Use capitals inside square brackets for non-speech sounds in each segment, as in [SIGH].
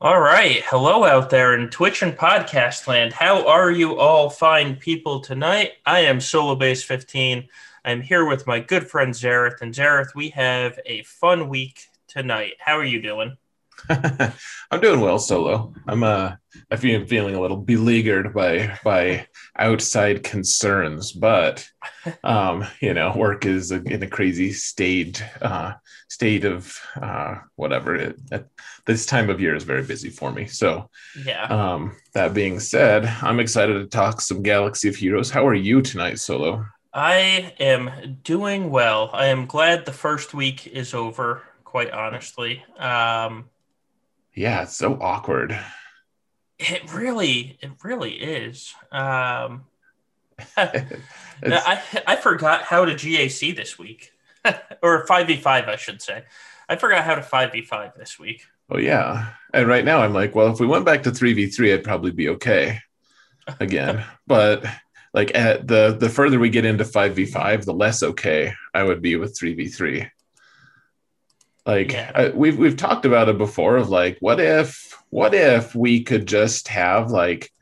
All right. Hello out there in Twitch and podcast land. How are you all fine people tonight? I am Solobass 15. I'm here with my good friend Xaereth. And Xaereth, we have a fun week tonight. How are you doing? [LAUGHS] I'm doing well solo. I'm uh I feel feeling a little beleaguered by by outside concerns, but [LAUGHS] um you know work is in a crazy state uh state of uh whatever it, at this time of year is very busy for me. So Yeah. um that being said, I'm excited to talk some Galaxy of Heroes. How are you tonight, solo? I am doing well. I am glad the first week is over, quite honestly. Um, Yeah, it's so awkward. it really, it really is. Um, [LAUGHS] [LAUGHS] I, I forgot how to GAC this week, [LAUGHS] or 5v5, I should say. I forgot how to 5v5 this week. Oh yeah. And right now I'm like, well, if we went back to 3v3, I'd probably be okay again. but like at the the further we get into 5v5, the less okay I would be with 3v3. Like Yeah. I, we've we've talked about it before of like what if what if we could just have like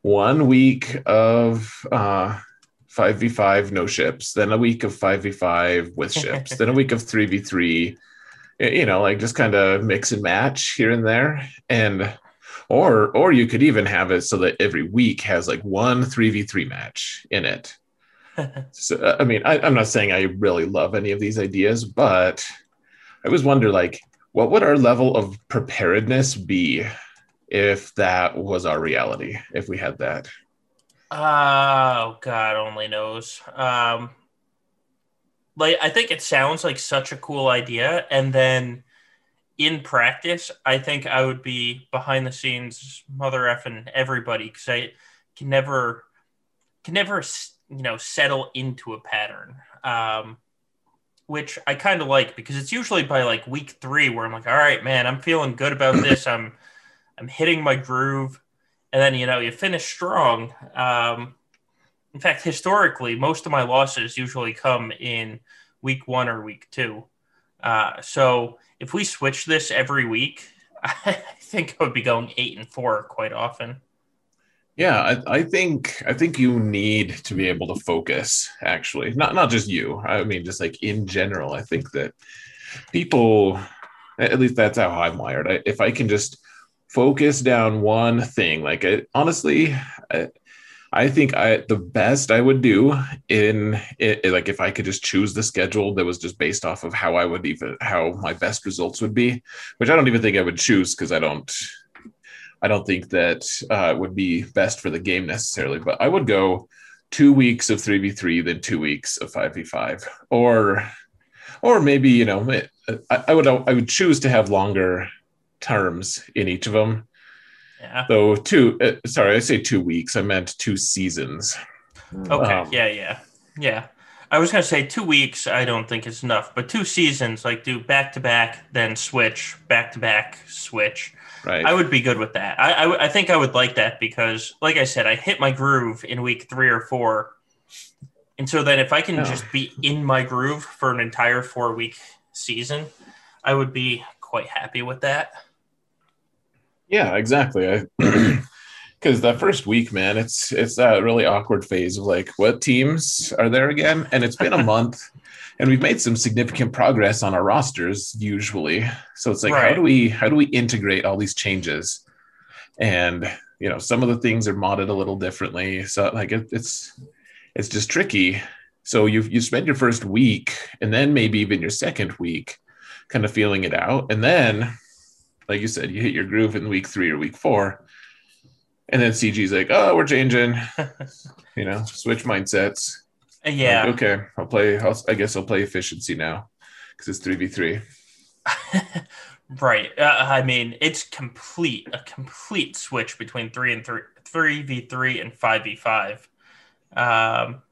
one week of uh 5v5 no ships, then a week of 5v5 with ships, then a week of 3v3 you know like just kind of mix and match here and there and or or you could even have it so that every week has like one 3v3 match in it [LAUGHS] so uh, i mean I, i'm not saying i really love any of these ideas but i always wonder like what would our level of preparedness be if that was our reality if we had that Oh God, only knows. Um, like I think it sounds like such a cool idea, and then in practice, I think I would be behind the scenes, mother effing everybody, because I can never, can never, you know, settle into a pattern. Um, which I kind of like because it's usually by like week three where I'm like, all right, man, I'm feeling good about this. I'm, I'm hitting my groove and then you know you finish strong. Um, in fact, historically, most of my losses usually come in week one or week two. Uh, so if we switch this every week, [LAUGHS] I think I would be going eight and four quite often. Yeah, I, I think I think you need to be able to focus. Actually, not not just you. I mean, just like in general, I think that people, at least that's how I'm wired. I, if I can just focus down one thing, like I, honestly, I, I think I the best I would do in it, like if I could just choose the schedule that was just based off of how I would even how my best results would be, which I don't even think I would choose because I don't I don't think that uh, would be best for the game necessarily, but I would go two weeks of 3v3, then two weeks of 5v5. Or or maybe, you know, I, I would I would choose to have longer terms in each of them. Yeah. Though two uh, sorry, I say two weeks, I meant two seasons. Okay. Um, yeah. Yeah. Yeah. I was gonna say two weeks. I don't think is enough, but two seasons, like do back to back, then switch, back to back, switch. Right. I would be good with that. I, I, I think I would like that because, like I said, I hit my groove in week three or four. And so then if I can Yeah. just be in my groove for an entire four week season, I would be quite happy with that. Yeah, exactly. [CLEARS THROAT] Because that first week, man, it's it's that really awkward phase of like, what teams are there again? And it's been a [LAUGHS] month, and we've made some significant progress on our rosters usually. So it's like, how do we how do we integrate all these changes? And you know, some of the things are modded a little differently. So like, it, it's it's just tricky. So you you spend your first week, and then maybe even your second week, kind of feeling it out, and then like you said, you hit your groove in week three or week four, and then CG's like, "Oh, we're changing," [LAUGHS] you know, switch mindsets. yeah. Like, okay, I'll play. I'll, I guess I'll play efficiency now because it's three v three. [LAUGHS] right. Uh, I mean, it's complete, a complete switch between three and three, three v three and five v five. Um,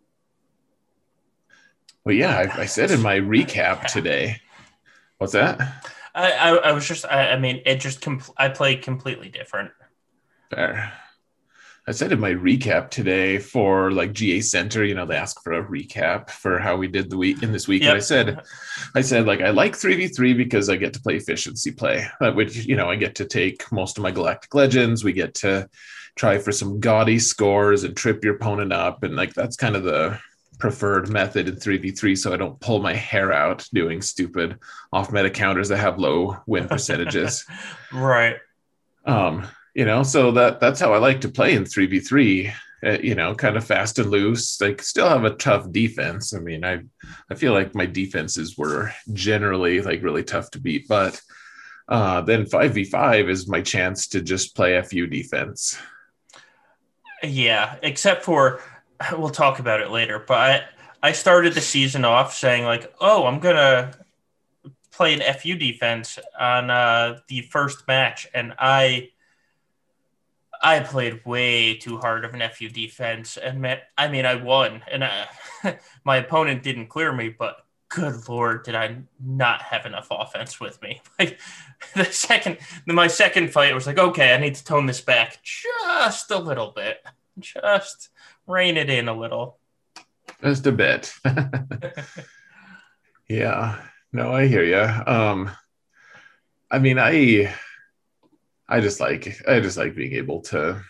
Well, yeah, I, I said in my [LAUGHS] recap today. What's that? I, I, I was just, I, I mean, it just, compl- I play completely different. Fair. I said in my recap today for like GA Center, you know, they ask for a recap for how we did the week in this week. Yep. And I said, I said, like, I like 3v3 because I get to play efficiency play, uh, which, you know, I get to take most of my Galactic Legends. We get to try for some gaudy scores and trip your opponent up. And like, that's kind of the preferred method in 3v3 so I don't pull my hair out doing stupid off meta counters that have low win percentages. [LAUGHS] right. Um, you know, so that that's how I like to play in 3v3. Uh, you know, kind of fast and loose. Like, still have a tough defense. I mean, I I feel like my defenses were generally like really tough to beat, but uh, then 5v5 is my chance to just play FU defense. Yeah, except for we'll talk about it later, but I, started the season off saying like, "Oh, I'm to play an FU defense on uh, the first match and I I played way too hard of an FU defense, and I mean, I won, and I, [LAUGHS] my opponent didn't clear me, but good lord, did I not have enough offense with me? [LAUGHS] Like the second, my second fight was like, okay, I need to tone this back just a little bit, just rein it in a little, just a bit. [LAUGHS] yeah, no, I hear you. Um, I mean, I I just like I just like being able to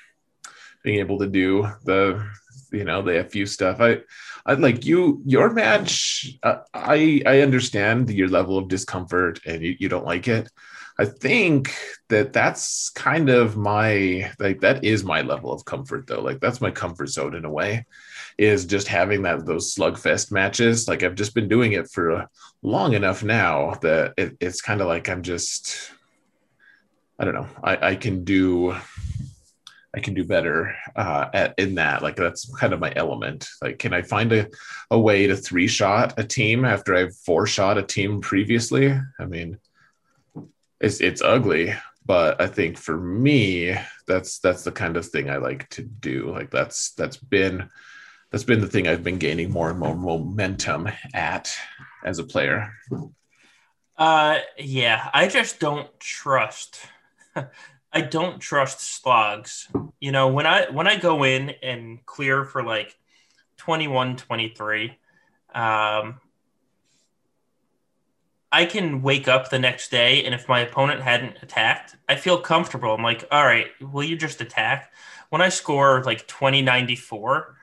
being able to do the you know the FU stuff. I I like you your match. Uh, I I understand your level of discomfort and you, you don't like it. I think that that's kind of my like that is my level of comfort though. Like that's my comfort zone in a way is just having that those slugfest matches. Like I've just been doing it for long enough now that it, it's kind of like I'm just I don't know. I, I can do I can do better uh, at in that. Like that's kind of my element. Like, can I find a, a way to three shot a team after I've four shot a team previously? I mean, it's it's ugly, but I think for me, that's that's the kind of thing I like to do. Like that's that's been that's been the thing I've been gaining more and more momentum at as a player. Uh, yeah, I just don't trust [LAUGHS] I don't trust slogs. You know, when I when I go in and clear for like 21, 23, um, I can wake up the next day and if my opponent hadn't attacked, I feel comfortable. I'm like, all right, will you just attack? When I score like 2094,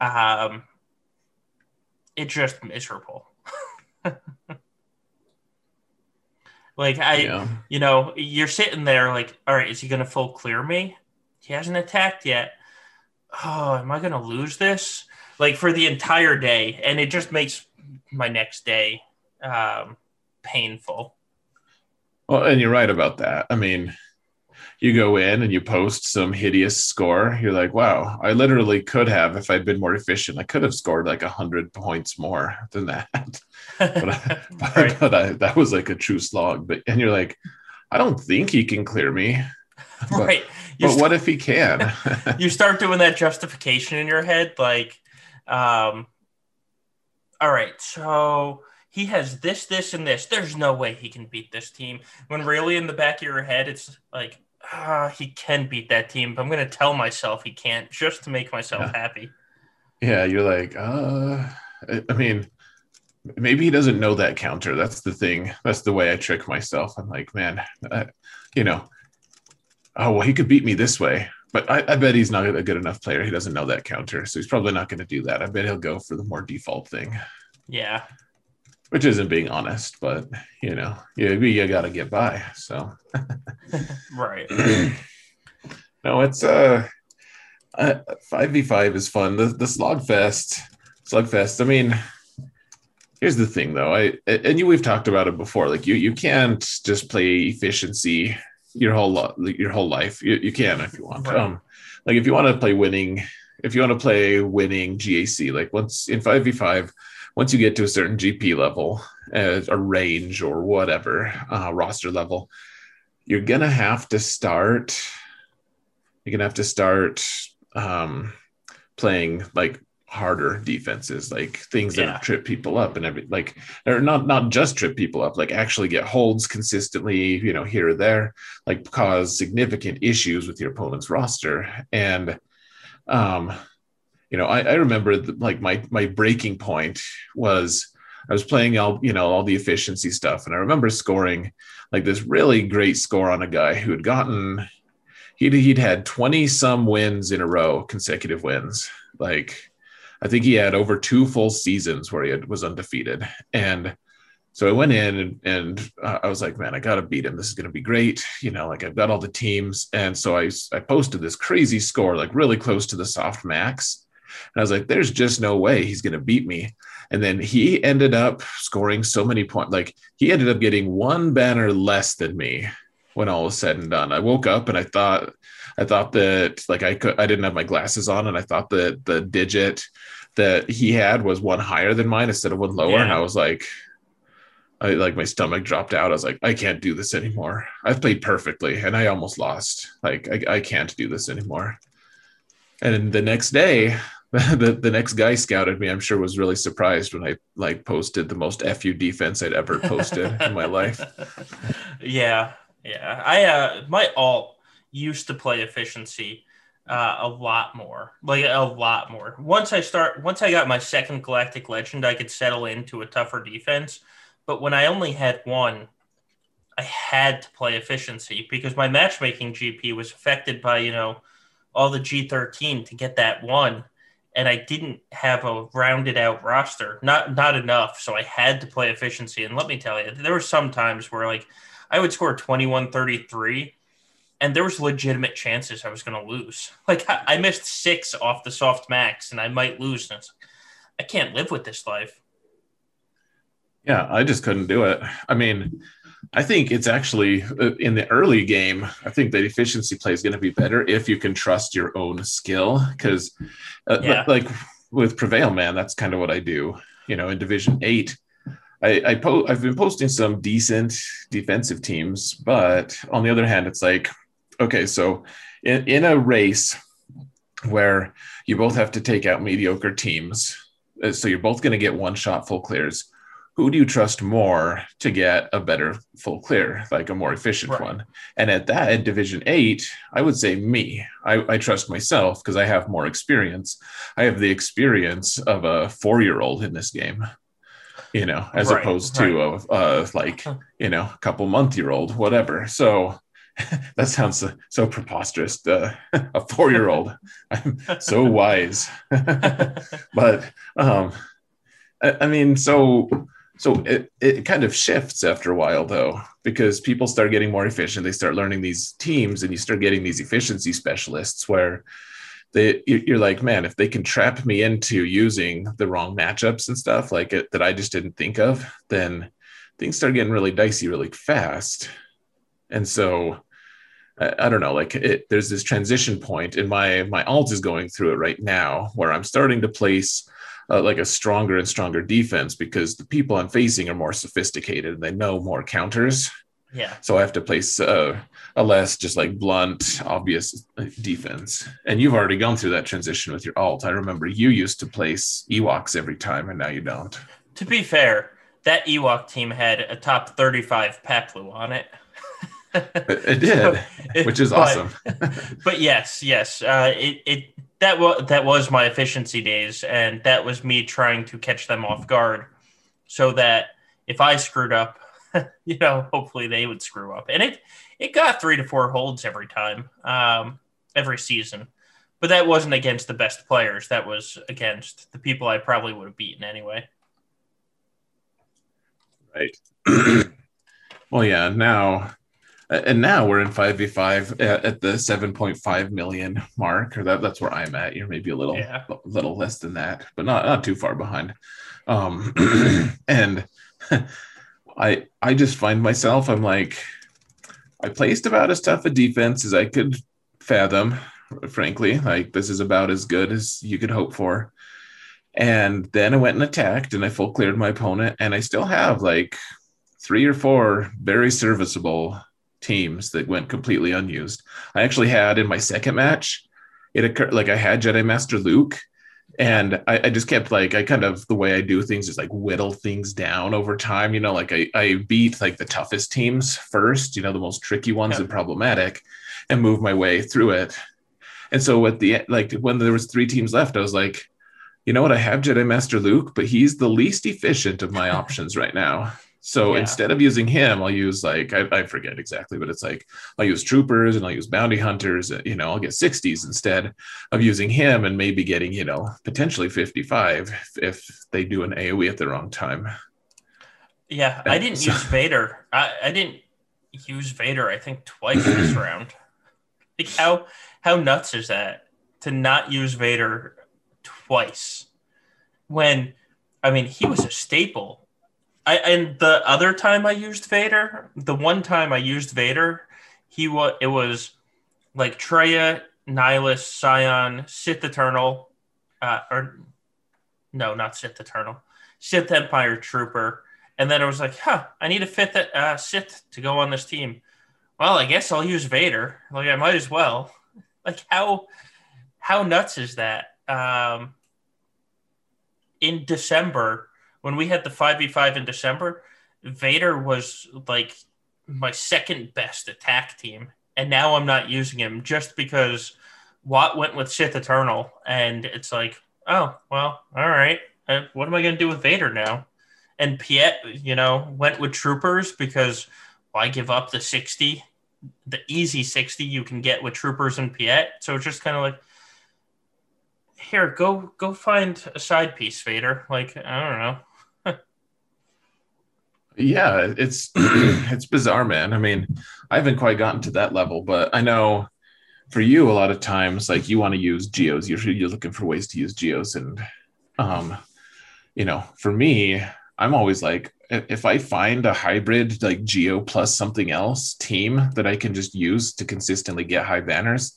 um, it's just miserable. [LAUGHS] Like I, yeah. you know, you're sitting there like, all right, is he going to full clear me? He hasn't attacked yet. Oh, am I going to lose this? Like for the entire day, and it just makes my next day um, painful. Well, and you're right about that. I mean, you go in and you post some hideous score. You're like, wow, I literally could have, if I'd been more efficient, I could have scored like a hundred points more than that. [LAUGHS] but, I, [LAUGHS] right. but I, that was like a true slog. But and you're like, I don't think he can clear me. [LAUGHS] But, right. You but st- what if he can? you start doing that justification in your head, like, um, all right, so he has this, this, and this. There's no way he can beat this team. When really in the back of your head, it's like, uh, he can beat that team, but I'm going to tell myself he can't just to make myself yeah. happy. Yeah, you're like, uh, I mean, maybe he doesn't know that counter. That's the thing. That's the way I trick myself. I'm like, man, I, you know, oh, well, he could beat me this way, but I, I, bet he's not a good enough player. He doesn't know that counter. So he's probably not going to do that. I bet he'll go for the more default thing. Yeah which isn't being honest, but you know, you, you got to get by. So, [LAUGHS] right. [CLEARS THROAT] no, it's uh, five v five is fun. The the slugfest, slugfest. I mean, here's the thing though. I and you we've talked about it before. Like you you can't just play efficiency your whole lo- your whole life. You, you can if you want. Right. Um, like if you want to play winning, if you want to play winning GAC, like once in five v five once you get to a certain GP level, uh, a range or whatever uh, roster level, you're gonna have to start. You're gonna have to start um, playing like harder defenses, like things that Yeah. trip people up and every like or not not just trip people up, like actually get holds consistently, you know, here or there, like cause significant issues with your opponent's roster. And um, you know, I, I remember the, like my my breaking point was I was playing all you know all the efficiency stuff, and I remember scoring like this really great score on a guy who had gotten he'd he'd had 20 some wins in a row, consecutive wins. Like I think he had over two full seasons where he had, was undefeated. And so I went in and, and I was like, man, I got to beat him. This is to be great. You know, like I've got all the teams. And so I, I posted this crazy score, like really close to the soft max. And I was like, there's just no way he's going to beat me. And then he ended up scoring so many points. Like he ended up getting one banner less than me when all was said and done. I woke up and I thought, I thought that like I could, I didn't have my glasses on, and I thought that the digit that he had was one higher than mine instead of one lower, Yeah. and I was like, I like my stomach dropped out. I was like, I can't do this anymore. I've played perfectly, and I almost lost. Like I, I can't do this anymore. And the next day, [LAUGHS] the, the next guy scouted me. I'm sure was really surprised when I like posted the most fu defense I'd ever posted in my life. [LAUGHS] yeah, yeah. I uh my alt used to play efficiency uh, a lot more, like a lot more. Once I start, once I got my second Galactic Legend, I could settle into a tougher defense. But when I only had one, I had to play efficiency because my matchmaking GP was affected by you know all the G13 to get that one. And I didn't have a rounded out roster, not not enough. So I had to play efficiency. And let me tell you, there were some times where like I would score 21 33 and there was legitimate chances I was going to lose. Like I, I missed six off the soft max and I might lose. And I can't live with this life. Yeah, I just couldn't do it. I mean, I think it's actually uh, in the early game. I think that efficiency play is going to be better if you can trust your own skill. Because, uh, Yeah. like with Prevail, man, that's kind of what I do. You know, in Division Eight, I, I po- I've been posting some decent defensive teams, but on the other hand, it's like, okay, so in, in a race where you both have to take out mediocre teams, uh, so you're both going to get one shot full clears who do you trust more to get a better full clear, like a more efficient Right. one? And at that, at Division Eight, I would say me. I, I trust myself because I have more experience. I have the experience of a four year old in this game, you know, as Right, opposed to a, a like, you know, a couple month year old, whatever. So [LAUGHS] that sounds so, so preposterous. Uh, [LAUGHS] a four year old. [LAUGHS] I'm so wise. but um, I, I mean, so so it, it kind of shifts after a while though because people start getting more efficient. They start learning these teams and you start getting these efficiency specialists where they you- you're like man if they can trap me into using the wrong matchups and stuff like it that i just didn't think of then things start getting really dicey really fast. And so I, I don't know like it, there's this transition point and my my alt is going through it right now where i'm starting to place uh, like a stronger and stronger defense because the people I'm facing are more sophisticated and they know more counters. yeah. So I have to place uh, a less just like blunt, obvious defense. And you've already gone through that transition with your alt. I remember you used to place Ewoks every time, and now you don't. To be fair, that Ewok team had a top 35 Paploo on it. It, did, [LAUGHS] It- which is but- awesome. [LAUGHS] but yes, yes, uh, it it that was that was my efficiency days, and that was me trying to catch them off guard, so that if I screwed up, [LAUGHS] you know, hopefully they would screw up, and it it got three to four holds every time, um, every season, but that wasn't against the best players. That was against the people I probably would have beaten anyway. Right. [CLEARS THROAT] well, yeah. Now, and now we're in five v five at the seven point five million mark, or that, that's where I'm at. You're maybe a little, Yeah. little less than that, but not not too far behind. Um, [CLEARS THROAT] and [LAUGHS] I I just find myself. I'm like, I placed about as tough a defense as I could fathom. Frankly, like this is about as good as you could hope for. And then I went and attacked and I full cleared my opponent. And I still have like three or four very serviceable teams that went completely unused. I actually had in my second match, it occurred like I had Jedi Master Luke and I, I, just kept like I kind of the way I do things is like whittle things down over time. You know, like I, I beat like the toughest teams first, you know, the most tricky ones yeah. and problematic, and move my way through it. And so at the like when there was three teams left, I was like, you know what, I have Jedi Master Luke, but he's the least efficient of my [LAUGHS] options right now. So yeah. instead of using him, I'll use like I, I, forget exactly, but it's like I'll use troopers and I'll use bounty hunters. Uh, you know, I'll get 60s instead of using him and maybe getting you know potentially 55 if, if they do an AOE at the wrong time. Yeah, I didn't use Vader. I, I didn't use Vader. I think twice this [CLEARS THROAT] round. Like how how nuts is that to not use Vader twice when I mean he was a staple I and the other time I used Vader, the one time I used Vader, he was it was like Traya, Nihilus, Sion, Sith Eternal, uh, or no, not Sith Eternal, Sith Empire Trooper, and then I was like, huh, I need a fifth uh, Sith to go on this team. Well, I guess I'll use Vader. Like I might as well. [LAUGHS] Like how how nuts is that? Um, in December, when we had the 5v5 in December, Vader was like my second best attack team. And now I'm not using him just because Wat went with Sith Eternal. And it's like, oh, well, all right. Uh, what am I going to do with Vader now? And Piett, you know, went with Troopers because why give up the 60, the easy 60 you can get with Troopers and Piett? So it's just kind of like, here, go go find a side piece, Vader. Like, I don't know. Yeah, it's [CLEARS THROAT] it's bizarre, man. I mean, I haven't quite gotten to that level, but I know for you, a lot of times, like you want to use geos. Usually, you're looking for ways to use geos, and um, you know, for me, I'm always like, if I find a hybrid like geo plus something else team that I can just use to consistently get high banners,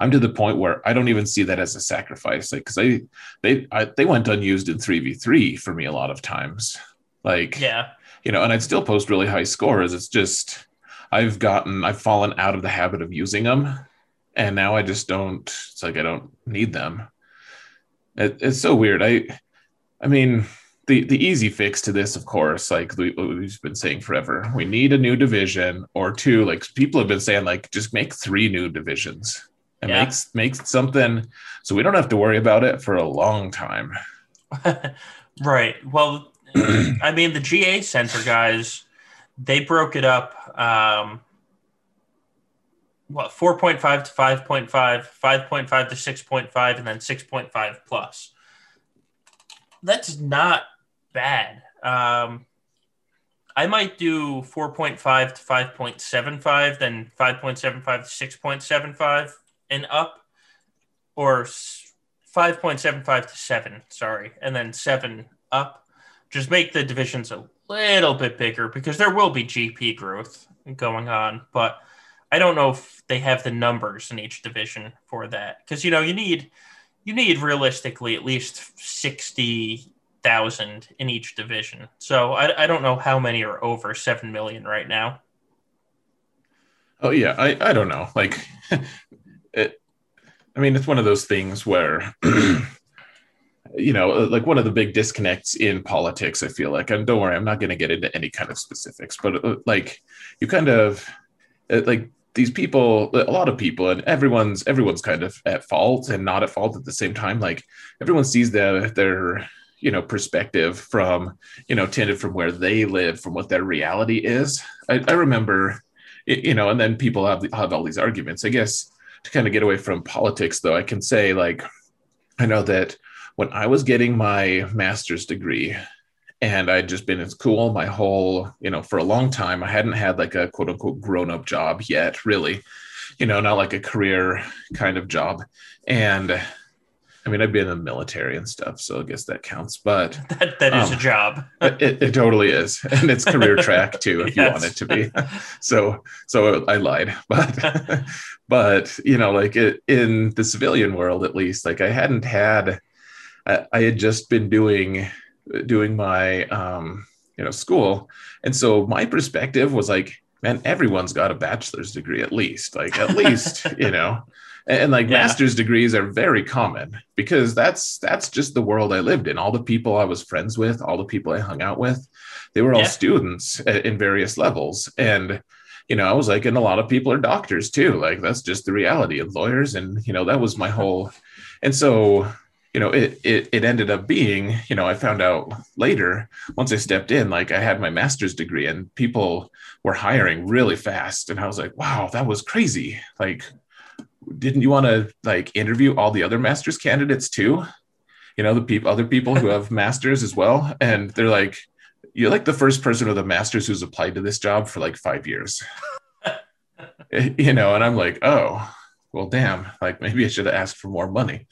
I'm to the point where I don't even see that as a sacrifice. Like, because I they I, they went unused in three v three for me a lot of times. Like, yeah, you know, and I'd still post really high scores. It's just I've gotten I've fallen out of the habit of using them, and now I just don't. It's like I don't need them. It, it's so weird. I, I mean, the the easy fix to this, of course, like we, we've been saying forever, we need a new division or two. Like people have been saying, like just make three new divisions and yeah. makes make something so we don't have to worry about it for a long time. [LAUGHS] right. Well, [CLEARS THROAT] I mean, the GA Center guys, they broke it up. Um, what 4.5 to 5.5, 5.5 to 6.5, and then 6.5 plus. That's not bad. Um, I might do 4.5 to 5.75, then 5.75 to 6.75 and up, or 5.75 to 7, sorry, and then 7 up just make the divisions a little bit bigger because there will be GP growth going on, but I don't know if they have the numbers in each division for that because you know you need you need realistically at least sixty thousand in each division. So I, I don't know how many are over seven million right now. Oh yeah, I I don't know. Like, [LAUGHS] it, I mean, it's one of those things where [CLEARS THROAT] you know, like one of the big disconnects in politics, I feel like, and don't worry, I'm not going to get into any kind of specifics, but uh, like you kind of uh, like these people, a lot of people, and everyone's everyone's kind of at fault and not at fault at the same time. Like everyone sees their their you know perspective from you know tended from where they live, from what their reality is. I, I remember, you know, and then people have have all these arguments. I guess to kind of get away from politics, though, I can say like I know that when I was getting my master's degree and I'd just been in school my whole, you know, for a long time, I hadn't had like a quote unquote grown up job yet, really, you know, not like a career kind of job. And I mean, I've been in the military and stuff, so I guess that counts. But [LAUGHS] that, that is um, a job. it, it, totally is, [LAUGHS] and it's career track too, if yes. you want it to be. So, so I lied, [LAUGHS] but, but you know, like it, in the civilian world, at least, like I hadn't had I, I had just been doing doing my um, you know school, and so my perspective was like man, everyone's got a bachelor's degree at least, like at least, [LAUGHS] you know. And, and like Yeah. master's degrees are very common because that's that's just the world I lived in. All the people I was friends with, all the people I hung out with, they were all Yeah. students in various levels. And you know, I was like, and a lot of people are doctors too. Like that's just the reality of lawyers. And you know, that was my whole. And so, you know, it it it ended up being, you know, I found out later once I stepped in, like I had my master's degree, and people were hiring really fast, and I was like, wow, that was crazy. Like, didn't you want to like interview all the other master's candidates too? You know, the people, other people who have [LAUGHS] masters as well, and they're like, you're like the first person with a master's who's applied to this job for like five years. [LAUGHS] you know, and I'm like, oh, well, damn, like maybe I should have asked for more money.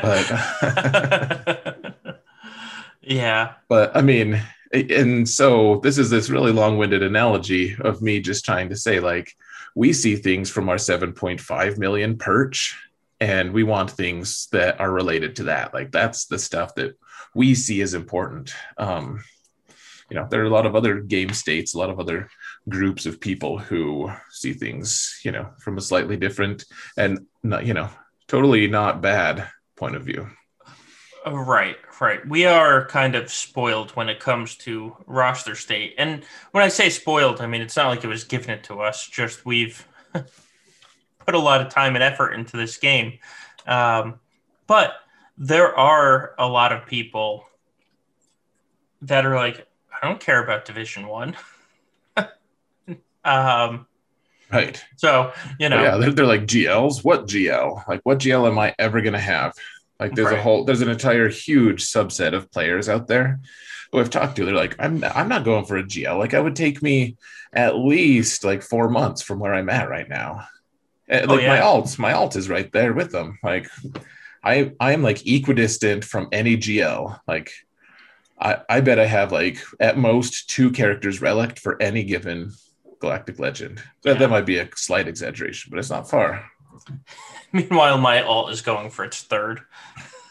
But [LAUGHS] yeah. but I mean, and so this is this really long-winded analogy of me just trying to say like we see things from our 7.5 million perch and we want things that are related to that like that's the stuff that we see as important um you know there are a lot of other game states a lot of other groups of people who see things you know from a slightly different and not you know totally not bad point of view Oh, Right, right. We are kind of spoiled when it comes to roster state. And when I say spoiled, I mean it's not like it was given it to us, just we've [LAUGHS] put a lot of time and effort into this game. Um, but there are a lot of people that are like, I don't care about Division One. [LAUGHS] um, right so you know, yeah, they're, they're like GLs. What GL? Like, what GL am I ever going to have? Like, there's a whole, there's an entire huge subset of players out there who I've talked to. They're like, I'm, I'm not going for a GL. Like, it would take me at least like four months from where I'm at right now. Uh, Oh, Like my yeah. alt, my alt is right there with them. Like, I, I am like equidistant from any GL. Like, I, I bet I have like at most two characters relic for any given galactic legend. That, Yeah. that might be a slight exaggeration, but it's not far. [LAUGHS] meanwhile my alt is going for its third.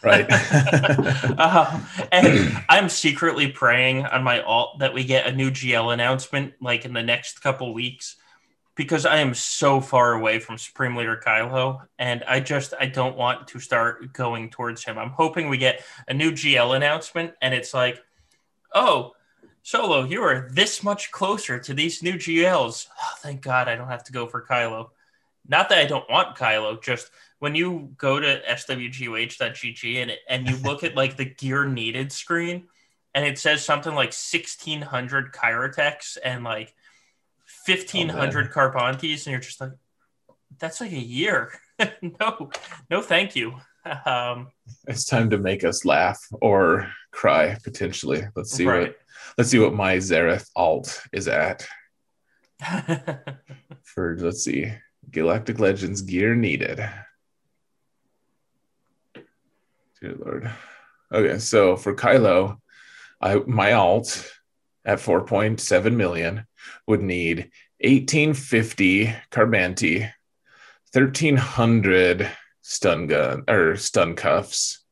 Right. [LAUGHS] uh, and I'm secretly praying on my alt that we get a new GL announcement like in the next couple weeks because I am so far away from Supreme Leader Kylo and I just I don't want to start going towards him. I'm hoping we get a new GL announcement and it's like, oh, Solo, you are this much closer to these new GLs. Oh, thank God I don't have to go for Kylo. Not that I don't want Kylo, just when you go to swgoh.gg and and you look at like the gear needed screen and it says something like 1600 Kyrotech and like 1500 Carbantis and you're just like that's like a year. [LAUGHS] no. No thank you. Um it's time to make us laugh or cry potentially. Let's see right. what let's see what my Xaereth alt is at [LAUGHS] for let's see. Galactic Legends gear needed. Dear Lord. Okay, so for Kylo, I my alt at 4.7 million would need 1850 Carbanti, 1300 stun gun or stun cuffs,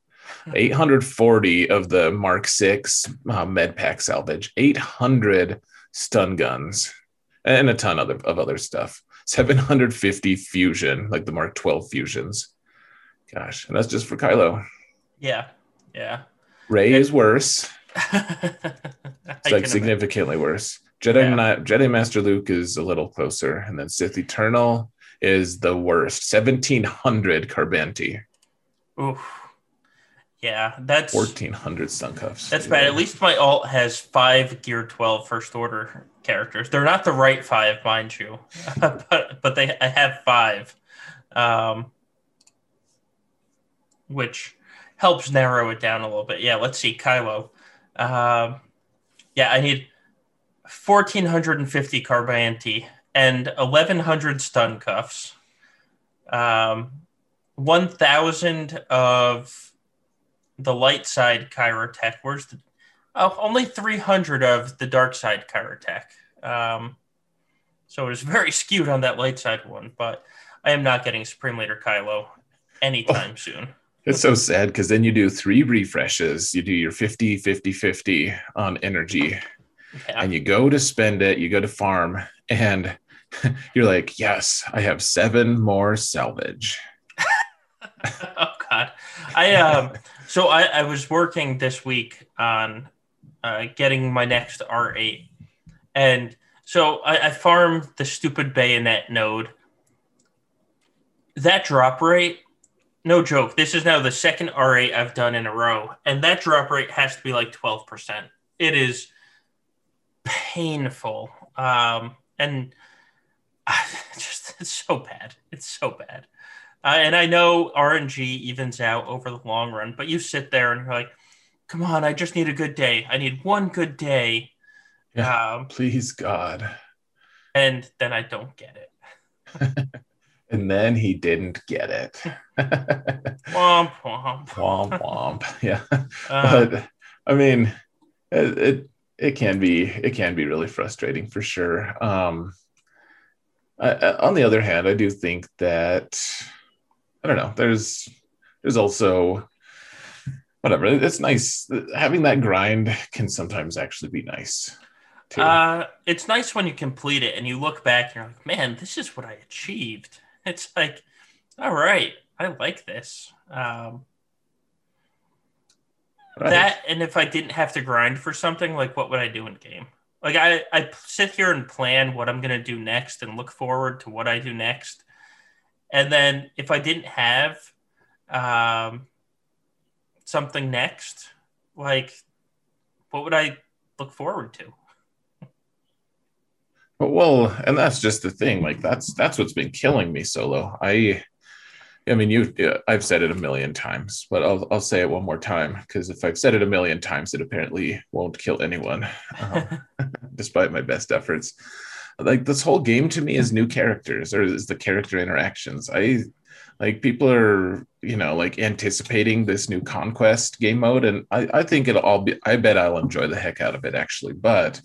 840 of the Mark 6 uh, med pack salvage, 800 stun guns, and a ton of other, of other stuff. 750 fusion, like the Mark 12 fusions. Gosh, and that's just for Kylo. yeah. Yeah. Rey is worse. [LAUGHS] it's like significantly worse. Jedi, Yeah. Jedi Master Luke is a little closer, and then Sith Eternal is the worst. 1700 Carbanti, Oof. Yeah, that's 1400 stun cuffs. That's bad. At least my alt has five Gear 12 First Order characters. They're not the right five, mind you, [LAUGHS] but but they I have five, um, which helps narrow it down a little bit. Yeah, let's see, Kylo. Um, yeah, I need 1450 Carbanti and 1100 stun cuffs. Um, 1000 of the light side Kyrotech. Where's the oh, only 300 of the dark side Kyrotech. Um, so it was very skewed on that light side one, but I am not getting Supreme Leader Kylo anytime soon. It's so sad because then you do three refreshes. You do your 50, 50, 50 on energy, Yeah. and you go to spend it, you go to farm, and [LAUGHS] you're like, yes, I have seven more salvage. [LAUGHS] oh God, I um. So I, I was working this week on uh, getting my next R8, and so I, I farmed the stupid bayonet node. That drop rate, no joke. This is now the second R8 I've done in a row, and that drop rate has to be like twelve percent. It is painful, um, and [SIGHS] just it's so bad. It's so bad. Uh, and I know RNG evens out over the long run, but you sit there and you're like, come on, I just need a good day. I need one good day. Yeah, um, please, God. And then I don't get it. [LAUGHS] and then he didn't get it. [LAUGHS] womp womp. Womp womp. [LAUGHS] Yeah. Uh, but I mean, it, it, it can be it can be really frustrating for sure. Um, I, on the other hand, I do think that I don't know. There's there's also whatever. It's nice having that grind can sometimes actually be nice. Too. Uh, it's nice when you complete it and you look back and you're like, man, this is what I achieved. [LAUGHS] It's like, all right, I like this. Um, right. That and if I didn't have to grind for something, like what would I do in game? Like I, I sit here and plan what I'm gonna do next and look forward to what I do next. And then if I didn't have um, something next, like what would I look forward to? Well, and that's just the thing. Like that's that's what's been killing me solo. I I mean, you. I've said it a million times, but I'll I'll say it one more time because if I've said it a million times, it apparently won't kill anyone, um, [LAUGHS] despite my best efforts like this whole game to me is new characters or is the character interactions. I like people are you know like anticipating this new conquest game mode and I, I think it'll all be i bet i'll enjoy the heck out of it actually but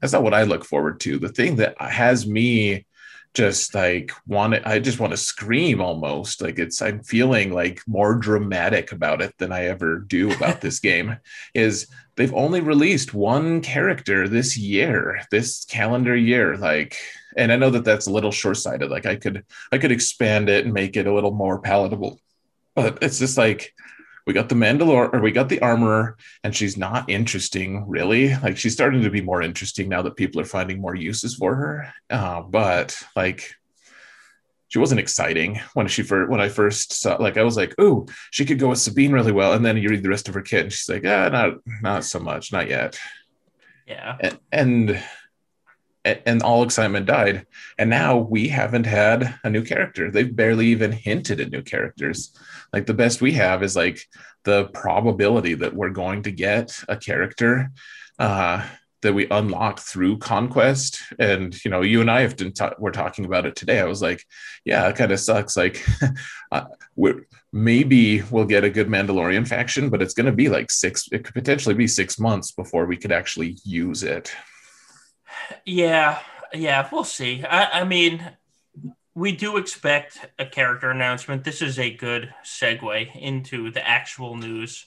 that's not what i look forward to the thing that has me just like want to, I just want to scream almost. Like it's I'm feeling like more dramatic about it than I ever do about this [LAUGHS] game is they've only released one character this year this calendar year like and I know that that's a little short-sighted like I could I could expand it and make it a little more palatable but it's just like we got the Mandalore or we got the armorer, and she's not interesting really. Like she's starting to be more interesting now that people are finding more uses for her. Uh, but like she wasn't exciting when she first when I first saw like I was like, oh, she could go with Sabine really well. And then you read the rest of her kit and she's like, ah, not not so much, not yet. Yeah. And, and and all excitement died. And now we haven't had a new character. They've barely even hinted at new characters. Like the best we have is like the probability that we're going to get a character uh, that we unlock through conquest. And you know, you and I have been ta- we're talking about it today. I was like, yeah, it kind of sucks. Like, [LAUGHS] uh, we're maybe we'll get a good Mandalorian faction, but it's going to be like six. It could potentially be six months before we could actually use it. Yeah, yeah, we'll see. I, I mean, we do expect a character announcement. This is a good segue into the actual news.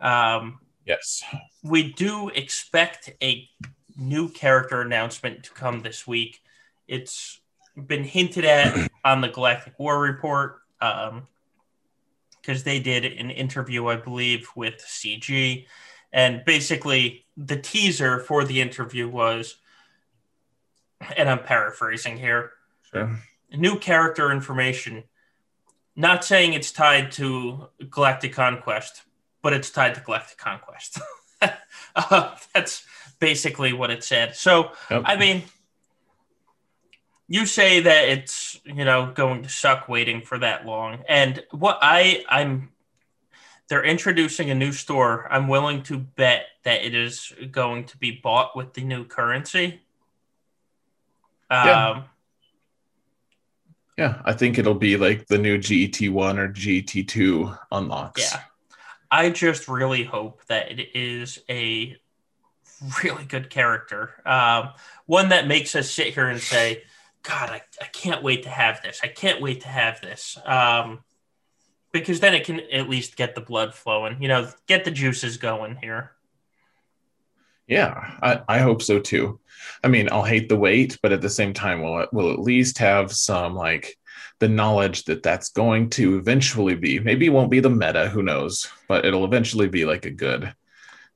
Um, yes, we do expect a new character announcement to come this week. It's been hinted at on the Galactic War Report because um, they did an interview, I believe, with CG. And basically, the teaser for the interview was and I'm paraphrasing here. Sure. New character information. Not saying it's tied to Galactic Conquest, but it's tied to Galactic Conquest. [LAUGHS] uh, that's basically what it said. So. I mean, you say that it's you know going to suck waiting for that long, and what I I'm they're introducing a new store. I'm willing to bet that it is going to be bought with the new currency. Um, yeah, I think it'll be like the new GT1 or GT2 unlocks. Yeah. I just really hope that it is a really good character. Um, one that makes us sit here and say, God, I, I can't wait to have this. I can't wait to have this. Um, because then it can at least get the blood flowing, you know, get the juices going here. Yeah, I, I hope so too. I mean, I'll hate the wait, but at the same time, we'll we'll at least have some like the knowledge that that's going to eventually be. Maybe it won't be the meta, who knows, but it'll eventually be like a good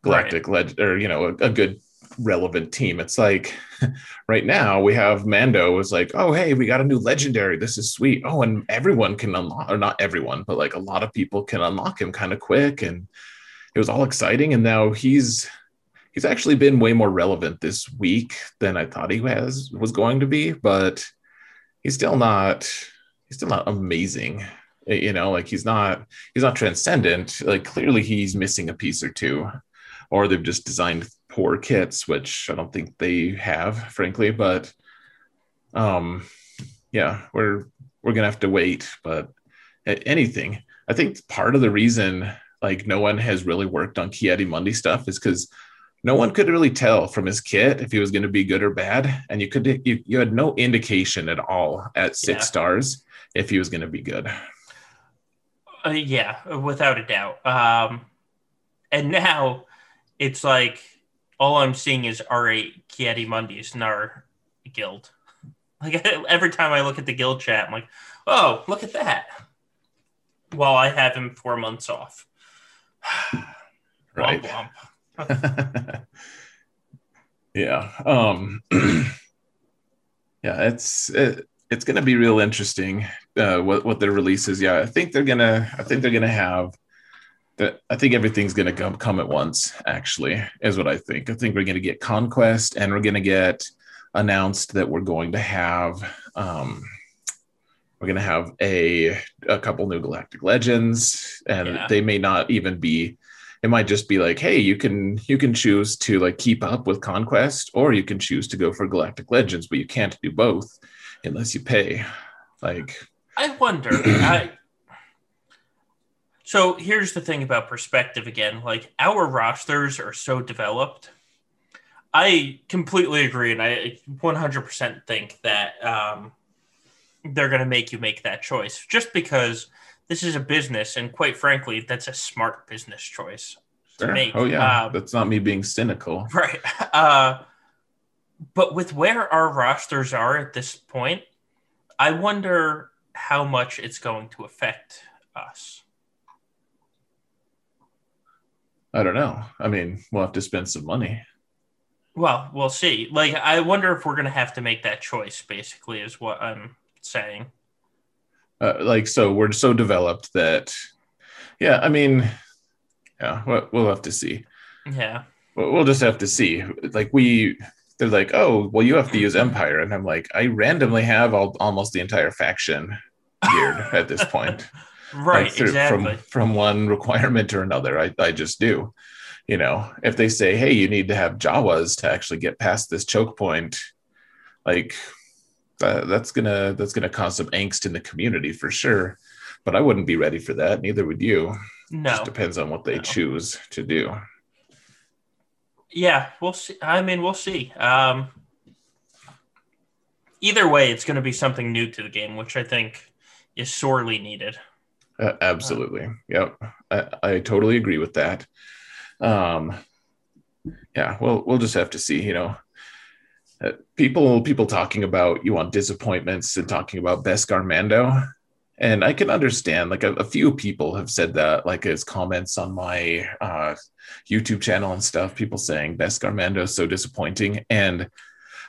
galactic right. leg or you know a, a good relevant team. It's like [LAUGHS] right now we have Mando is like, oh hey, we got a new legendary. This is sweet. Oh, and everyone can unlock, or not everyone, but like a lot of people can unlock him kind of quick, and it was all exciting. And now he's he's actually been way more relevant this week than I thought he was was going to be, but he's still not he's still not amazing. You know, like he's not he's not transcendent. Like clearly he's missing a piece or two, or they've just designed poor kits, which I don't think they have, frankly. But um, yeah, we're we're gonna have to wait. But anything, I think part of the reason like no one has really worked on Ki-Adi-Mundi stuff is because no one could really tell from his kit if he was going to be good or bad and you could you, you had no indication at all at six yeah. stars if he was going to be good. Uh, yeah without a doubt. Um and now it's like all i'm seeing is r8 Ki-Adi-Mundis in our guild. [LAUGHS] Like [LAUGHS] every time i look at the guild chat i'm like oh look at that while i have him four months off. [SIGHS] Right. womp, womp. [LAUGHS] yeah. Um, [CLEARS THROAT] yeah, it's it, it's going to be real interesting uh, what what their release is. Yeah, I think they're gonna I think they're gonna have that. I think everything's going to come come at once. Actually, is what I think. I think we're going to get conquest, and we're going to get announced that we're going to have. Um, we're going to have a a couple new galactic legends and yeah. they may not even be it might just be like hey you can you can choose to like keep up with conquest or you can choose to go for galactic legends but you can't do both unless you pay. Like i wonder I, so here's the thing about perspective again like our rosters are so developed. I completely agree and i 100% think that um, they're going to make you make that choice just because this is a business, and quite frankly, that's a smart business choice to sure. make. Oh yeah, uh, that's not me being cynical, [LAUGHS] right? Uh, but with where our rosters are at this point, I wonder how much it's going to affect us. I don't know. I mean, we'll have to spend some money. Well, we'll see. Like, I wonder if we're going to have to make that choice. Basically, is what I'm saying uh, like so we're so developed that yeah i mean yeah we'll, we'll have to see. Yeah. We'll just have to see. Like we they're like oh well you have to use empire and i'm like i randomly have all, almost the entire faction geared at this point. [LAUGHS] Right like through, exactly. from from one requirement or another I, I just do. You know if they say hey you need to have jawas to actually get past this choke point like that, that's gonna that's gonna cause some angst in the community for sure. But I wouldn't be ready for that. Neither would you. No, it just depends on what they no. choose to do. Yeah, we'll see. I mean, we'll see. Um, either way, it's going to be something new to the game, which I think is sorely needed. Uh, absolutely. Uh, yep. I, I totally agree with that. Um, yeah, well, we'll just have to see, you know, people people talking about you want disappointments and talking about Beskar Garmando. And I can understand, like a, a, few people have said that, like as comments on my uh, YouTube channel and stuff, people saying Beskar Garmando is so disappointing. And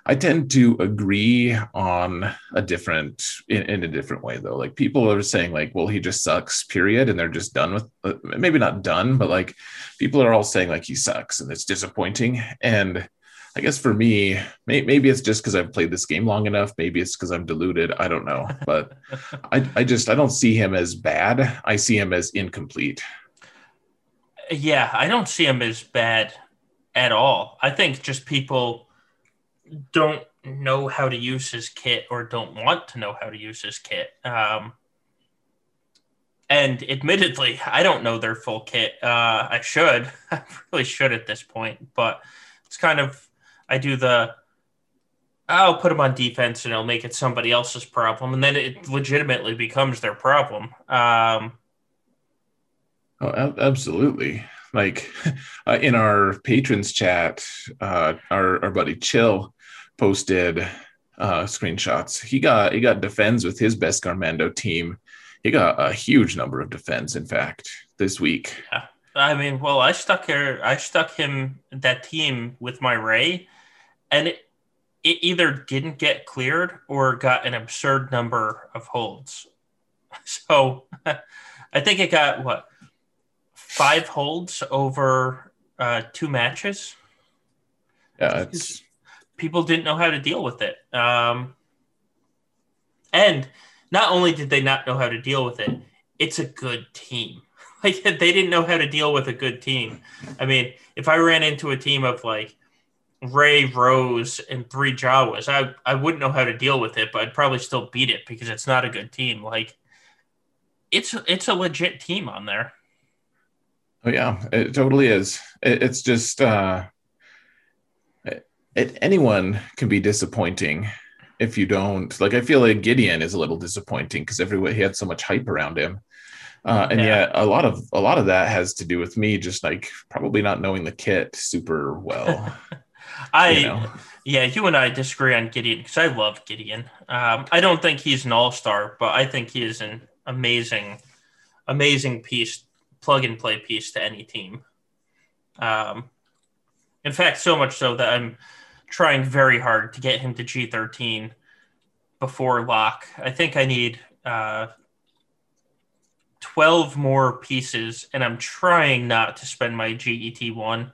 I tend to agree on a different, in, in, a different way though. Like people are saying like, well, he just sucks, period. And they're just done with, uh, maybe not done, but like people are all saying like he sucks and it's disappointing. And I guess for me, may, maybe it's just because I've played this game long enough. Maybe it's because I'm deluded. I don't know, but [LAUGHS] I, I just I don't see him as bad. I see him as incomplete. Yeah, I don't see him as bad at all. I think just people don't know how to use his kit or don't want to know how to use his kit. Um, and admittedly, I don't know their full kit. Uh, I should. [LAUGHS] I really should at this point, but it's kind of I do the I'll put them on defense and I'll make it somebody else's problem, and then it legitimately becomes their problem. Um, oh, absolutely. like [LAUGHS] uh, in our patrons chat, uh, our our buddy Chill posted uh, screenshots. He got he got defends with his best Garmando team. He got a huge number of defends, in fact, this week. Yeah. I mean, well, I stuck here. I stuck him that team with my Rey, and it, it either didn't get cleared or got an absurd number of holds. [LAUGHS] So, [LAUGHS] I think it got what five holds over uh, two matches. Yeah, people didn't know how to deal with it. Um, and not only did they not know how to deal with it, it's a good team. [LAUGHS] Like they didn't know how to deal with a good team. I mean, if I ran into a team of like Rey, Rose, and three Jawas, I I wouldn't know how to deal with it, but I'd probably still beat it because it's not a good team. Like it's it's a legit team on there. Oh yeah, it totally is. It, it's just uh, it, anyone can be disappointing if you don't like. I feel like Gideon is a little disappointing because everyone he had so much hype around him, uh, and yeah. yet a lot of a lot of that has to do with me just like probably not knowing the kit super well. [LAUGHS] I you know? yeah, you and I disagree on Gideon because I love Gideon. Um, I don't think he's an all star, but I think he is an amazing, amazing piece plug and play piece to any team. Um, in fact, so much so that I'm trying very hard to get him to G13 before lock. I think I need uh, 12 more pieces, and I'm trying not to spend my GET1,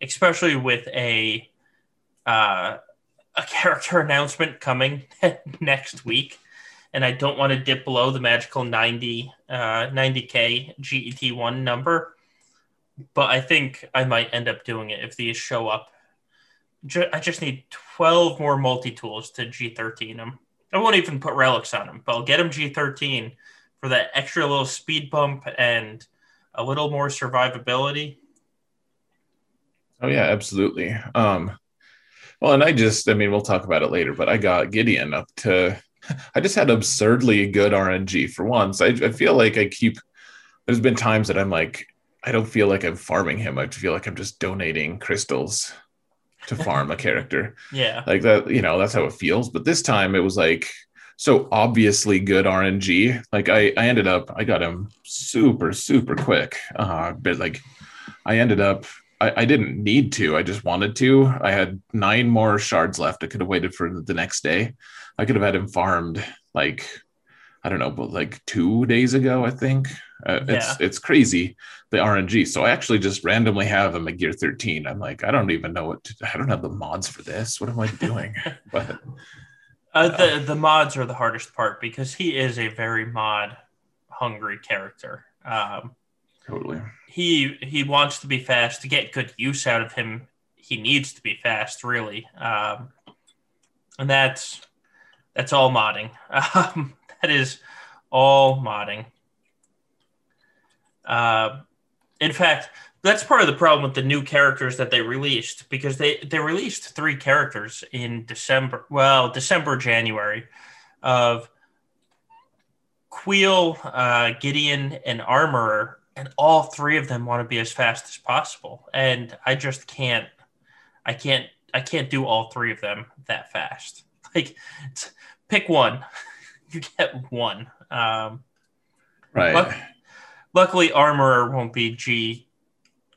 especially with a uh, a [LAUGHS] character announcement coming [LAUGHS] next week and I don't want to dip below the magical 90 uh, 90k GET1 number. But I think I might end up doing it if these show up. I just need 12 more multi tools to G13 them. I won't even put relics on them, but I'll get them G13 for that extra little speed bump and a little more survivability. Oh yeah, absolutely. Um, well, and I just, I mean, we'll talk about it later, but I got Gideon up to [LAUGHS] I just had absurdly good RNG for once. I, I feel like I keep. There's been times that I'm like, I don't feel like I'm farming him. I feel like I'm just donating crystals to farm a [LAUGHS] character. Yeah, like that. You know, that's how it feels. But this time it was like so obviously good RNG. Like I, I ended up, I got him super, super quick. Uh, but like, I ended up I, I, didn't need to. I just wanted to. I had nine more shards left. I could have waited for the next day. I could have had him farmed like I don't know, but like two days ago, I think. Uh, yeah. It's it's crazy the RNG. So I actually just randomly have him at gear 13. I'm like, I don't even know what to, I don't have the mods for this. What am I doing? [LAUGHS] but uh, the the mods are the hardest part because he is a very mod hungry character. Um, totally. He he wants to be fast to get good use out of him. He needs to be fast, really, um, and that's that's all modding. [LAUGHS] Um, that is all modding. Uh, in fact, that's part of the problem with the new characters that they released because they they released three characters in December. Well, December January of Kuiil, uh, Gideon, and Armorer, and all three of them want to be as fast as possible, and I just can't. I can't. I can't do all three of them that fast. [LAUGHS] Like pick one. [LAUGHS] you get one. Um, right. Luck- luckily, Armorer won't be G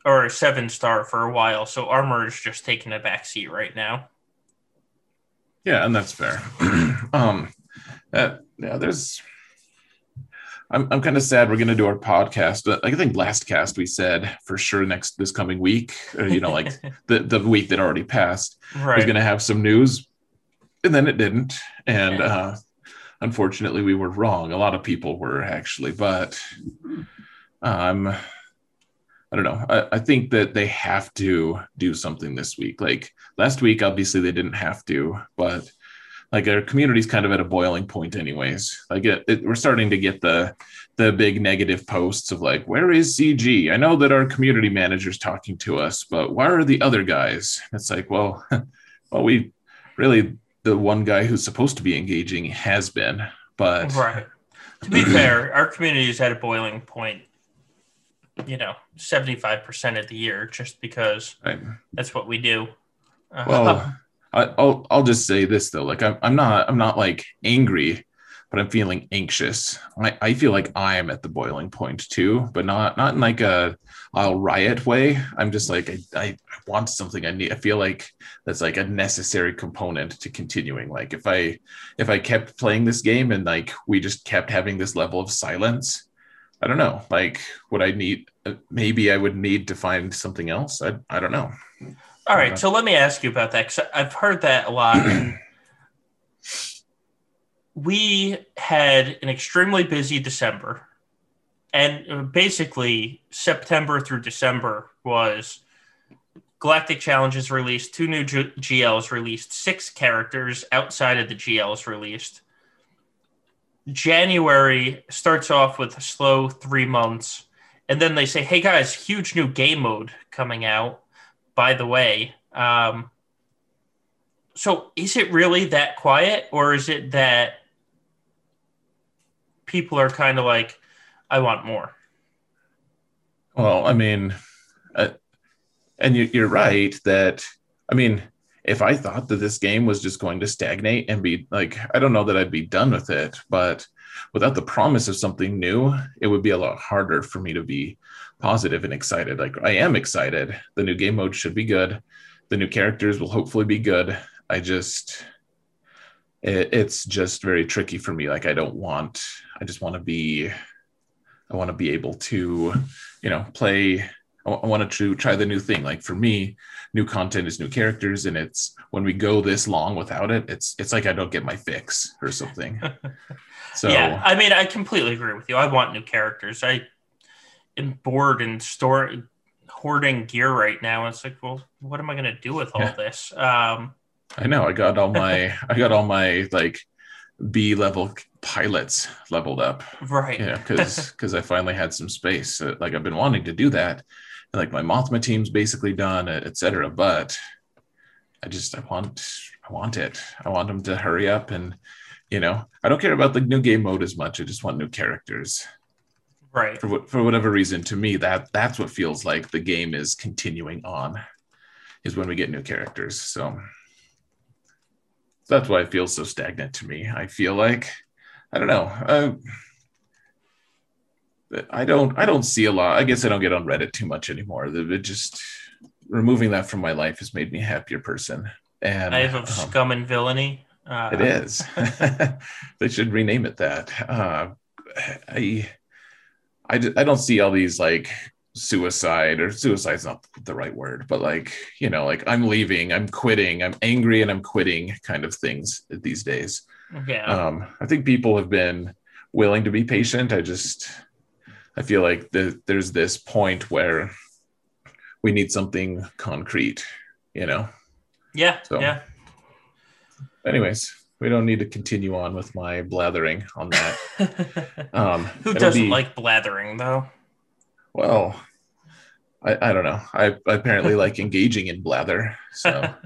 or seven star for a while, so Armorer is just taking a back seat right now. Yeah, and that's fair. [CLEARS THROAT] um, that yeah, there's. I'm I'm kind of sad we're gonna do our podcast. I think last cast we said for sure next this coming week, or, you know, like [LAUGHS] the the week that already passed, right. was gonna have some news and then it didn't. And uh, unfortunately, we were wrong. A lot of people were actually, but um, I don't know. I, I, think that they have to do something this week. Like last week, obviously they didn't have to, but like our community's kind of at a boiling point, anyways. Like it, it, we're starting to get the the big negative posts of like, where is CG? I know that our community manager's talking to us, but where are the other guys? It's like, well, [LAUGHS] well, we really the one guy who's supposed to be engaging has been. But right. To be fair, our community is at a boiling point you know, 75% of the year just because Right. that's what we do. Uh, Well, I, I'll I'll just say this though, like I'm I'm not I'm not like angry, but I'm feeling anxious. I, I feel like I am at the boiling point too, but not not in like a I'll riot way. I'm just like I, I want something. I need. I feel like that's like a necessary component to continuing. Like if I if I kept playing this game and like we just kept having this level of silence, I don't know. Like would I need? uh, Maybe I would need to find something else. I I don't know. all right. So let me ask you about that because I've heard that a lot. [CLEARS THROAT] we had an extremely busy December. And uh, basically, September through December was Galactic Challenges released, two new G- GLs released, six characters outside of the GLs released. January starts off with a slow three months, and then they say, "Hey guys, huge new game mode coming out." By the way, um, so is it really that quiet, or is it that people are kind of like, "I want more"? Well, I mean, uh, and you, you're right that, I mean, if I thought that this game was just going to stagnate and be like, I don't know that I'd be done with it, but without the promise of something new, it would be a lot harder for me to be positive and excited. Like, I am excited. The new game mode should be good. The new characters will hopefully be good. I just, it, it's just very tricky for me. Like, I don't want, I just want to be, I want to be able to, you know, play I wanted to try the new thing. Like for me, new content is new characters, and it's when we go this long without it, it's it's like I don't get my fix or something. [LAUGHS] So yeah, I mean, I completely agree with you. I want new characters. I am bored and store hoarding gear right now. It's like, well, what am I going to do with all Yeah. this? Um, I know I got all my I got all my like B level pilots leveled up. right. Yeah, [LAUGHS] because because I finally had some space. Like I've been wanting to do that, and like my Mothma team's basically done, etc. But I just I want I want it. I want them to hurry up and you know I don't care about the new game mode as much. I just want new characters Right. for for whatever reason. To me, that that's what feels like the game is continuing on, is when we get new characters. So that's why it feels so stagnant to me. I feel like I don't know. Uh, I don't I don't see a lot. I guess I don't get on Reddit too much anymore. The- It just removing that from my life has made me a happier person. And I have um, scum and villainy. Uh, it is. [LAUGHS] they should rename it that. Uh, I, I, I don't see all these like suicide or suicide's not the right word, but like, you know, like I'm leaving, I'm quitting, I'm angry and I'm quitting kind of things these days. Yeah. Um, I think people have been willing to be patient. I just, I feel like the, there's this point where we need something concrete, you know? yeah. so- Yeah. anyways, we don't need to continue on with my blathering on that. [LAUGHS] Um, Who doesn't be- like blathering though? Well, I, I don't know. I, I apparently [LAUGHS] like engaging in blather. So [LAUGHS]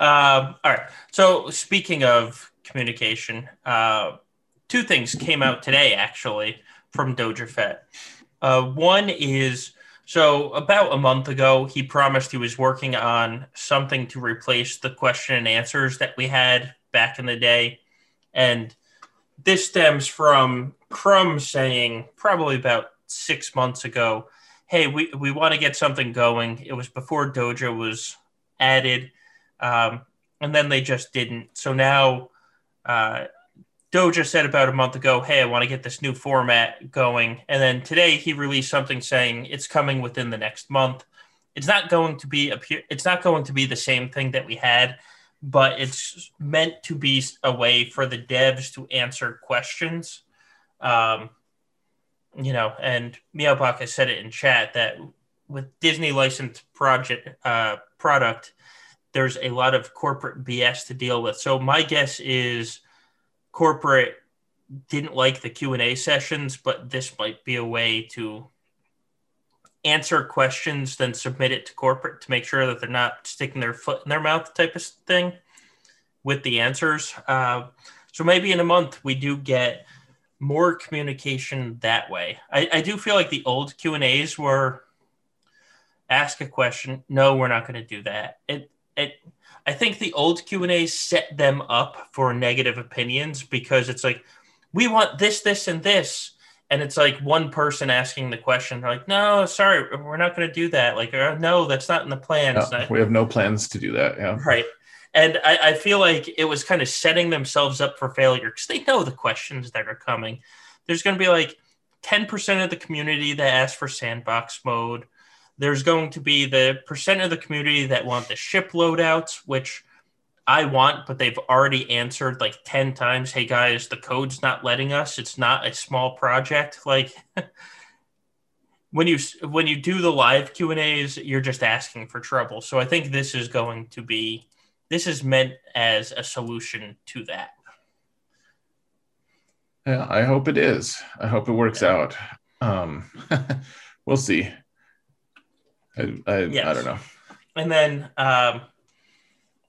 Um, all right. So speaking of communication, uh, two things came out today actually from Doja Fett. Uh, one is so about a month ago, he promised he was working on something to replace the question and answers that we had back in the day, and this stems from Crumb saying probably about six months ago, "Hey, we we want to get something going." It was before Doja was added um, and then they just didn't. So now, uh, Doja said about a month ago, "Hey, I want to get this new format going," and then today he released something saying it's coming within the next month. It's not going to be a pu- it's not going to be the same thing that we had, but it's meant to be a way for the devs to answer questions. Um, you know, and Meowbach has said it in chat that with Disney licensed project uh, product, there's a lot of corporate BS to deal with. So my guess is corporate didn't like the Q&A sessions, but this might be a way to answer questions then submit it to corporate to make sure that they're not sticking their foot in their mouth type of thing with the answers. Uh, so maybe in a month we do get more communication that way. I, I do feel like the old Q and A's were ask a question. No, we're not going to do that. It it. I think the old Q and A's set them up for negative opinions because it's like we want this, this, and this, and it's like one person asking the question. They're like, no, sorry, we're not going to do that. Like, uh, no, that's not in the plans. No, we have no plans to do that. Yeah, right. And I, I feel like it was kind of setting themselves up for failure because they know the questions that are coming. There's going to be like 10% of the community that asks for sandbox mode. There's going to be the percent of the community that want the ship loadouts, which I want, but they've already answered like 10 times, hey guys, the code's not letting us. It's not a small project. [LAUGHS] Like when you when you do the live Q&As, you're just asking for trouble. So I think this is going to be this is meant as a solution to that. Yeah, I hope it is. I hope it works yeah. out. Um, [LAUGHS] we'll see. I, I, yes. I, don't know. And then um,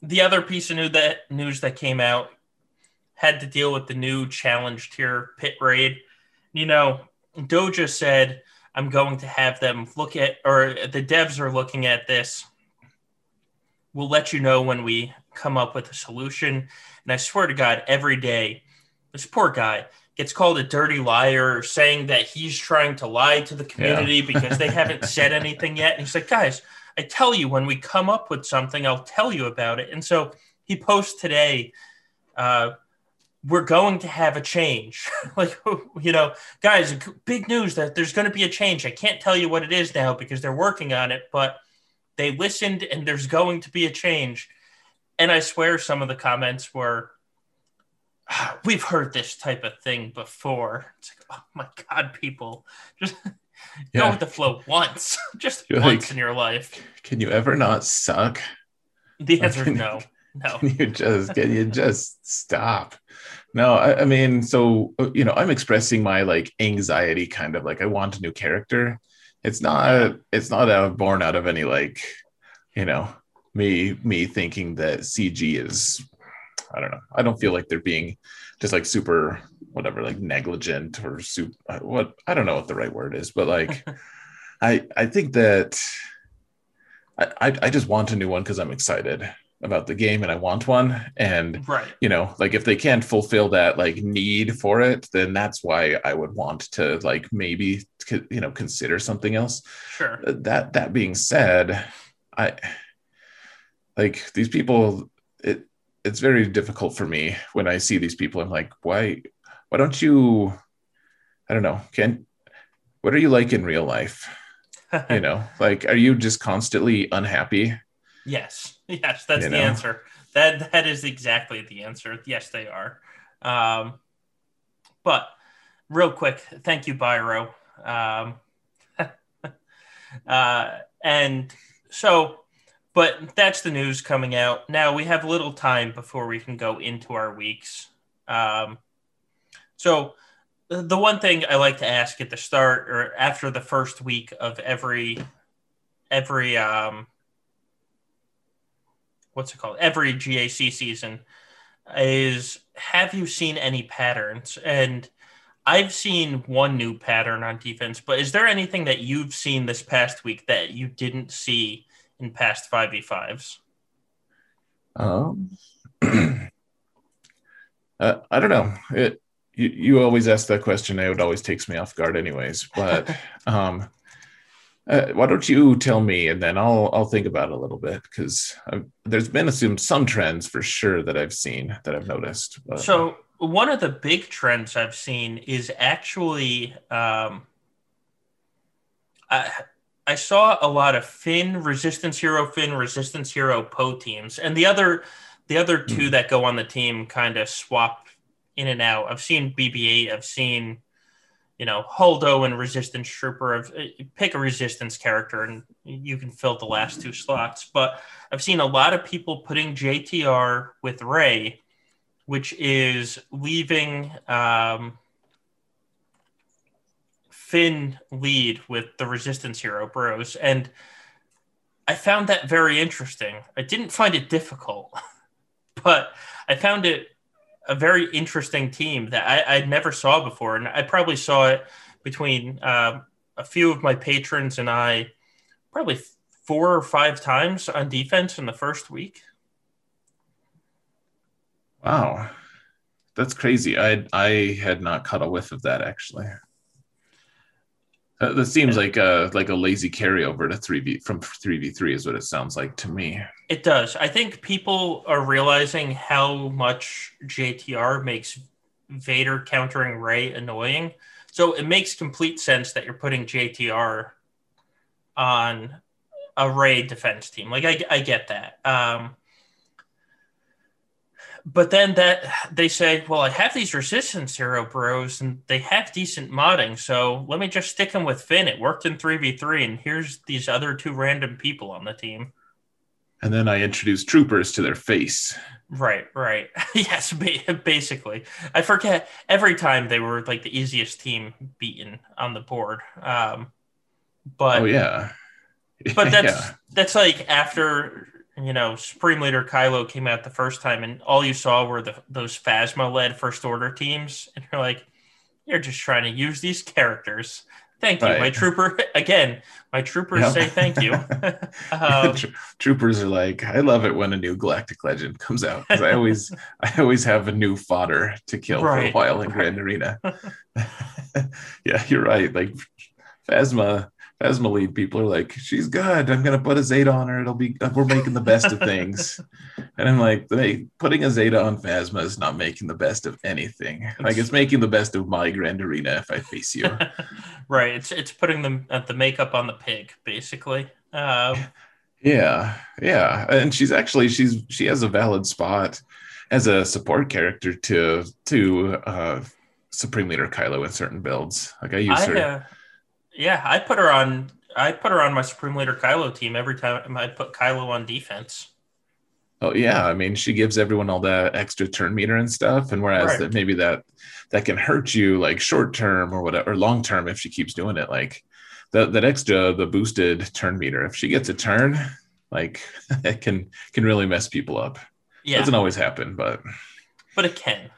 the other piece of news that news that came out had to deal with the new challenge tier pit raid. You know, Doja said, "I'm going to have them look at, or the devs are looking at this we'll let you know when we come up with a solution. And I swear to God, every day, this poor guy gets called a dirty liar, saying that he's trying to lie to the community yeah. [LAUGHS] because they haven't said anything yet. And he's like, guys, I tell you, when we come up with something, I'll tell you about it. And so he posts today, uh, we're going to have a change. [LAUGHS] like, you know, guys, big news that there's going to be a change. I can't tell you what it is now because they're working on it, but they listened and there's going to be a change. And I swear some of the comments were, [SIGHS] we've heard this type of thing before. It's like, oh my God, people, just [LAUGHS] yeah. go with the flow once, [LAUGHS] just You're once like, in your life. Can you ever not suck? The answer is no. [LAUGHS] No. Can you just can you just stop? No, I, I, mean, so uh, you know, I'm expressing my like anxiety, kind of like I want a new character, it's not it's not a born out of any like you know me me thinking that cg is i don't know i don't feel like they're being just like super whatever like negligent or super what i don't know what the right word is but like [LAUGHS] i i think that I, I just want a new one because I'm excited about the game and I want one. And right. you know, like if they can't fulfill that like need for it, then that's why I would want to like maybe you know consider something else. Sure. Uh, that that being said, I like these people. It it's very difficult for me when I see these people. I'm like, why why don't you? I don't know. Can what are you like in real life? [LAUGHS] you know, like are you just constantly unhappy? Yes. Yes, that's you the know? answer. That that is exactly the answer. Yes, they are. Um, but real quick, thank you, Byro. Um, [LAUGHS] uh, and so, but that's the news coming out. Now we have little time before we can go into our weeks. Um, so, the one thing I like to ask at the start or after the first week of every every um, what's it called every GAC season is have you seen any patterns and I've seen one new pattern on defense, but is there anything that you've seen this past week that you didn't see in past 5v5s? Um, [CLEARS THROAT] uh, I don't know. It you, you always ask that question. It always takes me off guard, anyways. But [LAUGHS] um, uh, why don't you tell me, and then I'll I'll think about it a little bit because there's been some some trends for sure that I've seen that I've noticed. But, so one of the big trends I've seen is actually um, I, I saw a lot of Finn Resistance Hero, Finn Resistance Hero Poe teams, and the other the other two mm. that go on the team kind of swap in and out. I've seen BB-8, I've seen you know Holdo and Resistance Trooper. Of uh, pick a Resistance character and you can fill the last two slots. But I've seen a lot of people putting JTR with Rey which is leaving um, Finn lead with the Resistance Hero Bros. And I found that very interesting. I didn't find it difficult, [LAUGHS] but I found it a very interesting team that I, I never saw before, and I probably saw it between uh, a few of my patrons and I, probably four or five times on defense in the first week. Wow, that's crazy. I I had not caught a whiff of that actually. Uh, that seems like a like a lazy carryover to three v from three v three is what it sounds like to me. It does. I think people are realizing how much JTR makes Vader countering Rey annoying. So it makes complete sense that you're putting JTR on a Rey defense team. Like I, I get that. Um, but then that they say, well, I have these resistance hero bros and they have decent modding, so let me just stick them with Finn. It worked in 3v3, and here's these other two random people on the team. And then I introduced troopers to their face. Right, right. [LAUGHS] yes, basically. I forget every time they were like the easiest team beaten on the board. Um, but oh yeah, but [LAUGHS] that's yeah. that's like after you know, Supreme Leader Kylo came out the first time, and all you saw were the those Phasma led First Order teams, [LAUGHS] and you're like, you're just trying to use these characters. Thank you, right. my trooper. [LAUGHS] Again, my troopers yep. say thank you. [LAUGHS] um, troopers are like, I love it when a new Galactic Legend comes out because I always, I always have a new fodder to kill right. for a while in Grand Arena. yeah, you're right. Like Phasma Phasma lead people are like, she's good. I'm gonna put a Zeta on her. It'll be we're making the best of things. [LAUGHS] And I'm like, hey, putting a Zeta on Phasma is not making the best of anything. Like it's making the best of my Grand Arena if I face you. [LAUGHS] right. It's it's putting them at the makeup on the pig, basically. Um, [LAUGHS] yeah, yeah. And she's actually she's she has a valid spot as a support character to to uh Supreme Leader Kylo in certain builds. Like I use I, her. Uh, yeah, I put her on. I put her on my Supreme Leader Kylo team every time I put Kylo on defense. Oh yeah, I mean she gives everyone all that extra turn meter and stuff, and whereas right. that maybe that that can hurt you like short term or whatever, or long term if she keeps doing it. Like that that extra the boosted turn meter, if she gets a turn, like [LAUGHS] it can can really mess people up. Yeah, doesn't always happen, but but it can.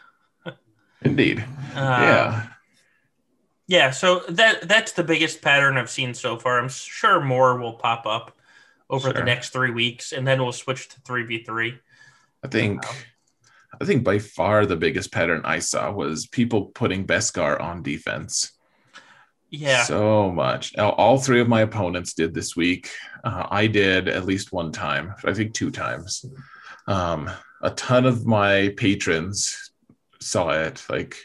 [LAUGHS] Indeed, uh, yeah. Yeah, so that that's the biggest pattern I've seen so far. I'm sure more will pop up over sure. the next three weeks, and then we'll switch to three v three. I think, I think by far the biggest pattern I saw was people putting Beskar on defense. Yeah, so much. All three of my opponents did this week. Uh, I did at least one time. I think two times. Um, a ton of my patrons saw it. Like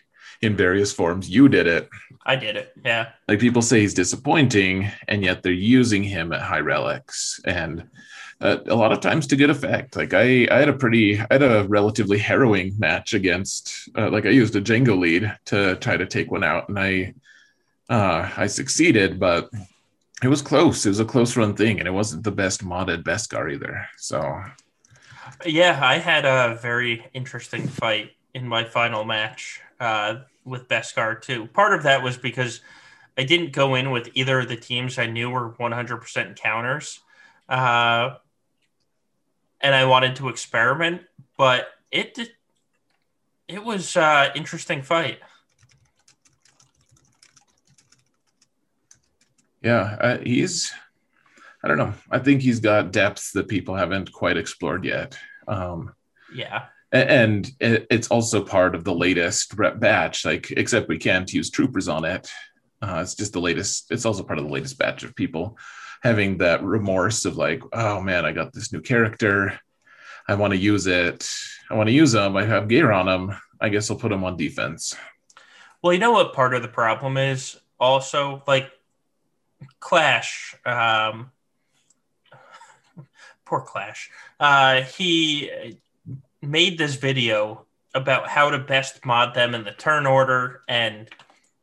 in various forms. You did it. I did it. Yeah. Like people say he's disappointing, and yet they're using him at high relics, and uh, a lot of times to good effect. Like I, I had a pretty, I had a relatively harrowing match against, uh, like I used a Jango lead to try to take one out, and I, uh, I succeeded, but it was close. It was a close run thing, and it wasn't the best modded Beskar either. So. Yeah, I had a very interesting fight in my final match uh, with Beskar too. Part of that was because I didn't go in with either of the teams I knew were 100% counters. Uh, and I wanted to experiment, but it it was uh interesting fight. Yeah, uh, he's I don't know. I think he's got depths that people haven't quite explored yet. Um, yeah and it's also part of the latest rep batch like except we can't use troopers on it. Uh, it's just the latest it's also part of the latest batch of people having that remorse of like oh man i got this new character. I want to use it. I want to use them i have gear on them i guess i'll put them on defense. Well you know what part of the problem is also? Like clash um [LAUGHS] poor clash. Uh he made this video about how to best mod them in the turn order and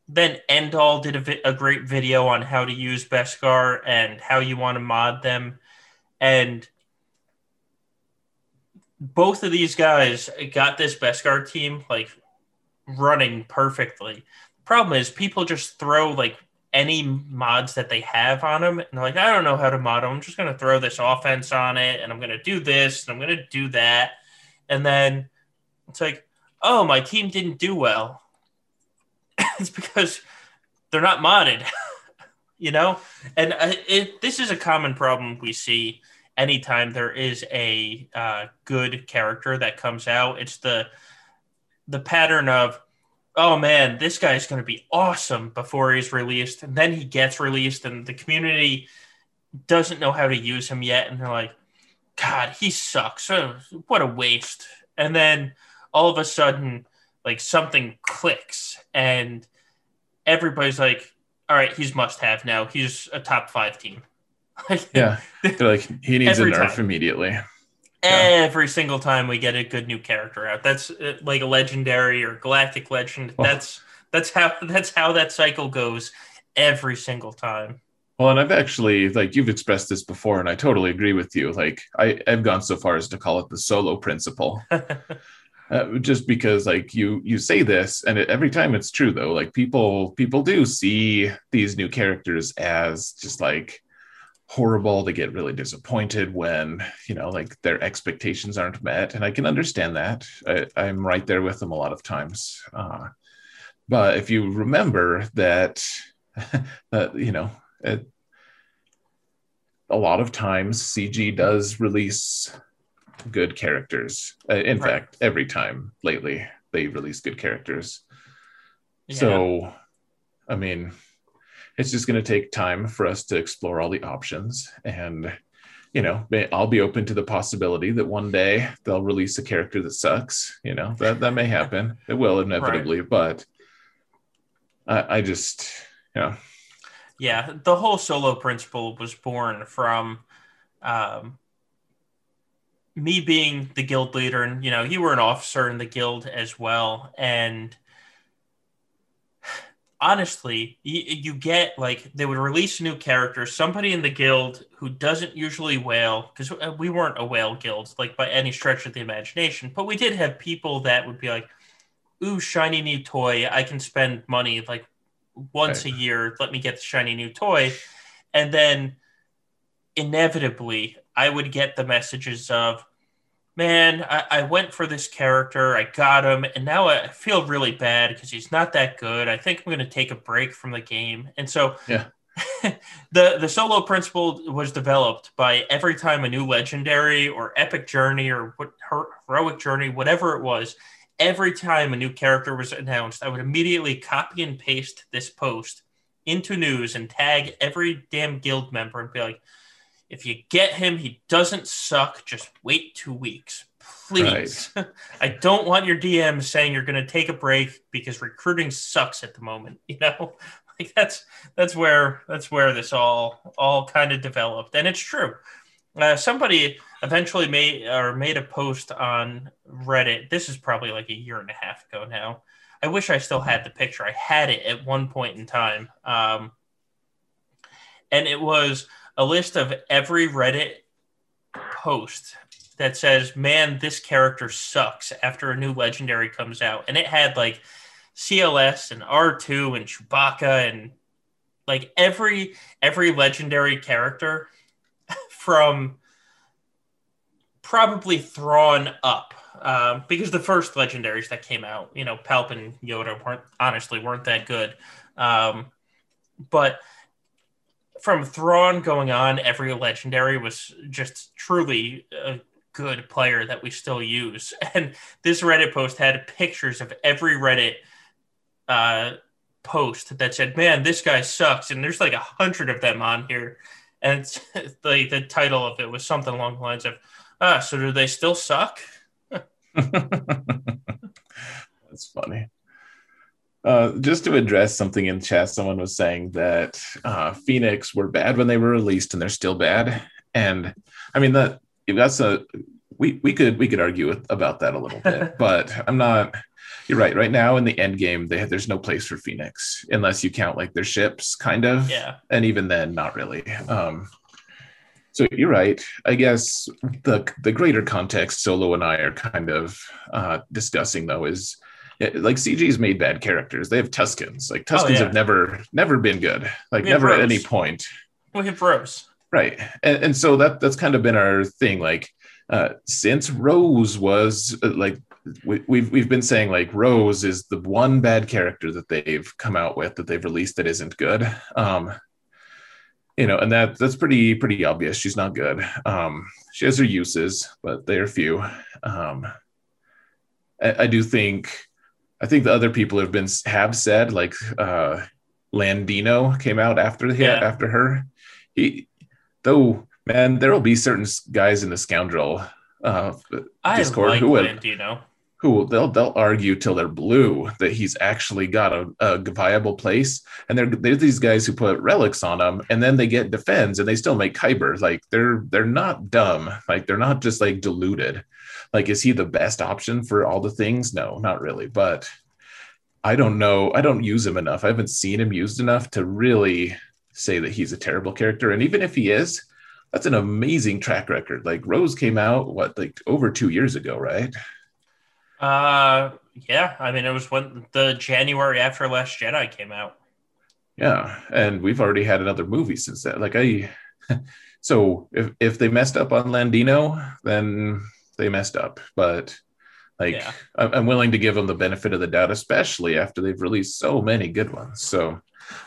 then Endall did a, vi- a, great video on how to use Beskar and how you want to mod them. And both of these guys got this Beskar team like running perfectly. Problem is, people just throw like any mods that they have on them, and they're like, I don't know how to mod them. I'm just going to throw this offense on it, and I'm going to do this, and I'm going to do that and then it's like, oh, my team didn't do well. [LAUGHS] it's because they're not modded, [LAUGHS] you know? And uh, it, this is a common problem we see anytime there is a uh, good character that comes out. It's the the pattern of, oh man, this guy's going to be awesome before he's released, and then he gets released, and the community doesn't know how to use him yet, and they're like, God, he sucks. Oh, what a waste. And then all of a sudden, like something clicks, and everybody's like, all right, he's must have now. He's a top five team. [LAUGHS] yeah. They're like, he needs a nerf time. immediately. Every single time we get a good new character out, that's uh, like a legendary or galactic legend. Oh. That's that's how that's how that cycle goes every single time. Well, and I've actually like you've expressed this before, and I totally agree with you. Like I, I've gone so far as to call it the solo principle. [LAUGHS] uh, just because like you you say this and it, every time it's true though like people people do see these new characters as just like horrible they get really disappointed when you know like their expectations aren't met and i can understand that I, i'm right there with them a lot of times uh, but if you remember that [LAUGHS] that you know it, a lot of times cg does release good characters uh, in right. fact every time lately they release good characters yeah. so i mean it's just going to take time for us to explore all the options and you know i'll be open to the possibility that one day they'll release a character that sucks you know that that may happen it will [LAUGHS] inevitably right. but I, I just you know yeah the whole solo principle was born from um, me being the guild leader and you know you were an officer in the guild as well and honestly, you, you, get like they would release a new character, somebody in the guild who doesn't usually whale, because uh, we weren't a whale guild, like by any stretch of the imagination, but we did have people that would be like, ooh, shiny new toy. I can spend money like once right. a year. Let me get the shiny new toy. And then inevitably, I would get the messages of, man, I, I, went for this character, I got him, and now I feel really bad because he's not that good. I think I'm going to take a break from the game. And so, yeah. [LAUGHS] the the solo principle was developed by every time a new legendary or epic journey or what heroic journey, whatever it was, every time a new character was announced, I would immediately copy and paste this post into news and tag every damn guild member and be like, if you get him, he doesn't suck. Just wait two weeks, please. Right. [LAUGHS] I don't want your DM saying you're going to take a break because recruiting sucks at the moment. [LAUGHS] You know, like that's that's where that's where this all all kind of developed, and it's true. Uh, somebody eventually made or made a post on Reddit. This is probably like a year and a half ago now. I wish I still had the picture. I had it at one point in time, um, and it was a list of every Reddit post that says, "Man, this character sucks." After a new legendary comes out, and it had like CLS and R2 and Chewbacca and like every every legendary character [LAUGHS] from probably Thrawn up. Um, because the first legendaries that came out, you know, Palp and Yoda weren't honestly weren't that good. Um, but from Thrawn going on, every legendary was just truly a good player that we still use. [LAUGHS] And this Reddit post had pictures of every Reddit uh, post that said, "Man, this guy sucks," and there's like a hundred of them on here. And [LAUGHS] the the title of it was something along the lines of, "Ah, so do they still suck?" [LAUGHS] That's funny. Uh, just to address something in chat, someone was saying that uh, Phoenix were bad when they were released, and they're still bad. And I mean that that's a we we could we could argue with, about that a little bit, [LAUGHS] but I'm not. You're right. Right now in the end game, they there's no place for Phoenix unless you count like their ships, kind of. Yeah. And even then, not really. Um, so you're right. I guess the the greater context Solo and I are kind of uh, discussing though is like CG's made bad characters. They have Tuskens. Like Tuskens oh, yeah. have never never been good. Like never Rose. at any point. We have Rose. Right. And, and so that that's kind of been our thing. Like uh, since Rose was uh, like we, we've we've been saying like Rose is the one bad character that they've come out with that they've released that isn't good. Um, you know, and that that's pretty pretty obvious. She's not good. Um, she has her uses, but they're few. Um, I, I do think, I think the other people have been have said like uh, Landino came out after the yeah. after her. He though man, there will be certain guys in the scoundrel uh, Discord like who would, Landino who they'll they'll argue till they're blue that he's actually got a, a viable place. And they're they're these guys who put relics on them, and then they get defends, and they still make Kyber. Like they're they're not dumb. Like they're not just like deluded. Like is he the best option for all the things? No, not really. But I don't know. I don't use him enough. I haven't seen him used enough to really say that he's a terrible character. And even if he is, that's an amazing track record. Like Rose came out what like over two years ago, right? Uh, yeah. I mean, it was when the January after Last Jedi came out. Yeah, and we've already had another movie since that. Like I, [LAUGHS] so if if they messed up on Landino, then they messed up. But like, yeah. I'm willing to give them the benefit of the doubt, especially after they've released so many good ones. So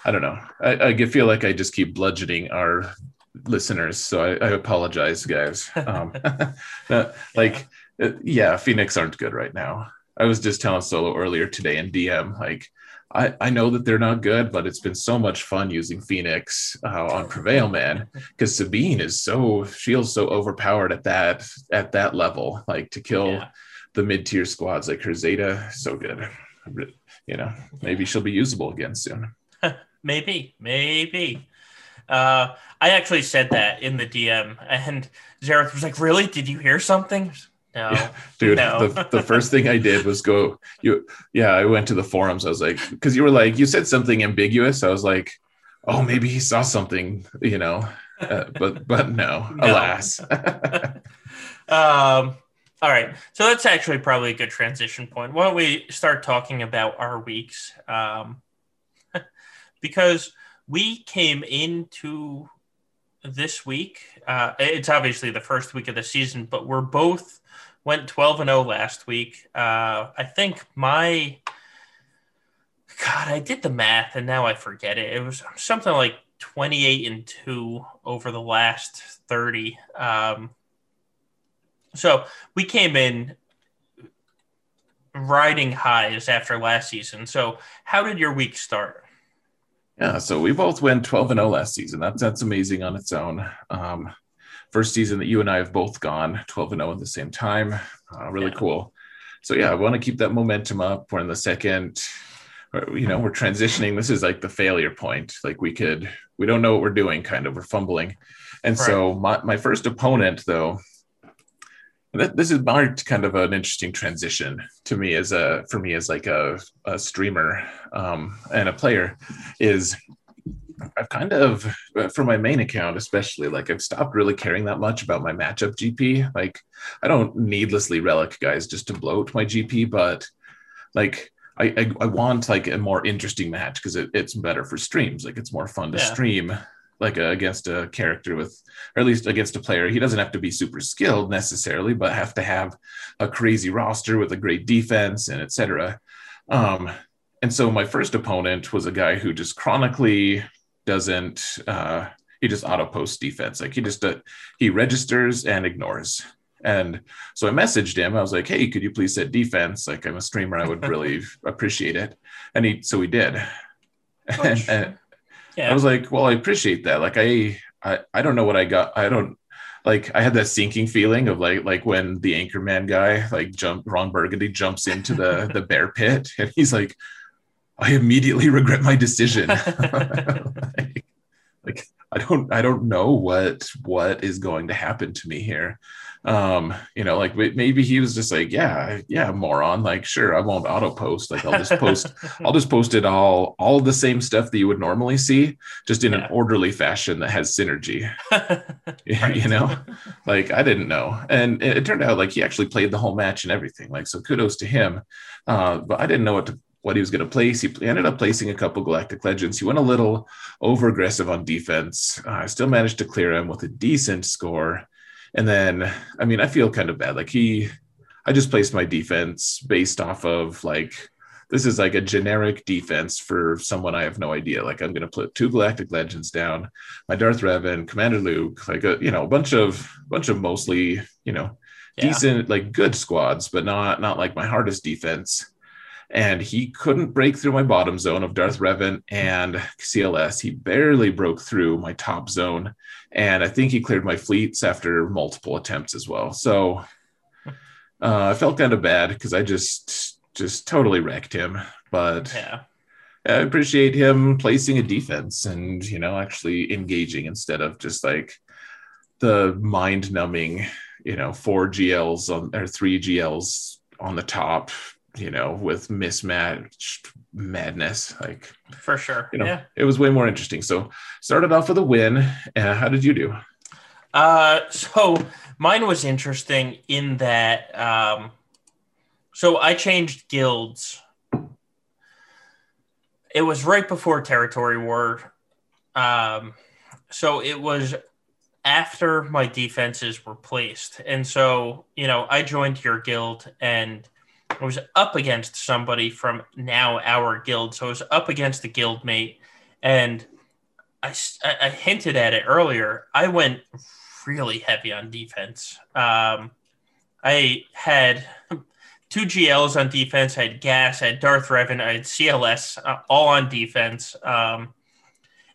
I don't know. I, I feel like I just keep bludgeoning our listeners, so I, I apologize, guys. [LAUGHS] Um, [LAUGHS] like yeah, Phoenix aren't good right now. I was just telling Solo earlier today in DM, like, I, I know that they're not good, but it's been so much fun using Phoenix uh, on Prevail Man because Sabine is so she feels so overpowered at that at that level, like to kill yeah. the mid tier squads like her Zeta, so good. You know, maybe she'll be usable again soon. [LAUGHS] maybe, maybe. Uh, I actually said that in the DM, and Xaereth was like, "Really? Did you hear something?" No, yeah, dude. No. the, the first thing I did was go. You, yeah, I went to the forums. I was like, because you were like, you said something ambiguous. I was like, oh, maybe he saw something, you know. Uh, but but no, [LAUGHS] no. alas. [LAUGHS] um. All right, so that's actually probably a good transition point. Why don't we start talking about our weeks? Um, [LAUGHS] because we came into this week. Uh, it's obviously the first week of the season, but we're both went 12 and 0 last week. Uh, I think my God, I did the math and now I forget it. It was something like 28 and 2 over the last 30. Um, so we came in riding highs after last season. So how did your week start? Yeah, so we both went 12 and 0 last season. That's that's amazing on its own. Um, first season that you and I have both gone 12 and 0 at the same time. Uh, really yeah. cool. So yeah, I want to keep that momentum up. We're in the second, you know, we're transitioning. This is like the failure point. Like we could, we don't know what we're doing. Kind of, we're fumbling. And right. so my my first opponent though. This is marked kind of an interesting transition to me as a for me as like a, a streamer um, and a player is I've kind of, uh, for my main account especially, like I've stopped really caring that much about my matchup GP. Like I don't needlessly relic guys just to bloat my GP, but like I, I, I want like a more interesting match because it, it's better for streams. Like it's more fun to yeah. stream like a, against a character with, or at least against a player. He doesn't have to be super skilled necessarily, but have to have a crazy roster with a great defense and etc. Um, and so my first opponent was a guy who just chronically doesn't uh, he just auto posts defense. Like he just uh, he registers and ignores. And so i messaged him. I was like hey could you please set defense? Like i'm a streamer. I would really [LAUGHS] appreciate it. And he so he did. Oh, and, [LAUGHS] and yeah. i was like well i appreciate that. Like I, I i don't know what i got. I don't like I had that sinking feeling of like like when the anchorman guy like jump Ron Burgundy jumps into the the bear pit and he's like, I immediately [LAUGHS] regret my decision. [LAUGHS] like, like, I don't I don't know what what is going to happen to me here. Um, you know, like maybe he was just like, yeah, yeah, moron. Like, sure, I won't auto post. Like, I'll just post, [LAUGHS] I'll just post it all, all the same stuff that you would normally see, just in yeah. an orderly fashion that has synergy. you know, like I didn't know, and it, it, turned out like he actually played the whole match and everything. Like, so kudos to him. Uh, but I didn't know what to what he was going to place. He ended up placing a couple Galactic Legends. He went a little over aggressive on defense. I uh, still managed to clear him with a decent score. And then, I mean, I feel kind of bad. Like he, I just placed my defense based off of like this is like a generic defense for someone I have no idea. Like I'm going to put two Galactic Legends down, my Darth Revan, Commander Luke, like a you know a bunch of bunch of mostly you know yeah. decent like good squads, but not not like my hardest defense. And he couldn't break through my bottom zone of Darth Revan and CLS. He barely broke through my top zone, and I think he cleared my fleets after multiple attempts as well. So uh, I felt kind of bad because I just just totally wrecked him. But yeah. I appreciate him placing a defense and you know actually engaging instead of just like the mind numbing, you know, four GLs on or three GLs on the top, you know, with mismatched madness. Like for sure. You know, yeah. it was way more interesting. So started off with a win. Uh, how did you do? Uh so mine was interesting in that um so I changed guilds. It was right before Territory War. Um, so it was after my defenses were placed. And so, you know, I joined your guild and I was up against somebody from now our guild. So I was up against the guild mate. And I, I hinted at it earlier. I went really heavy on defense. Um, I had [LAUGHS] two GLs on defense. I had Gas, I had Darth Revan, I had CLS, uh, all on defense. Um,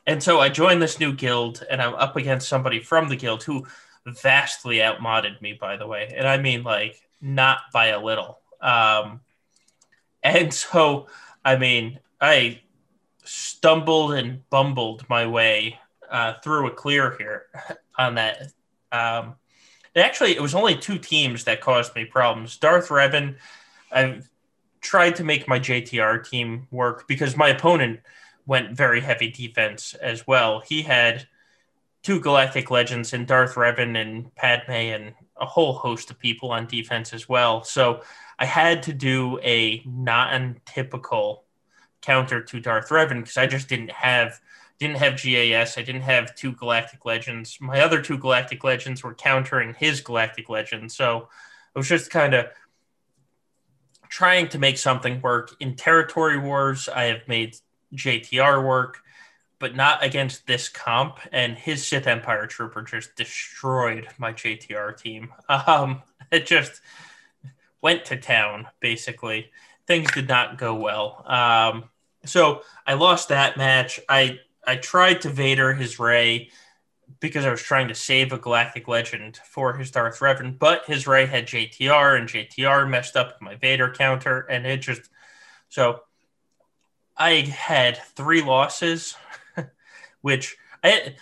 and so I joined this new guild, and I'm up against somebody from the guild who vastly outmodded me, by the way. And I mean, like, not by a little. Um, and so, I mean, I stumbled and bumbled my way uh, through a clear here on that. Um, actually, it was only two teams that caused me problems. Darth Revan, I've tried to make my JTR team work because my opponent went very heavy defense as well. He had two Galactic Legends and Darth Revan and Padme and a whole host of people on defense as well. So I had to do a non-typical counter to Darth Revan because I just didn't have didn't have GAS. I didn't have two Galactic Legends. My other two Galactic Legends were countering his Galactic Legend. So it was just kind of trying to make something work. In Territory Wars, I have made JTR work, but not against this comp. And his Sith Empire Trooper just destroyed my JTR team. [LAUGHS] Um, it just went to town, basically. Things did not go well. Um, so I lost that match. I I tried to Vader his Rey because I was trying to save a Galactic Legend for his Darth Revan, but his Rey had JTR, and JTR messed up my Vader counter, and it just so I had three losses, [LAUGHS] which I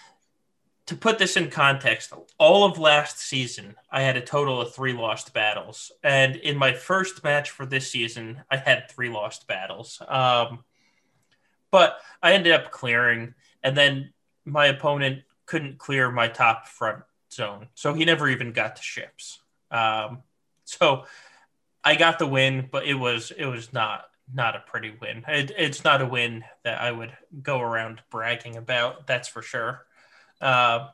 to put this in context, all of last season I had a total of three lost battles, and in my first match for this season, I had three lost battles. Um, but I ended up clearing, and then my opponent couldn't clear my top front zone, so he never even got to ships. Um, so I got the win, but it was it was not not a pretty win. It, it's not a win that I would go around bragging about. That's for sure. Uh,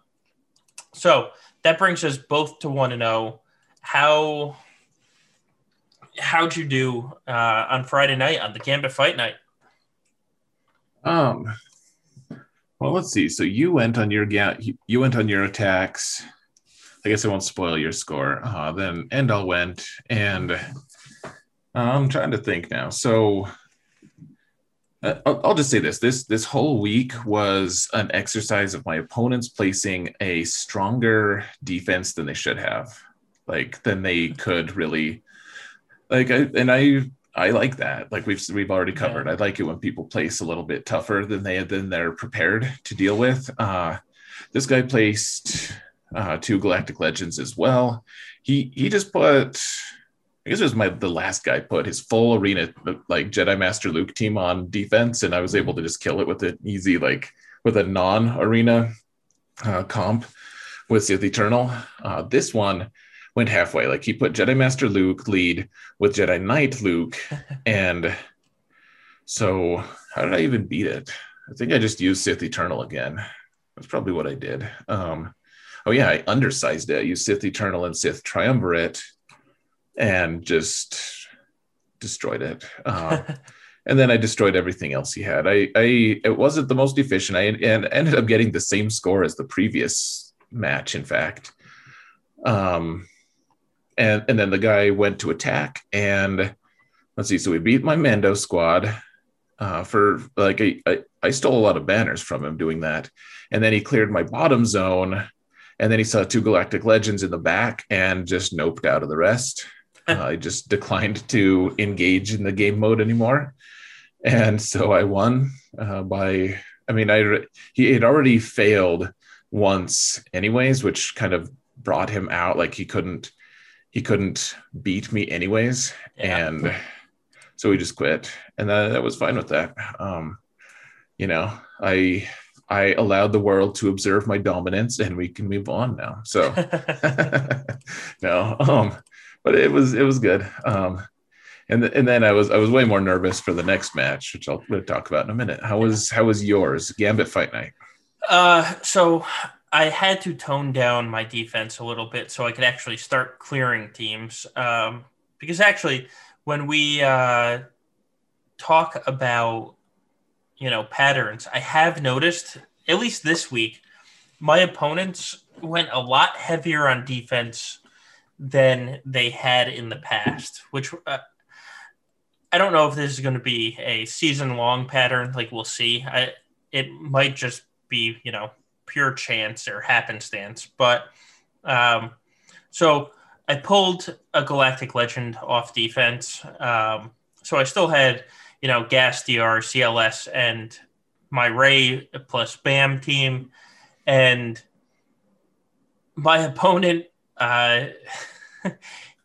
so that brings us both to one to know how how'd you do uh, on Friday night on the Gambit Fight Night? Um, well, let's see. So you went on your you went on your attacks. I guess I won't spoil your score. Uh, then Endall went, and uh, I'm trying to think now. So uh, I'll, just say this: this this whole week was an exercise of my opponents placing a stronger defense than they should have, like than they could really. Like, I, and I I like that. Like we've we've already covered. Yeah. I like it when people place a little bit tougher than they than they're prepared to deal with. Uh, this guy placed uh, two Galactic Legends as well. He he just put. I guess it was my the last guy put his full arena like Jedi Master Luke team on defense, and I was able to just kill it with an easy like with a non arena uh, comp with Sith Eternal. Uh, this one went halfway. Like he put Jedi Master Luke lead with Jedi Knight Luke, [LAUGHS] and so how did I even beat it? I think I just used Sith Eternal again. That's probably what I did. Um, oh yeah, I undersized it. I used Sith Eternal and Sith Triumvirate, and just destroyed it. Uh, [LAUGHS] and then I destroyed everything else he had. I, I it wasn't the most efficient. I and ended up getting the same score as the previous match, in fact. Um, and and then the guy went to attack, and let's see. So we beat my Mando squad. Uh, for like I, I, I stole a lot of banners from him doing that, and then he cleared my bottom zone, and then he saw two Galactic Legends in the back and just noped out of the rest. Uh, I just declined to engage in the game mode anymore and so I won uh, by. I mean, I he had already failed once, anyways, which kind of brought him out. Like he couldn't he couldn't beat me anyways, yeah. and so we just quit, and that, that was fine with that. Um, you know, I I allowed the world to observe my dominance, and we can move on now. So [LAUGHS] [LAUGHS] no, um, but it was it was good. Um, and and then I was I was way more nervous for the next match, which I'll talk about in a minute. How was how was yours, Gambit Fight Night? Uh, so I had to tone down my defense a little bit so I could actually start clearing teams. Um, because actually, when we uh, talk about you know patterns, I have noticed at least this week my opponents went a lot heavier on defense than they had in the past, which uh, I don't know if this is going to be a season long pattern. Like we'll see. I it might just be you know pure chance or happenstance. But um, so I pulled a Galactic Legend off defense. Um, so I still had you know Gas DR, CLS, and my Rey plus Bam team, and my opponent. Uh, [LAUGHS]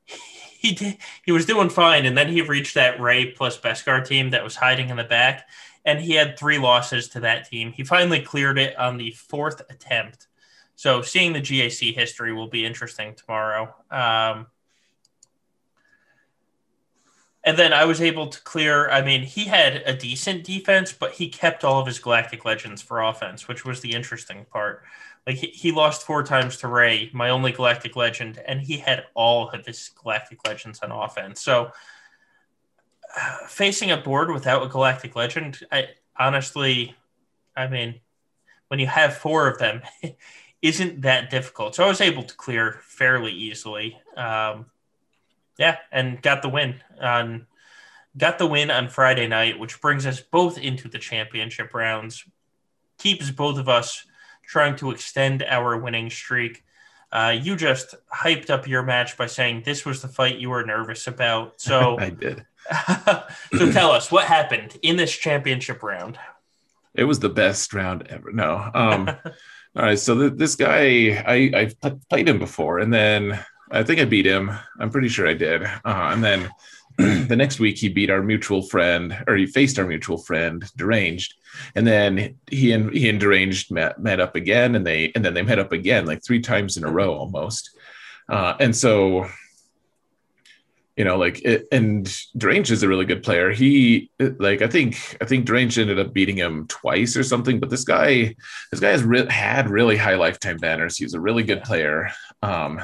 he did, he was doing fine, and then he reached that Rey plus Beskar team that was hiding in the back, and he had three losses to that team. He finally cleared it on the fourth attempt. So seeing the GAC history will be interesting tomorrow. Um, and then I was able to clear. I mean, he had a decent defense, but he kept all of his Galactic Legends for offense, which was the interesting part. Like he, he lost four times to Rey, my only Galactic Legend, and he had all of his Galactic Legends on offense. So uh, facing a board without a Galactic Legend, I honestly, I mean, when you have four of them, [LAUGHS] isn't that difficult. So I was able to clear fairly easily. Um, yeah, and got the win on got the win on Friday night, which brings us both into the championship rounds. Keeps both of us trying to extend our winning streak. Uh, you just hyped up your match by saying this was the fight you were nervous about. [LAUGHS] So I did. [LAUGHS] so tell us what happened in this championship round. It was the best round ever. No. Um, [LAUGHS] all right. So th- this guy, I, I've played him before, and then I think I beat him. I'm pretty sure I did. Uh, and then [CLEARS THROAT] the next week he beat our mutual friend, or he faced our mutual friend, Deranged, and then he and he and Deranged met met up again, and they and then they met up again like three times in a row almost. Uh, and so, you know, like it, and Deranged is a really good player. He like I think I think Deranged ended up beating him twice or something. But this guy, this guy has re- had really high lifetime banners. He's a really good player. Um,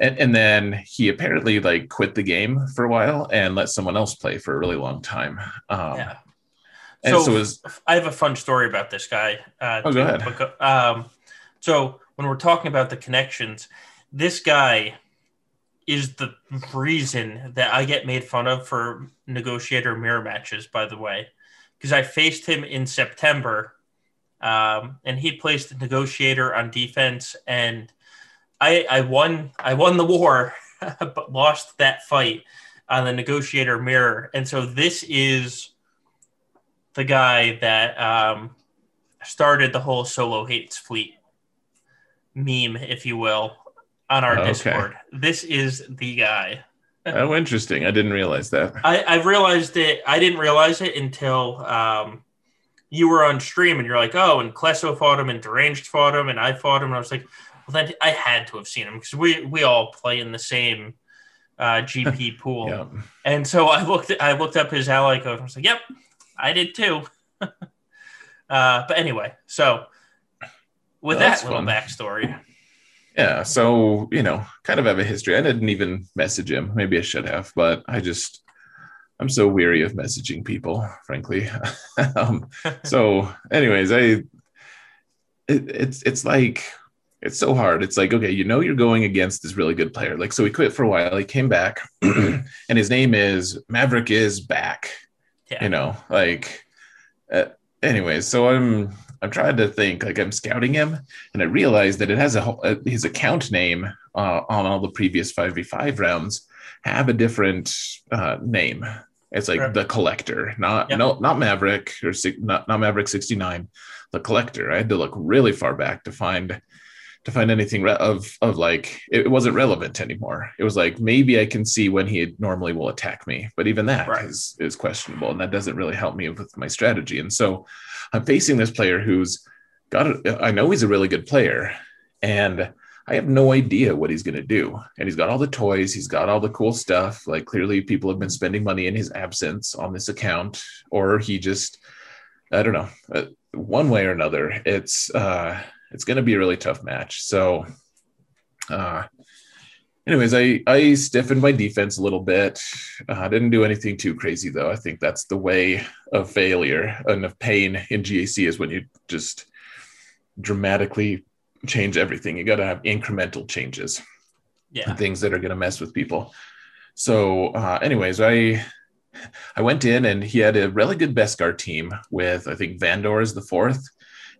and, and then he apparently like quit the game for a while and let someone else play for a really long time. Um, yeah. And so, so was, I have a fun story about this guy. Uh, oh, go ahead. Um, so when we're talking about the connections, this guy is the reason that I get made fun of for negotiator mirror matches. By the way, because I faced him in September, um, and he placed the negotiator on defense, and I, I won I won the war, [LAUGHS] but lost that fight on the negotiator mirror. And so this is the guy that um, started the whole solo hates fleet meme, if you will, on our okay. Discord. This is the guy. [LAUGHS] oh, interesting. I didn't realize that. I, I realized it. I didn't realize it until um, you were on stream and you're like, oh, and Klesso fought him and Deranged fought him and I fought him. And I was like, well, I had to have seen him because we we all play in the same uh, GP [LAUGHS] pool, yeah. and so I looked I looked up his ally code. and I was like, "Yep, I did too." [LAUGHS] uh, but anyway, so with that little fun. backstory, Yeah, so you know, kind of have a history. I didn't even message him. Maybe I should have, but I just I'm so weary of messaging people, frankly. [LAUGHS] um, so, anyways, I it, it's it's like it's so hard. It's like okay, you know, you're going against this really good player. Like, so he quit for a while. He came back, [CLEARS THROAT] and his name is Maverick is back. Yeah. You know, like. Uh, anyways, so I'm I'm trying to think like I'm scouting him, and I realized that it has a, a his account name uh, on all the previous five v five rounds have a different uh, name. It's like the collector, not yep. no, not Maverick or not, not Maverick 69, the collector. I had to look really far back to find to find anything re- of of like it wasn't relevant anymore. It was like maybe I can see when he normally will attack me, but even that right. is is questionable, and that doesn't really help me with my strategy. And so I'm facing this player who's got. A, I know he's a really good player, and I have no idea what he's going to do. And he's got all the toys, he's got all the cool stuff. Like clearly, people have been spending money in his absence on this account, or he just, I don't know, uh, one way or another. It's uh, it's going to be a really tough match. So, uh, anyways, I I stiffened my defense a little bit. Uh, I uh, didn't do anything too crazy though. I think that's the way of failure and of pain in GAC is when you just dramatically change everything. You got to have incremental changes. Yeah. Things that are going to mess with people. So, uh, anyways, I I went in and he had a really good Beskar team with I think Vandor is the fourth.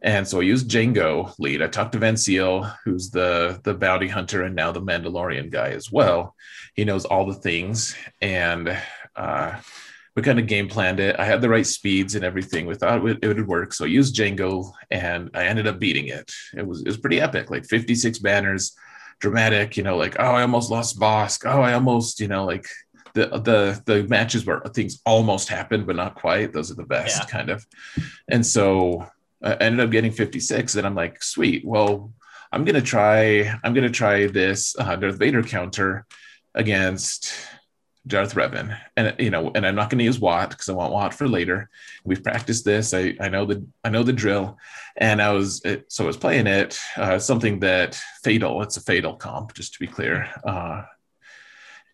And so I used Jango lead. I talked to Van Seal, who's the the bounty hunter and now the Mandalorian guy as well. He knows all the things, and uh, we kind of game planned it. I had the right speeds and everything. We thought it would, it would work. So I used Jango, and I ended up beating it. It was, it was pretty epic, like 56 banners, dramatic, you know, like, oh, I almost lost Bossk. Oh, I almost, you know, like the, the, the matches where things almost happened, but not quite. Those are the best yeah. kind of. And so I ended up getting 56 and I'm like, sweet. Well, I'm going to try, I'm to try this uh, Darth Vader counter against Darth Revan, and you know, and I'm not going to use Wat because I want Wat for later. We've practiced this. I, I know the I know the drill, and I was it, so I was playing it. Uh, something that fatal. It's a fatal comp, just to be clear. Uh,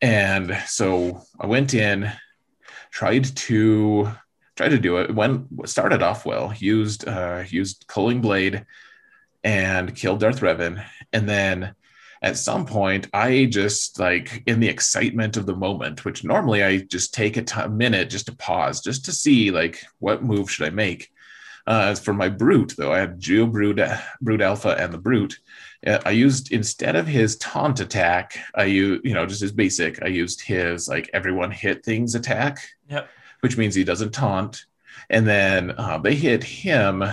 and so I went in, tried to tried to do it. Went started off well. Used uh, used culling blade, and killed Darth Revan, and then at some point i just like in the excitement of the moment which normally i just take a, t- a minute just to pause just to see like what move should i make uh, for my brute though i had geo brute, brute alpha and the brute uh, i used instead of his taunt attack i use you know just his basic i used his like everyone hit things attack yep. Which means he doesn't taunt and then uh, they hit him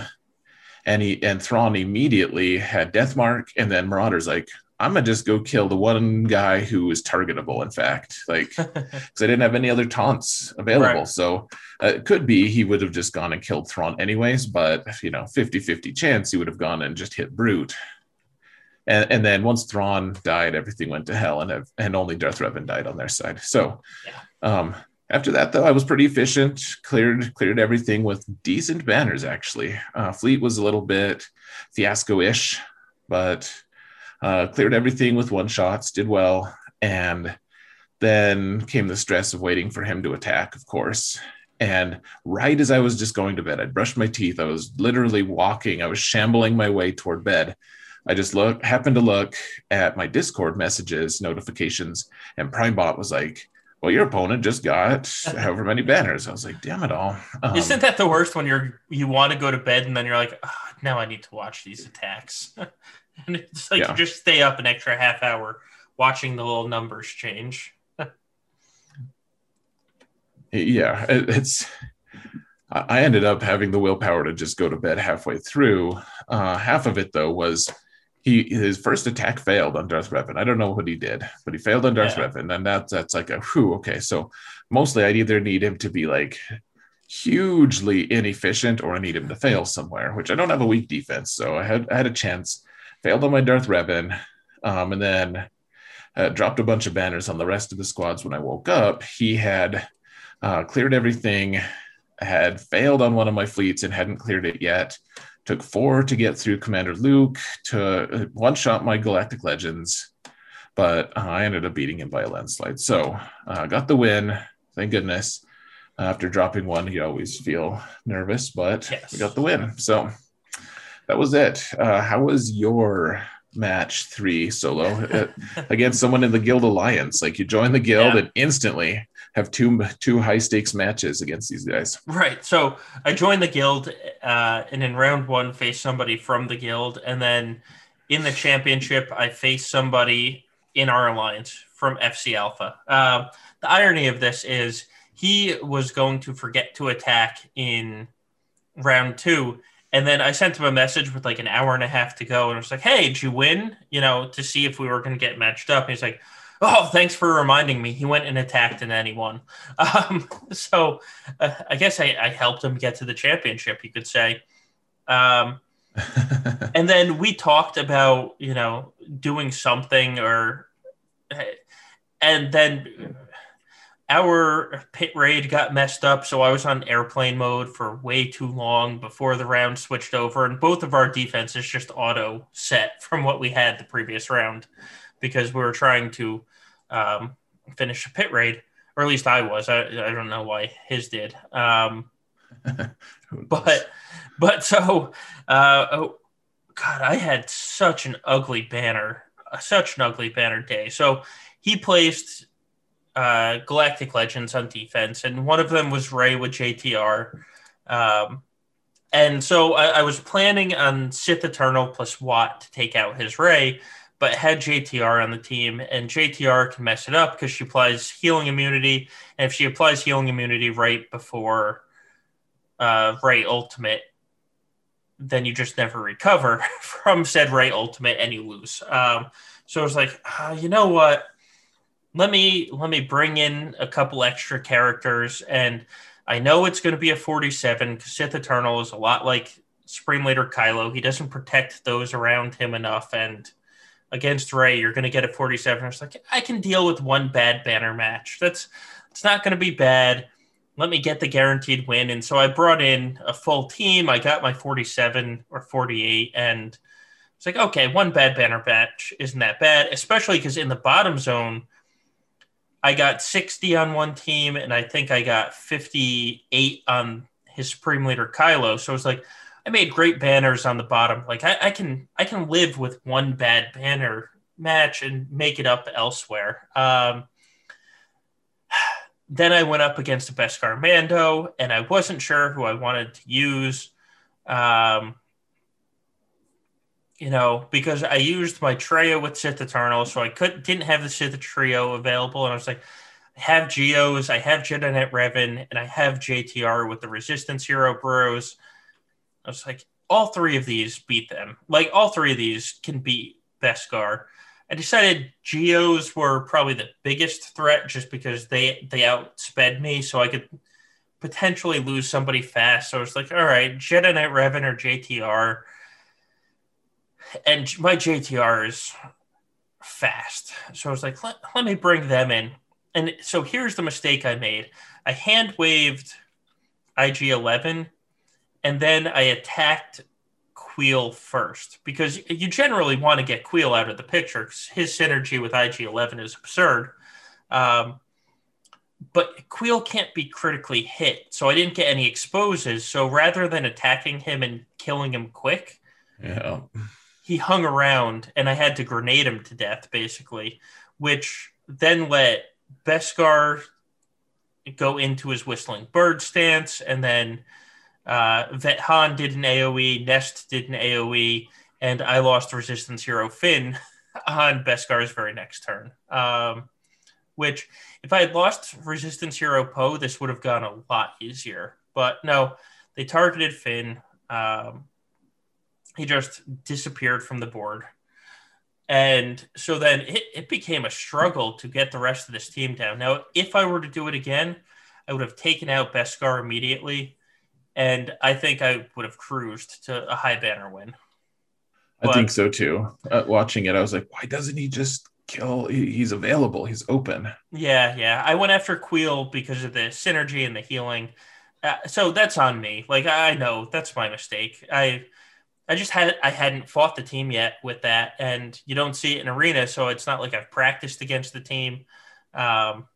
and he and Thrawn immediately had death mark, and then Marauder's like, I'm gonna just go kill the one guy who is targetable. In fact, like [LAUGHS] because I didn't have any other taunts available, right. so uh, it could be he would have just gone and killed Thrawn anyways. But you know, 50-50 chance he would have gone and just hit Brute. And, and then once Thrawn died, everything went to hell, and and only Darth Revan died on their side. So, yeah. um, after that, though, I was pretty efficient. cleared cleared everything with decent banners. Actually, uh, Fleet was a little bit fiasco-ish, but uh, cleared everything with one shots, did well, and then came the stress of waiting for him to attack, of course. And right as I was just going to bed, I'd brushed my teeth. I was literally walking. I was shambling my way toward bed. I just look happened to look at my Discord messages notifications, and PrimeBot was like, "Well, your opponent just got however many banners." I was like, "Damn it all!" Um, Isn't that the worst when you're you want to go to bed and then you're like, oh, "Now I need to watch these attacks." [LAUGHS] and it's like yeah. you just stay up an extra half hour watching the little numbers change. yeah, it's. I ended up having the willpower to just go to bed halfway through. Uh, half of it though was he his first attack failed on Darth Revan. I don't know what he did, but he failed on Darth yeah. Revan, and that's that's like a whew. Okay, so mostly I'd either need him to be like hugely inefficient or I need him to fail somewhere, which I don't have a weak defense, so I had I had a chance failed on my Darth Revan, um, and then uh, dropped a bunch of banners on the rest of the squads when I woke up. He had uh, cleared everything, had failed on one of my fleets and hadn't cleared it yet. Took four to get through Commander Luke to uh, one shot my Galactic Legends, but uh, I ended up beating him by a landslide. So uh, got the win. Thank goodness. After dropping one, you always feel nervous, but yes. we got the win. So that was it. Uh, how was your match three solo [LAUGHS] uh, against someone in the Guild Alliance? Like you join the guild yeah. and instantly have two two high stakes matches against these guys. Right. So I joined the guild, uh, and in round one faced somebody from the guild, and then in the championship I faced somebody in our alliance from FC Alpha. Uh, the irony of this is he was going to forget to attack in round two. And then I sent him a message with like an hour and a half to go. And I was like, hey, did you win? You know, to see if we were going to get matched up. And he's like, oh, thanks for reminding me. He went and attacked he won. [LAUGHS] Um, so uh, I guess I, I, helped him get to the championship, you could say. Um, [LAUGHS] and then we talked about, you know, doing something or, and then our pit raid got messed up, so I was on airplane mode for way too long before the round switched over, and both of our defenses just auto set [LAUGHS] from what we had the previous round because we were trying to um, finish a pit raid, or at least I was. I, I don't know why his did. Um, [LAUGHS] but but so uh, oh, God, I had such an ugly banner, such an ugly banner day. So he placed uh, Galactic Legends on defense, and one of them was Rey with JTR. Um, and so I, I, was planning on Sith Eternal plus Wat to take out his Rey, but had JTR on the team, and JTR can mess it up because she applies healing immunity, and if she applies healing immunity right before uh, Rey Ultimate, then you just never recover [LAUGHS] from said Rey Ultimate and you lose. Um, so I was like, uh, you know what? let me let me bring in a couple extra characters and I know it's going to be a 47 because Sith Eternal is a lot like Supreme Leader Kylo. He doesn't protect those around him enough. And against Rey, you're going to get a 47. It's like, I can deal with one bad banner match. That's it's not going to be bad. Let me get the guaranteed win. And so I brought in a full team. I got my 47 or 48. And it's like, okay, one bad banner match isn't that bad, especially because in the bottom zone, I got 60 on one team, and I think I got 58 on his Supreme Leader Kylo. So it's like I made great banners on the bottom. Like I, I can I can live with one bad banner match and make it up elsewhere. Um, [SIGHS] then I went up against a Beskar Mando, and I wasn't sure who I wanted to use. Um, you know, because I used my trio with Sith Eternal, so I could didn't have the Sith trio available, and I was like, I have Geos, I have Jedi Knight Revan, and I have JTR with the Resistance Hero Bros. I was like, all three of these beat them. Like all three of these can beat Beskar. I decided Geos were probably the biggest threat just because they they outsped me, so I could potentially lose somebody fast. So I was like, all right, Jedi Knight Revan or JTR and my JTR is fast. So I was like, let, let me bring them in. And so here's the mistake I made I hand waved IG 11 and then I attacked Kuiil first because you generally want to get Kuiil out of the picture because his synergy with IG 11 is absurd. Um, but Kuiil can't be critically hit. So I didn't get any exposes. So rather than attacking him and killing him quick, yeah he hung around and I had to grenade him to death, basically, which then let Beskar go into his whistling bird stance, and then uh, Vet Han did an AoE, Nest did an AoE, and I lost Resistance Hero Finn [LAUGHS] on Beskar's very next turn. Um, which, if I had lost Resistance Hero Poe, this would have gone a lot easier. But no, they targeted Finn. Um, he just disappeared from the board. And so then it, it became a struggle to get the rest of this team down. Now, if I were to do it again, I would have taken out Beskar immediately. And I think I would have cruised to a high banner win. I think so too. Uh, watching it, I was like, why doesn't he just kill? He, he's available. He's open. Yeah, yeah. I went after Kuiil because of the synergy and the healing. Uh, so that's on me. Like I know that's my mistake. I I just had I hadn't fought the team yet with that, and you don't see it in arena, so it's not like I've practiced against the team. Um,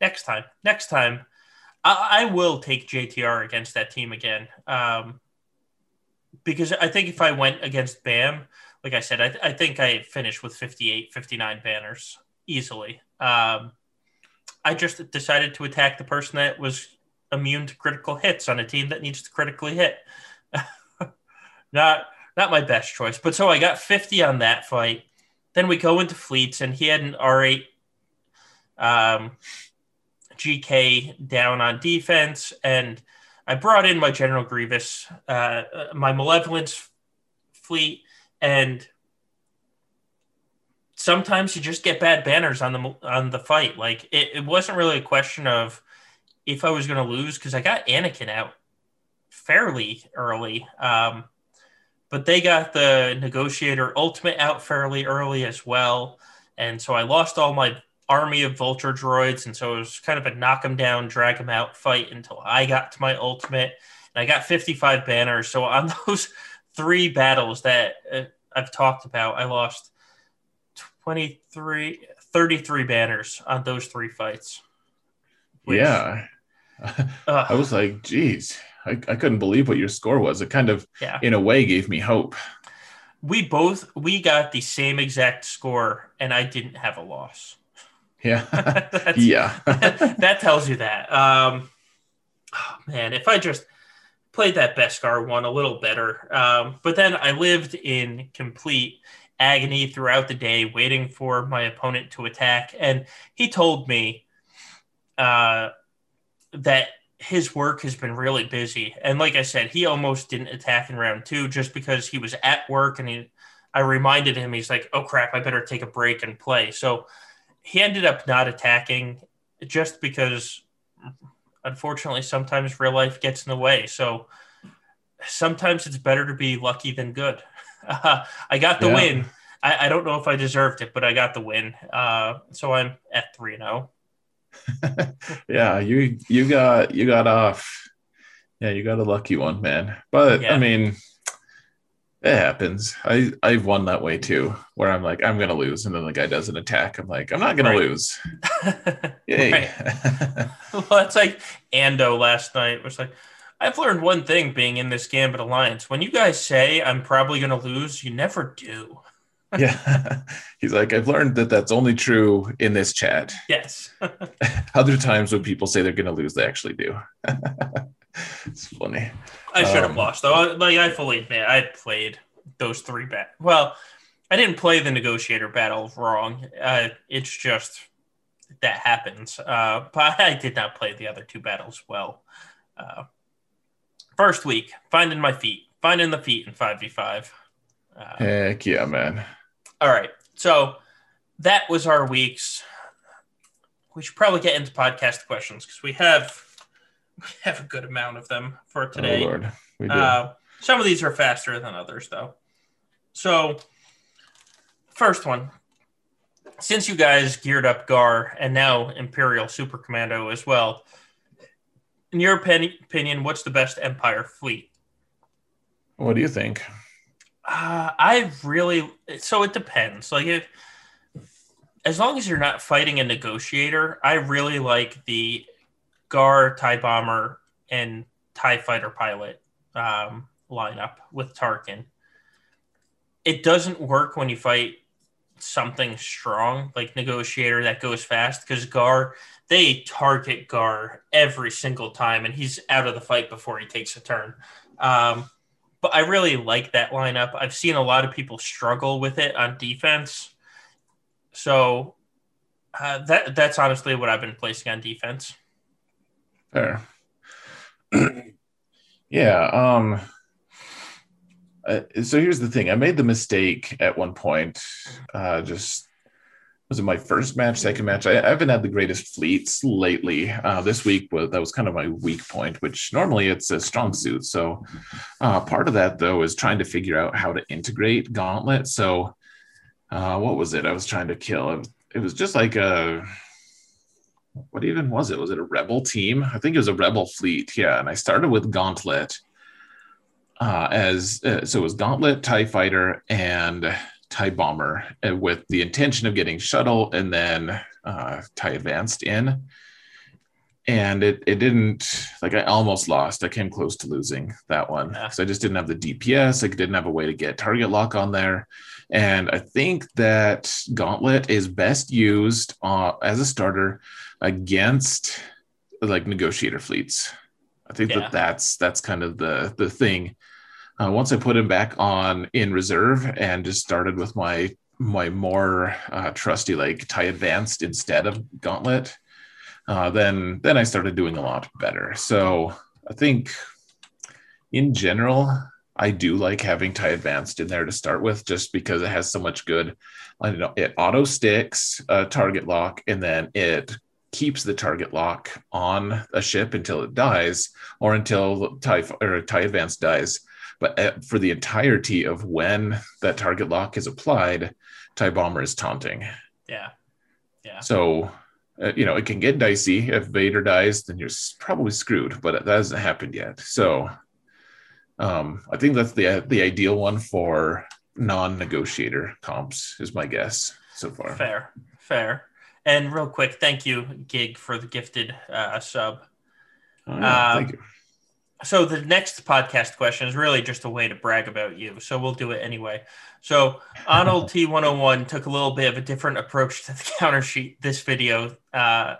next time, next time, I, will take JTR against that team again. Um, because I think if I went against Bam, like I said, I, I think I finished with 58, 59 banners easily. Um, I just decided to attack the person that was immune to critical hits on a team that needs to critically hit. [LAUGHS] not not my best choice, but so I got 50 on that fight. Then we go into fleets, and he had an R8 um, GK down on defense, and I brought in my General Grievous, uh, my Malevolence fleet, and sometimes you just get bad banners on the on the fight. Like it, it wasn't really a question of if I was going to lose because I got Anakin out fairly early, um, but they got the Negotiator Ultimate out fairly early as well, and so I lost all my army of Vulture droids, and so it was kind of a knock them down, drag them out fight until I got to my ultimate, and I got 55 banners. So on [LAUGHS] those three battles that uh, I've talked about, I lost 23, 33 banners on those three fights. Which, yeah. [LAUGHS] uh, I was like, geez, I, I couldn't believe what your score was. It kind of, yeah. in a way, gave me hope. We both we got the same exact score, and I didn't have a loss. Yeah, [LAUGHS] yeah. [LAUGHS] that tells you that. Um, oh, man, if I just played that Beskar one a little better, um, but then I lived in complete agony throughout the day, waiting for my opponent to attack. And he told me uh, that his work has been really busy. And like I said, he almost didn't attack in round two just because he was at work. And he, I reminded him, he's like, oh crap, I better take a break and play. So he ended up not attacking just because, unfortunately, sometimes real life gets in the way. So sometimes it's better to be lucky than good. Uh, [LAUGHS] I got the yeah. win. I, I, don't know if I deserved it, but I got the win. Uh, so I'm at three zero. Oh. [LAUGHS] yeah, you you got you got off. Yeah, you got a lucky one, man. But yeah. I mean, it happens. I I've won that way too, where I'm like I'm gonna lose, and then the guy does an attack. I'm like I'm not gonna right. lose. [LAUGHS] Yay! [LAUGHS] well, it's like Ando last night was like I've learned one thing being in this Gambit Alliance. When you guys say I'm probably going to lose, you never do. Yeah. [LAUGHS] He's like, I've learned that that's only true in this chat. Yes. [LAUGHS] Other times when people say they're going to lose, they actually do. [LAUGHS] it's funny. I should have um, lost, though. Like, I fully admit, I played those three bet. Well, I didn't play the negotiator battle wrong. Uh, it's just that happens. Uh, but I did not play the other two battles well. Uh, First week, finding my feet, finding the feet in 5v5. Uh, Heck yeah, man. All right. So that was our weeks. We should probably get into podcast questions because we have we have a good amount of them for today. Oh, Lord. We do. Uh, some of these are faster than others, though. So, first one. Since you guys geared up GAR and now Imperial Super Commando as well, in your opinion, what's the best Empire fleet? What do you think? Uh, I really so it depends. Like if as long as you're not fighting a negotiator, I really like the Gar Tie Bomber and Tie Fighter pilot um, lineup with Tarkin. It doesn't work when you fight something strong like negotiator that goes fast because Gar they target Gar every single time, and he's out of the fight before he takes a turn. Um, but I really like that lineup. I've seen a lot of people struggle with it on defense, so uh, that that's honestly what I've been placing on defense. Fair. [CLEARS THROAT] yeah. Um. Uh, so here's the thing. I made the mistake at one point, uh, just was it my first match, second match? I, I haven't had the greatest fleets lately. Uh, this week was that was kind of my weak point, which normally it's a strong suit. So uh, part of that though is trying to figure out how to integrate Gauntlet. So uh, what was it? I was trying to kill. It was just like a what even was it? Was it a rebel team? I think it was a rebel fleet. Yeah, and I started with Gauntlet. uh, as uh, so it was Gauntlet, Tie Fighter, and Tie Bomber, uh, with the intention of getting Shuttle and then uh, Tie Advanced in. And it it didn't like I almost lost. I came close to losing that one. Yeah. So I just didn't have the DPS. I didn't have a way to get target lock on there. And I think that Gauntlet is best used uh, as a starter against like negotiator fleets. I think Yeah. that that's that's kind of the the thing. Uh, once I put him back on in reserve and just started with my my more uh, trusty like tie advanced instead of gauntlet, uh, then then I started doing a lot better. So I think in general, I do like having tie advanced in there to start with, just because it has so much good. I don't know it auto sticks uh, target lock, and then it keeps the target lock on a ship until it dies, or until tie or tie advanced dies. But uh, for the entirety of when that target lock is applied, tie bomber is taunting. Yeah. Yeah. So, uh, you know, it can get dicey. If Vader dies, then you're probably screwed, but that hasn't happened yet. So, um, I think that's the the ideal one for non-negotiator comps, is my guess so far. Fair. Fair. And real quick, thank you, Gig, for the gifted uh, sub. Oh, yeah, Um, thank you. So the next podcast question is really just a way to brag about you. So we'll do it anyway. So Arnold [LAUGHS] T101 took a little bit of a different approach to the [LAUGHS] counter sheet this video, uh,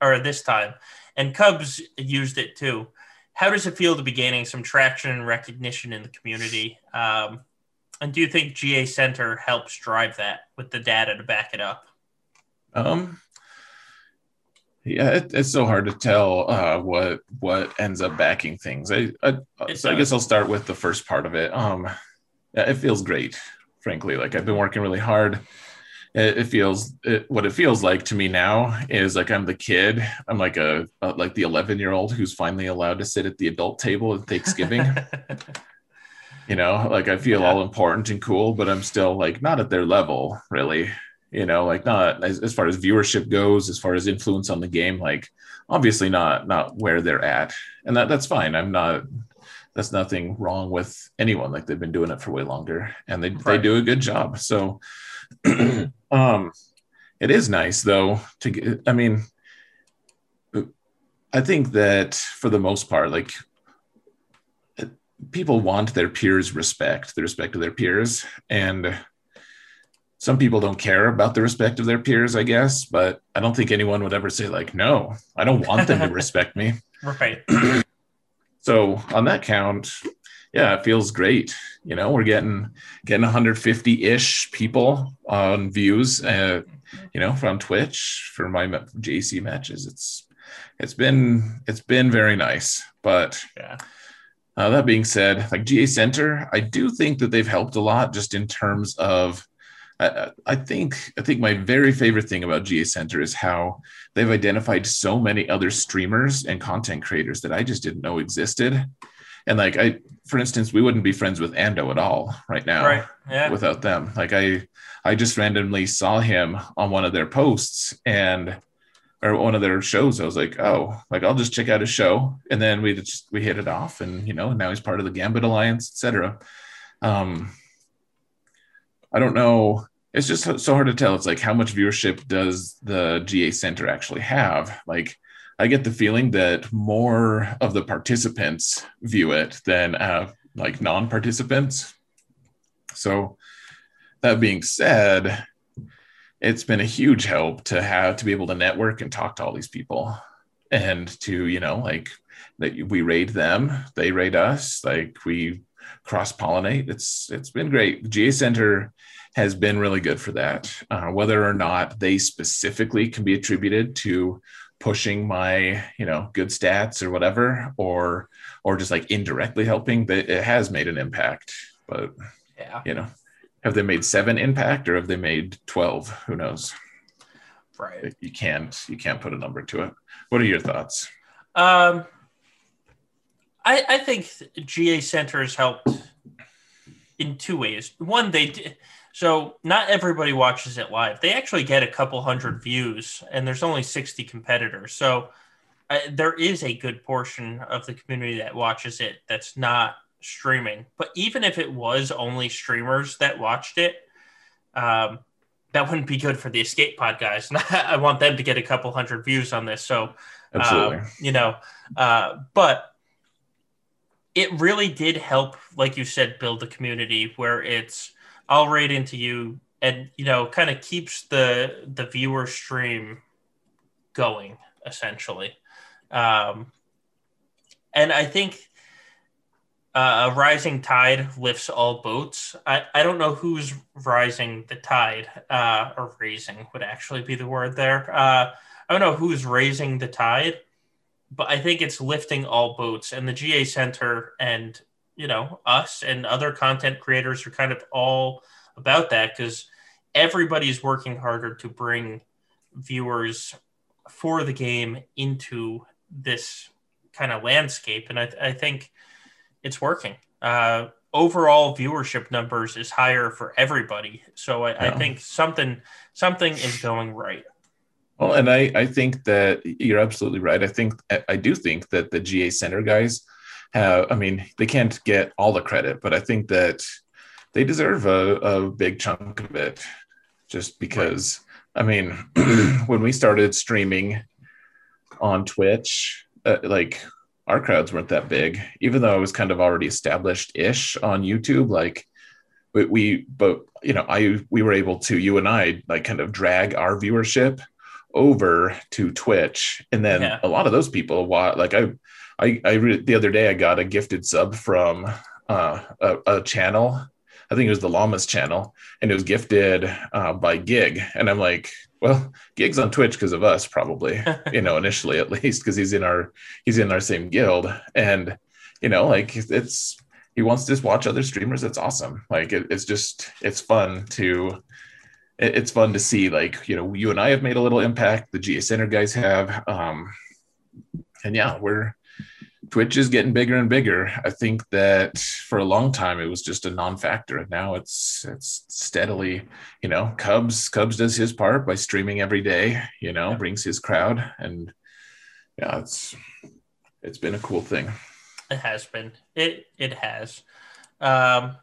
or this time, and Cubs used it too. How does it feel to be gaining some traction and recognition in the community? Um, and do you think GA Center helps drive that with the data to back it up? Um, yeah, it, it's so hard to tell uh, what what ends up backing things. I, I so I guess I'll start with the first part of it. Um, it feels great, frankly. Like I've been working really hard. It, it feels it, what it feels like to me now is like I'm the kid. I'm like a, a like the 11 year old who's finally allowed to sit at the adult table at Thanksgiving. [LAUGHS] you know like i feel Yeah. all important and cool but i'm still like not at their level really you know like not as, as far as viewership goes as far as influence on the game like obviously not not where they're at. And that that's fine. I'm not that's nothing wrong with anyone. Like they've been doing it for way longer and they, they do a good job. So [CLEARS THROAT] um it is nice though to get i mean i think that for the most part like people want their peers respect the respect of their peers. And some people don't care about the respect of their peers i guess but i don't think anyone would ever say like no i don't want them to [LAUGHS] respect me right. [CLEARS THROAT] so on that count yeah it feels great you know we're getting getting 150-ish people on views uh, you know from twitch for my jc matches it's it's been it's been very nice but Yeah. uh, that being said, like GA Center, I do think that they've helped a lot just in terms of. I, I think I think my very favorite thing about GA Center is how they've identified so many other streamers and content creators that I just didn't know existed. And like I, for instance, we wouldn't be friends with Ando at all right now Right. Yeah. without them. Like I, I just randomly saw him on one of their posts and or one of their shows. I was like, oh, like I'll just check out his show, and then we just we hit it off, and you know now he's part of the Gambit Alliance, etc. Um, I don't know. It's just so- hard to tell. It's like how much viewership does the GA Center actually have? Like, I get the feeling that more of the participants view it than uh, like non-participants. So, that being said, it's been a huge help to have to be able to network and talk to all these people and to you know like that we raid them they raid us like we cross pollinate it's it's been great ga center has been really good for that uh, whether or not they specifically can be attributed to pushing my you know good stats or whatever or or just like indirectly helping that it has made an impact but Yeah. you know have they made seven impact or have they made 12 who knows Right. you can't you can't put a number to it what are your thoughts Um, I I think GA Centers helped in two ways. One, they so not everybody watches it live. They actually get a couple hundred views, and there's only sixty competitors. So uh, there is a good portion of the community that watches it that's not streaming. But even if it was only streamers that watched it, um, that wouldn't be good for the escape pod guys. [LAUGHS] I want them to get a couple hundred views on this. So, Absolutely. um, you know, uh, but it really did help, like you said, build a community where it's I'll rate into you and you know kind of keeps the the viewer stream going essentially. Um, and I think uh, a rising tide lifts all boats. I, I don't know who's rising the tide, uh, or raising would actually be the word there. Uh, I don't know who's raising the tide, but I think it's lifting all boats. And the GA Center and, you know, us and other content creators are kind of all about that because everybody's working harder to bring viewers for the game into this kind of landscape. And I, I think it's working. Uh, overall viewership numbers is higher for everybody. So I, yeah. I, think something something is going right. Well, and I, I think that you're absolutely right. I think I do think that the GA Center guys have, I mean, they can't get all the credit, but I think that they deserve a, a big chunk of it just because. I mean, [CLEARS THROAT] when we started streaming on Twitch, uh, like our crowds weren't that big, even though it was kind of already established ish on YouTube. Like we, but you know, I we were able to you and I like kind of drag our viewership over to Twitch, and then yeah. a lot of those people, like I, I, I the other day I got a gifted sub from uh, a, a channel. I think it was the Llamas channel, and it was gifted uh, by Gig, and I'm like, well, gigs on Twitch because of us, probably, [LAUGHS] you know, initially at least, because he's in our he's in our same guild, and you know, like it's he wants to just watch other streamers. It's awesome. Like it, it's just it's fun to it's fun to see. Like you know, you and I have made a little impact. The GA Center guys have, um, and yeah, we're Twitch is getting bigger and bigger. I think that for a long time it was just a non-factor, and now it's it's steadily, you know, Cubs Cubs does his part by streaming every day. You know, brings his crowd, and yeah, it's it's been a cool thing. It has been. It it has. Um,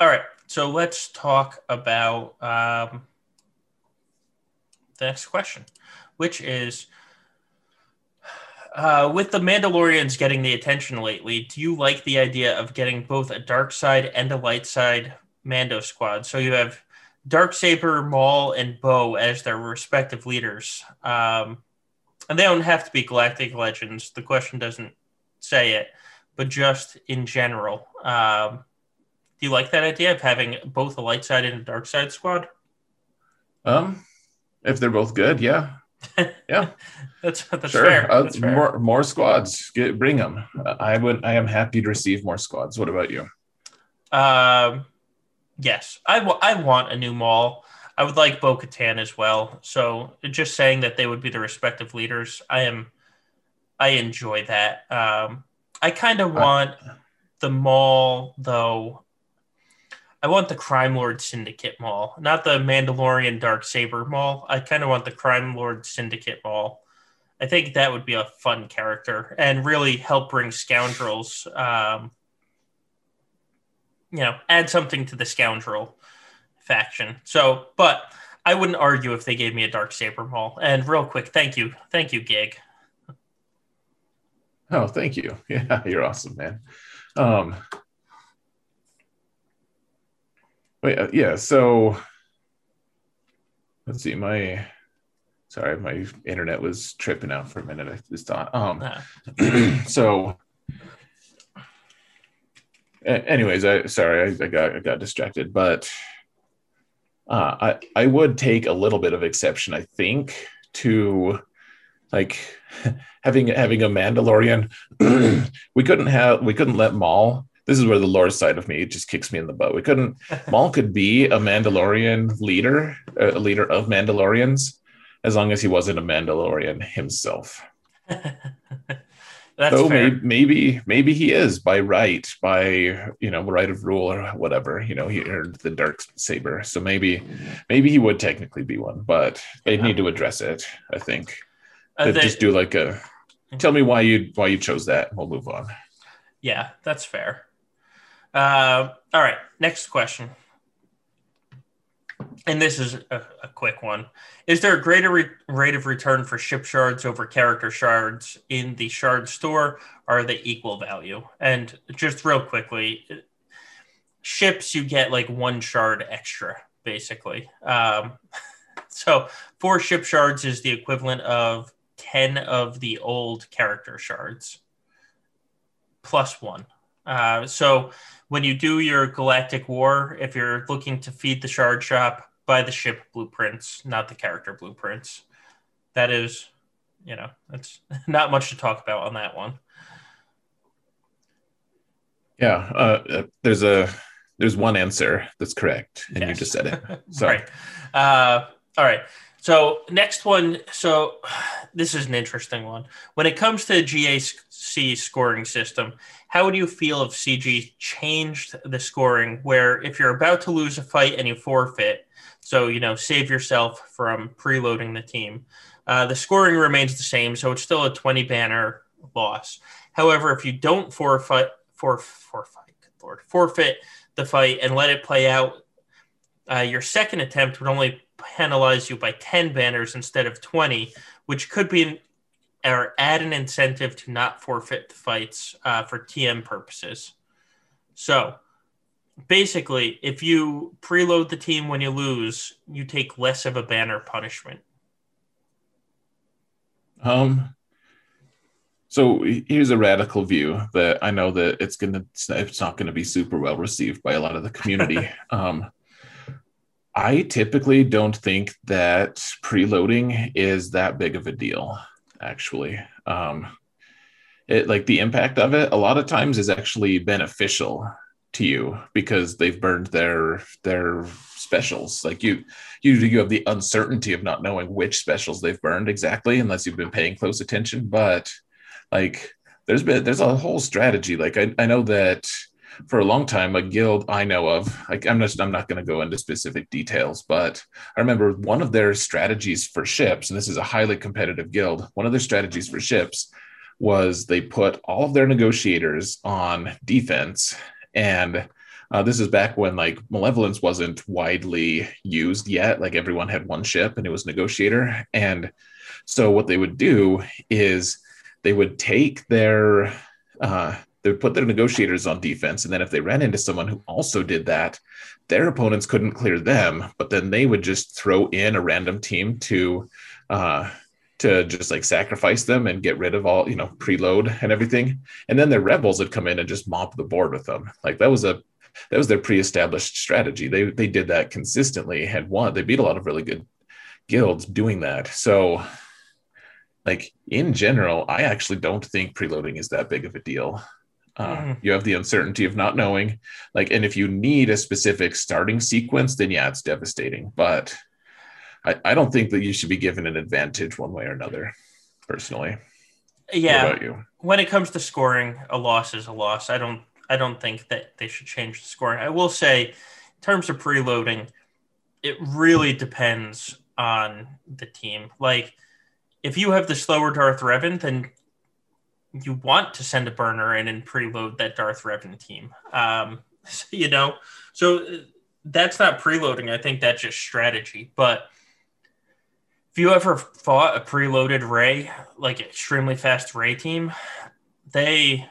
all right, so let's talk about um, the next question, which is uh, with the Mandalorians getting the attention lately, do you like the idea of getting both a dark side and a light side Mando squad? So you have Dark Saber, Maul, and Bo as their respective leaders. Um, and they don't have to be Galactic Legends. The question doesn't say it, but just in general. Um, do you like that idea of having both a light side and a dark side squad? Um, if they're both good, yeah [LAUGHS] yeah, that's that's sure. fair. Uh, that's fair. More more squads. Get, bring them. I would. I am happy to receive more squads. What about you? Um, yes, I, w- I want a new Maul. I would like Bo Katan as well. So just saying that they would be the respective leaders, I am. I enjoy that. Um, I kind of want I, the Maul though I want the Crime Lord Syndicate Maul, not the Mandalorian Dark Saber Maul. I kind of want the Crime Lord Syndicate Maul. I think that would be a fun character and really help bring scoundrels. Um, you know, add something to the scoundrel faction. So, but I wouldn't argue if they gave me a Dark Saber Maul. And real quick, thank you, thank you, Gig. Oh, thank you. [LAUGHS] Yeah, you're awesome, man. Um, Wait, uh, yeah. So let's see. My sorry, my internet was tripping out for a minute. I just thought. Um, [CLEARS THROAT] so, anyways, I sorry, I, I, got I got distracted, but uh, I I would take a little bit of exception, I think, to like [LAUGHS] having having a Mandalorian. [CLEARS THROAT] we couldn't have we couldn't let Maul this is where the lore side of me just kicks me in the butt. We couldn't. [LAUGHS] Maul could be a Mandalorian leader, a leader of Mandalorians, as long as he wasn't a Mandalorian himself. [LAUGHS] That's so maybe, maybe maybe he is by right, by you know right of rule or whatever. You know, he earned the dark saber, so maybe maybe he would technically be one, but they yeah. need to address it. I think. Uh, they, just do like a. Tell me why you why you chose that. We'll move on. Yeah, that's fair. Uh, all right, next question. And this is a, a quick one. Is there a greater re- rate of return for ship shards over character shards in the shard store? Are they equal value? And just real quickly, ships you get like one shard extra, basically. Um, [LAUGHS] so four ship shards is the equivalent of 10 of the old character shards plus one. Uh, so when you do your galactic war, if you're looking to feed the shard shop, buy the ship blueprints, not the character blueprints. That is, you know, that's [LAUGHS] not much to talk about on that one. Yeah, uh, there's a there's one answer that's correct, and yes. you just said it. [LAUGHS] Sorry. right. Uh, all right. So next one. So [SIGHS] this is an interesting one. When it comes to the GAC scoring system, how would you feel if CG changed the scoring where if you're about to lose a fight and you forfeit, so you know save yourself from preloading the team, uh, the scoring remains the same, so it's still a 20 banner loss. However, if you don't forfeit, for forfeit, Lord, forfeit the fight and let it play out, uh, your second attempt would only penalize you by 10 banners instead of 20, which could be an or add an incentive to not forfeit the fights uh, for TM purposes. So basically, if you preload the team when you lose, you take less of a banner punishment. Um. So here's a radical view that I know that it's gonna it's not gonna be super well received by a lot of the community. [LAUGHS] um, I typically don't think that preloading is that big of a deal actually. Um, it like the impact of it a lot of times is actually beneficial to you because they've burned their their specials. Like you you you have the uncertainty of not knowing which specials they've burned exactly unless you've been paying close attention. But like there's been there's a whole strategy. Like I, I know that for a long time, a guild I know of, like I'm just I'm not going to go into specific details, but I remember one of their strategies for ships, and this is a highly competitive guild. One of their strategies for ships was they put all of their negotiators on defense, and uh, this is back when like malevolence wasn't widely used yet. Like everyone had one ship, and it was negotiator, and so what they would do is they would take their uh, they would put their negotiators on defense and then if they ran into someone who also did that their opponents couldn't clear them but then they would just throw in a random team to uh to just like sacrifice them and get rid of all you know preload and everything. And then their rebels would come in and just mop the board with them. Like that was a that was their pre-established strategy. They they did that consistently and won. They beat a lot of really good guilds doing that. So like in general i actually don't think preloading is that big of a deal uh, mm. You have the uncertainty of not knowing. Like, and if you need a specific starting sequence, then yeah, it's devastating. But I, I don't think that you should be given an advantage one way or another, personally. Yeah. you? When it comes to scoring, a loss is a loss. I don't. I don't think that they should change the scoring. I will say, in terms of preloading, it really depends on the team. Like, if you have the slower Darth Revan, then you want to send a burner in and preload that Darth Revan team. Um, [LAUGHS] you know, so uh, that's not preloading. I think that's just strategy. But if you ever fought a preloaded Rey, like extremely fast Rey team, they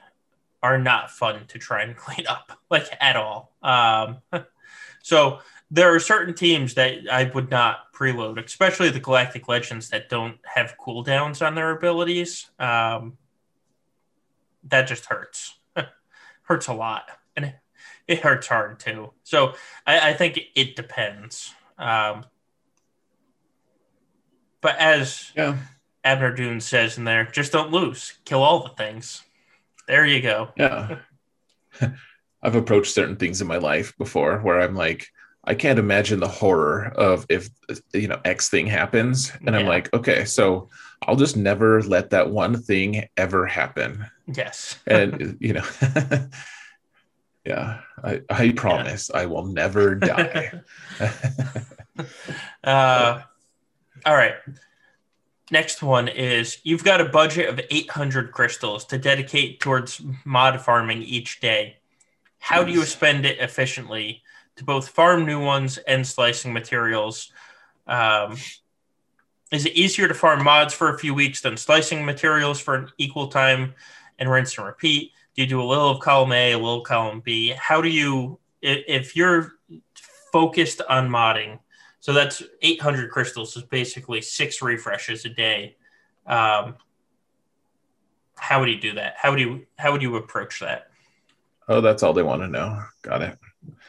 are not fun to try and [LAUGHS] clean up, like at all. Um, [LAUGHS] so there are certain teams that I would not preload, especially the Galactic Legends that don't have cooldowns on their abilities. Um, that just hurts. [LAUGHS] hurts a lot. And it, it, hurts hard too. So I, I think it depends. Um, but as yeah. Abner Dune says in there, just don't lose. Kill all the things. There you go. Yeah. [LAUGHS] I've approached certain things in my life before where I'm like, I can't imagine the horror of if you know X thing happens, and yeah. I'm like, okay, so I'll just never let that one thing ever happen. Yes, [LAUGHS] and you know, [LAUGHS] yeah, I, I promise yeah. I will never die. [LAUGHS] uh, all right. Next one is you've got a budget of 800 crystals to dedicate towards mod farming each day. how do you spend it efficiently to both farm new ones and slicing materials? Um, is it easier to farm mods for a few weeks than slicing materials for an equal time and rinse and repeat? Do you do a little of column A, a little column B? How do you, if you're focused on modding, so that's 800 crystals is basically six refreshes a day. Um, how would you do that? How would you how would you approach that? Oh, that's all they want to know. Got it.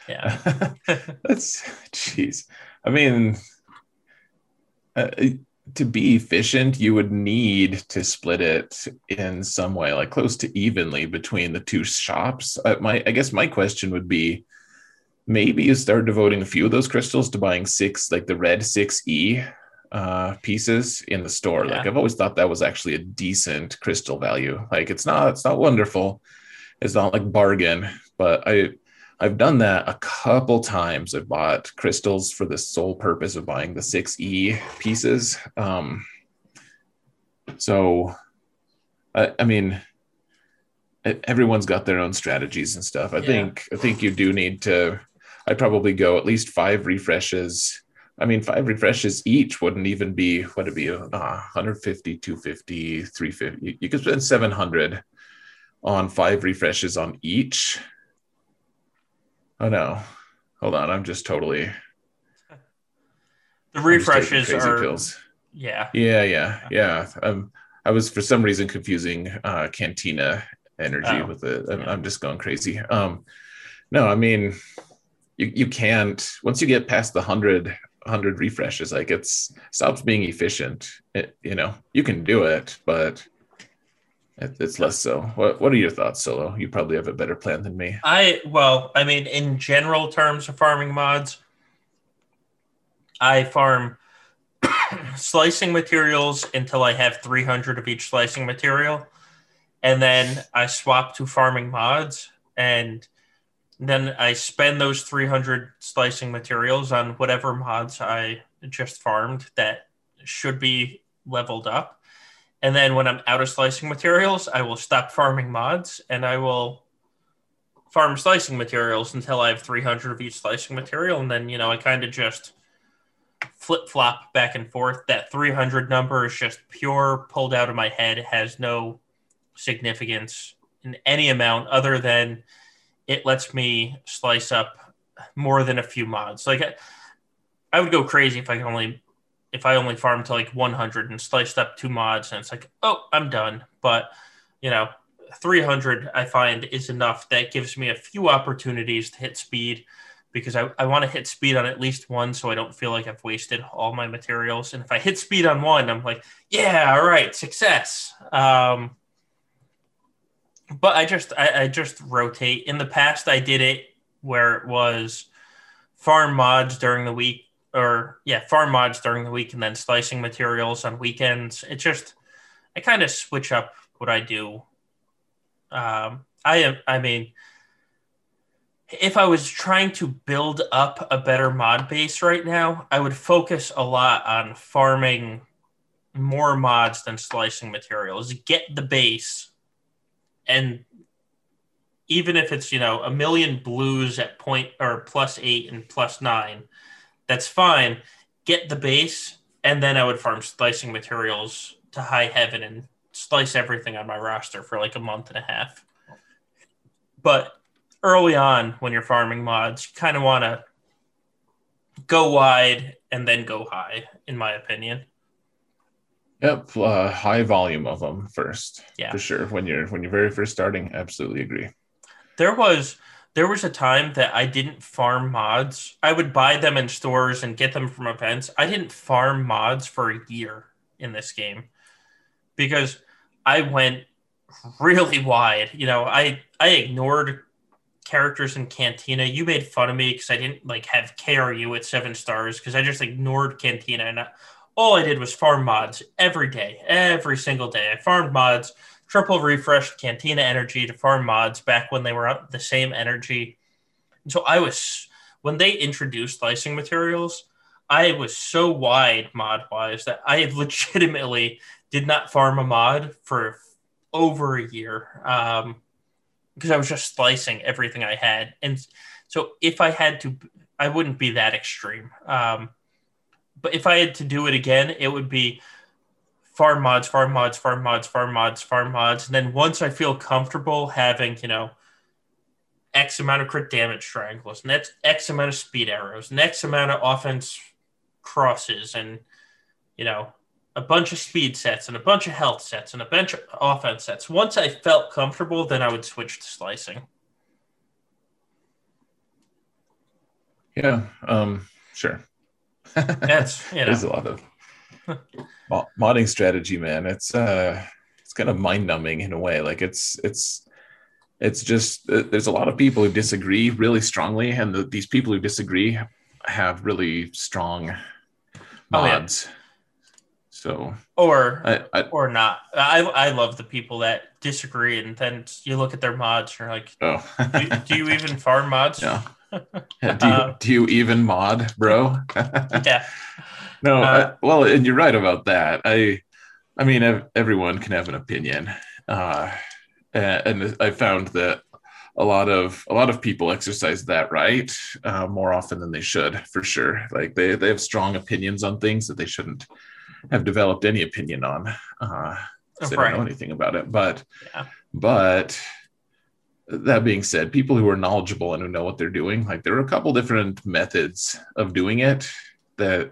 Yeah. [LAUGHS] that's jeez. I mean, uh, to be efficient, you would need to split it in some way, like close to evenly between the two shops. Uh, my, I guess my question would be, maybe you start devoting a few of those crystals to buying six, like the red six E uh, pieces in the store. Yeah. Like I've always thought that was actually a decent crystal value. Like it's not, it's not wonderful. It's not like bargain, but I I've done that a couple times. I've bought crystals for the sole purpose of buying the 6E pieces. Um, so, I, I mean, everyone's got their own strategies and stuff. I yeah. think I think you do need to. I'd probably go at least five refreshes. I mean, five refreshes each wouldn't even be what it be uh, 150, 250, 350. You could spend 700 on five refreshes on each Oh no. Hold on. I'm just totally. The refreshes are. Pills. Yeah. Yeah. Yeah. Yeah. Um, I was for some reason confusing uh, Cantina energy oh, with it. I'm, yeah. I'm, just going crazy. Um, no, I mean, you, you can't, once you get past the 100, 100 refreshes, like it's stops being efficient. It, you know, you can do it, but it's less so. What What are your thoughts, Solo? You probably have a better plan than me. I well, I mean, in general terms of farming mods, I farm [COUGHS] slicing materials until I have 300 of each slicing material, and then I swap to farming mods, and then I spend those 300 slicing materials on whatever mods I just farmed that should be leveled up and then when I'm out of slicing materials, I will stop farming mods and I will farm slicing materials until I have 300 of each slicing material. And then, you know, I kind of just flip flop back and forth. That 300 number is just pure pulled out of my head, has no significance in any amount other than it lets me slice up more than a few mods. Like, I, I would go crazy if I could only if I only farm to like 100 and sliced up two mods, and it's like, oh, I'm done. But you know, 300 I find is enough. That gives me a few opportunities to hit speed because I, I want to hit speed on at least one so I don't feel like I've wasted all my materials. And if I hit speed on one, I'm like, yeah, all right, success. Um, but I just I, I just rotate. In the past, I did it where it was farm mods during the week or yeah, farm mods during the week and then slicing materials on weekends. It just I kind of switch up what I do. Um, I am I mean if I was trying to build up a better mod base right now, I would focus a lot on farming more mods than slicing materials. Get the base and even if it's, you know, a million blues at point or plus eight and plus nine, that's fine. Get the base, and then I would farm slicing materials to high heaven and slice everything on my roster for like a month and a half. But early on, when you're farming mods, you kind of want to go wide and then go high, in my opinion. Yep, uh, high volume of them first. Yeah, for sure. When you're when you're very first starting, absolutely agree. There was there was a time that I didn't farm mods. I would buy them in stores and get them from events. I didn't farm mods for a year in this game because I went really wide. You know, I I ignored characters in Cantina. You made fun of me because I didn't like have KRU at seven stars because I just ignored Cantina and I, all I did was farm mods every day, every single day. I farmed mods triple refreshed Cantina Energy to farm mods back when they were the same energy. And so I was when they introduced slicing materials, I was so wide mod wise that I [LAUGHS] legitimately did not farm a mod for over a year. Um, because I was just slicing everything I had. And so if I had to, I wouldn't be that extreme. Um, but if I had to do it again, it would be farm mods, farm mods, farm mods, farm mods, farm mods. And then once I feel comfortable having, you know, X amount of crit damage triangles, next X amount of speed arrows, next amount of offense crosses, and you know, a bunch of speed sets and a bunch of health sets and a bunch of offense sets. Once I felt comfortable, then I would switch to slicing. Yeah, um, sure. [LAUGHS] That's you know. There's a lot of modding strategy, man. It's uh, it's kind of mind numbing in a way. Like it's it's it's just uh, there's a lot of people who disagree really strongly, and the, these people who disagree have really strong mods. Oh, yeah. So or I, I, or not. I I love the people that disagree, and then you look at their mods, and you're like, oh, do, do, you even farm mods? Yeah. [LAUGHS] do you uh, do you even mod, bro? [LAUGHS] yeah. No, uh, I, well, and you're right about that. I, I mean, everyone can have an opinion, uh, and I found that a lot of a lot of people exercise that right uh, more often than they should, for sure. Like they they have strong opinions on things that they shouldn't have developed any opinion on. Uh, oh, they right. don't know anything about it, but yeah. but that being said, people who are knowledgeable and who know what they're doing, like there are a couple different methods of doing it that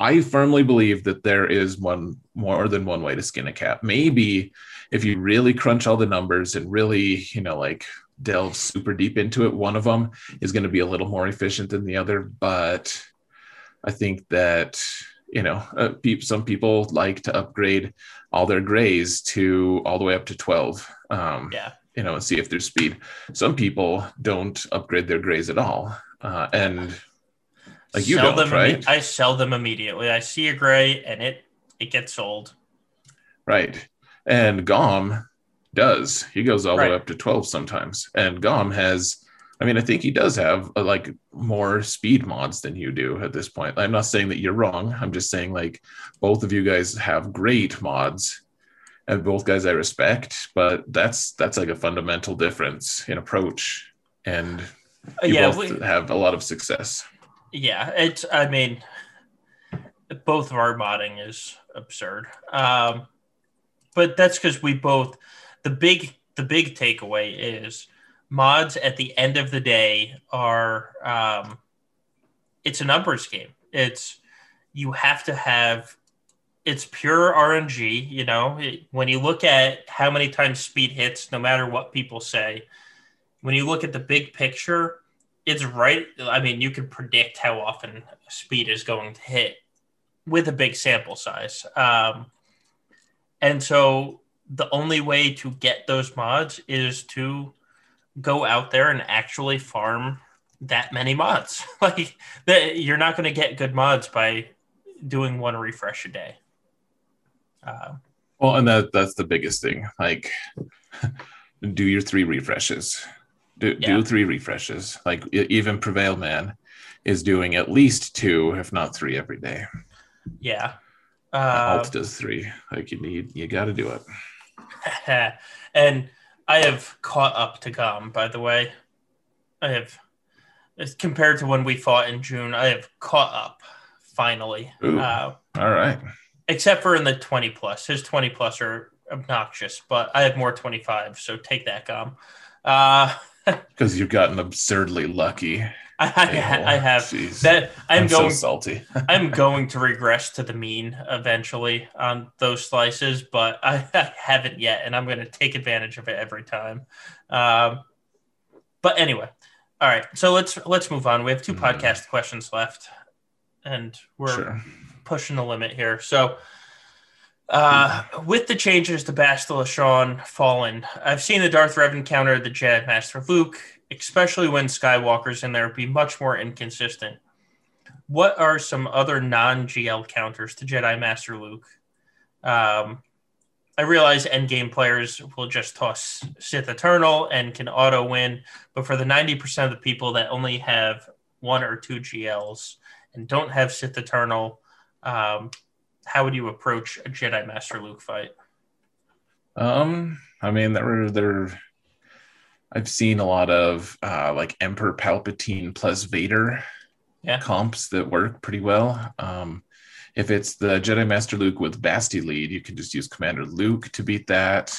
I, firmly believe that there is one more than one way to skin a cat. Maybe if you really crunch all the numbers and really, you know, like delve super deep into it, one of them is going to be a little more efficient than the other. But I think that, you know, uh, some people like to upgrade all their grays to all the way up to 12. Um, yeah. You know, and see if there's speed. Some people don't upgrade their grays at all. Uh, and like you sell don't, them right? I sell them immediately. I see a gray and it it gets sold. Right. And Gom does. He goes all the way up to 12 sometimes. And Gom has I mean, I think he does have uh, like more speed mods than you do at this point. I'm not saying that you're wrong. I'm just saying like both of you guys have great mods and both guys I respect, but that's that's like a fundamental difference in approach and you yeah, both we, have a lot of success. Yeah, it's. I mean, both of our modding is absurd. Um, but that's because we both the big the big takeaway is mods at the end of the day are um, it's a numbers game. It's you have to have it's pure RNG. You know, when you look at how many times speed hits, no matter what people say, when you look at the big picture, it's right. I mean, you can predict how often speed is going to hit with a big sample size. Um, and so the only way to get those mods is to go out there and actually farm that many mods. [LAUGHS] like that, you're not going to get good mods by doing one refresh a day. Uh, well, and that that's the biggest thing. Like, [LAUGHS] do your three refreshes do, yeah. do three refreshes. Like even Prevail Man is doing at least two, if not three, every day. Yeah. Uh, Alt does three. Like you need, you got to do it. [LAUGHS] and I have caught up to Gom by the way. I have, compared to when we fought in June, I have caught up finally. Ooh, uh, all right. Except for in the 20 plus. His 20 plus are obnoxious, but I have more 25. So take that, Gom Uh, [LAUGHS] because you've gotten absurdly lucky. I, I, I have Jeez. that. I'm, I'm going so salty. [LAUGHS] I'm going to regress to the mean eventually on those slices, but I, I haven't yet, and I'm going to take advantage of it every time. Um, but anyway, all right. So let's let's move on. We have 2 mm-hmm. podcast questions left, and we're sure. pushing the limit here. So uh, with the changes to Bastila Shan Fallen, I've seen the Darth Revan counter the Jedi Master Luke, especially when Skywalker's in there, be much more inconsistent. What are some other non GL counters to Jedi Master Luke? Um, I realize endgame players will just toss Sith Eternal and can auto win, but for the 90% of the people that only have one or two GLs and don't have Sith Eternal, um, how would you approach a Jedi Master Luke fight? Um, I mean, there there I've seen a lot of uh, like Emperor Palpatine plus Vader Yeah. comps that work pretty well. Um, if it's the Jedi Master Luke with Basti lead, you can just use Commander Luke to beat that.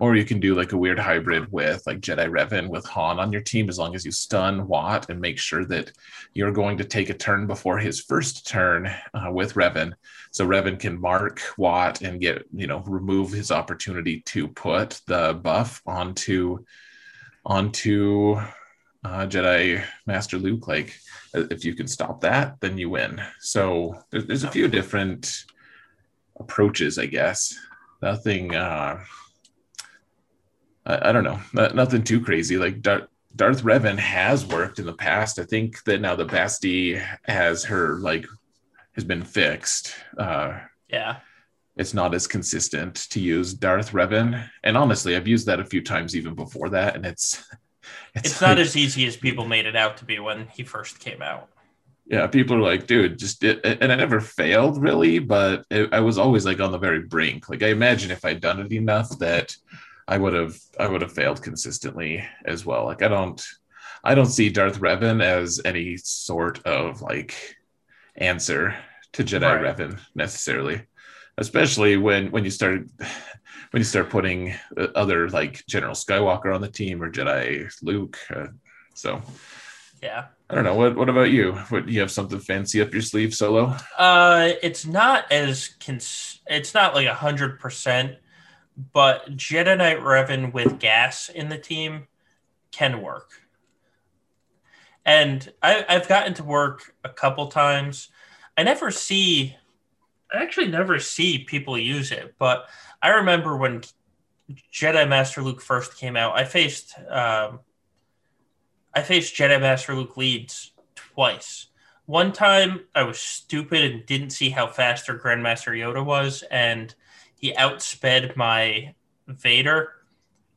Or you can do like a weird hybrid with like Jedi Revan with Han on your team as long as you stun Wat and make sure that you're going to take a turn before his first turn uh, with Revan. So Revan can mark Wat and get, you know, remove his opportunity to put the buff onto onto uh, Jedi Master Luke. Like, if you can stop that, then you win. So there's, there's a few different approaches, I guess. Nothing. Uh, I, I don't know. Not, nothing too crazy. Like Dar- Darth Revan has worked in the past. I think that now the Basti has her like has been fixed. Uh, Yeah. it's not as consistent to use Darth Revan. And honestly, I've used that a few times even before that, and it's [LAUGHS] It's not as easy as people made it out to be when he first came out. yeah. People are like, dude, just it, and I never failed really, but it, I was always like on the very brink. Like I imagine if I'd done it enough that I would have I would have failed consistently as well. Like I don't I don't see Darth Revan as any sort of like answer to Jedi Right. Revan necessarily, especially when when you start [SIGHS] when you start putting uh, other like General Skywalker on the team or Jedi Luke. Uh, so Yeah. I don't know. What what about you? What you have something fancy up your sleeve, Solo? Uh, it's not as cons- it's not like a hundred percent, but Jedi Knight Revan with gas in the team can work. And I, I've gotten to work a couple times. I never see, I actually never see people use it, but I remember when Jedi Master Luke first came out, I faced, um, I faced Jedi Master Luke leads twice. One time I was stupid and didn't see how fast our Grandmaster Yoda was, and he outsped my Vader.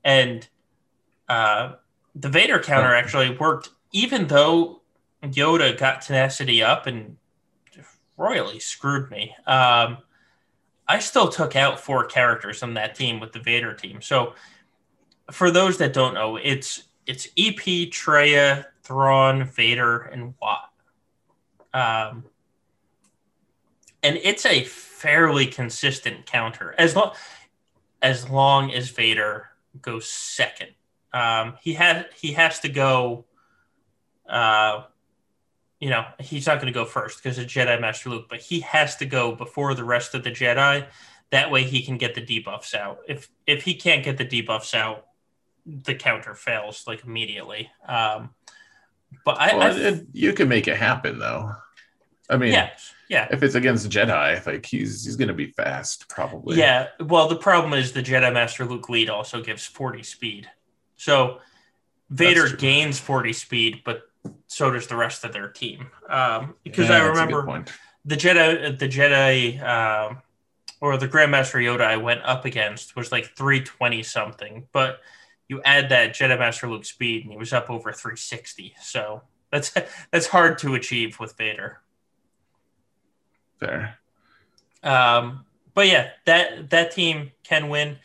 And uh, the Vader counter actually worked, even though Yoda got tenacity up and royally screwed me. Um, I still took out four characters on that team with the Vader team. So, for those that don't know, it's it's EP, Traya, Thrawn, Vader, and Wat. Um, and it's a fairly consistent counter as long as long as Vader goes second. Um, he has he has to go. Uh, you know, he's not going to go first because of Jedi Master Luke, but he has to go before the rest of the Jedi. That way, he can get the debuffs out. If if he can't get the debuffs out, the counter fails like immediately. Um, but I, Well, I it- you can make it happen though. I mean, yeah, yeah, if it's against Jedi, like he's he's gonna be fast probably. yeah. Well, the problem is the Jedi Master Luke lead also gives forty speed, so Vader gains forty speed, but so does the rest of their team. Um, because Yeah, I that's a good remember the Jedi, the Jedi, um, or the Grandmaster Yoda I went up against was like 320 something, but you add that Jedi Master Luke speed and he was up over 360. So that's [LAUGHS] that's hard to achieve with Vader. Fair. Um, but yeah, that that team can win.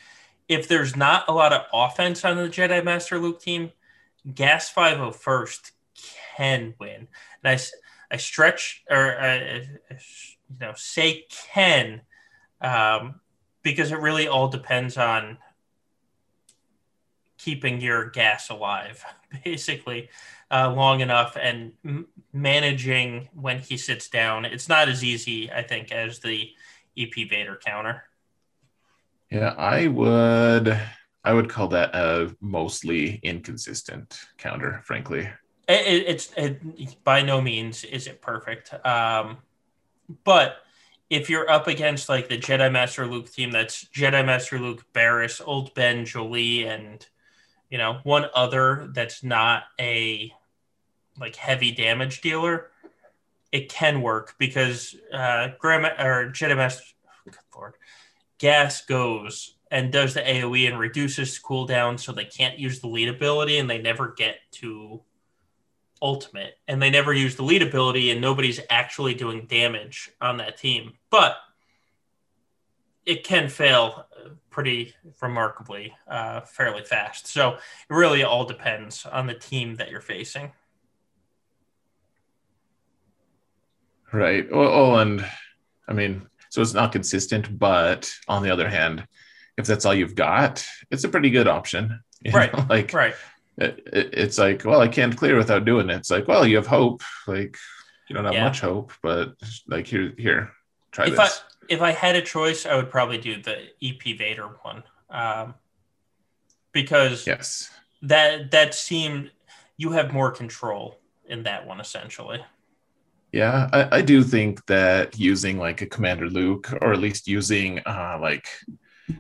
If there's not a lot of offense on the Jedi Master Luke team, Gas 501st can win. And I stretch or uh, you know say can um, because it really all depends on keeping your gas alive, [LAUGHS] basically, uh, long enough and m- managing when he sits down. It's not as easy, I think, as the EP Vader counter. Yeah, I would I would call that a mostly inconsistent counter, frankly. It, it, it's it, by no means is it perfect, um, but if you're up against like the Jedi Master Luke team, that's Jedi Master Luke, Barris, Old Ben, Jolee, and you know one other that's not a like heavy damage dealer, it can work because uh, Grandma or Jedi good lord, Gas goes and does the AOE and reduces cooldown, so they can't use the lead ability and they never get to ultimate and they never use the lead ability and nobody's actually doing damage on that team but it can fail pretty remarkably uh, fairly fast. So it really all depends on the team that you're facing. Right. Well, oh, and I mean, so it's not consistent, but on the other hand, if that's all you've got, it's a pretty good option. [LAUGHS] Right. Know? Like, right. It, it, it's like, well, I can't clear without doing it. It's like, well, you have hope. Like, you don't have yeah. much hope, but like, here, here, try if this. I, if I had a choice, I would probably do the EP Vader one, um, because yes, that that seemed you have more control in that one essentially. Yeah, I, I do think that using like a Commander Luke, or at least using uh, like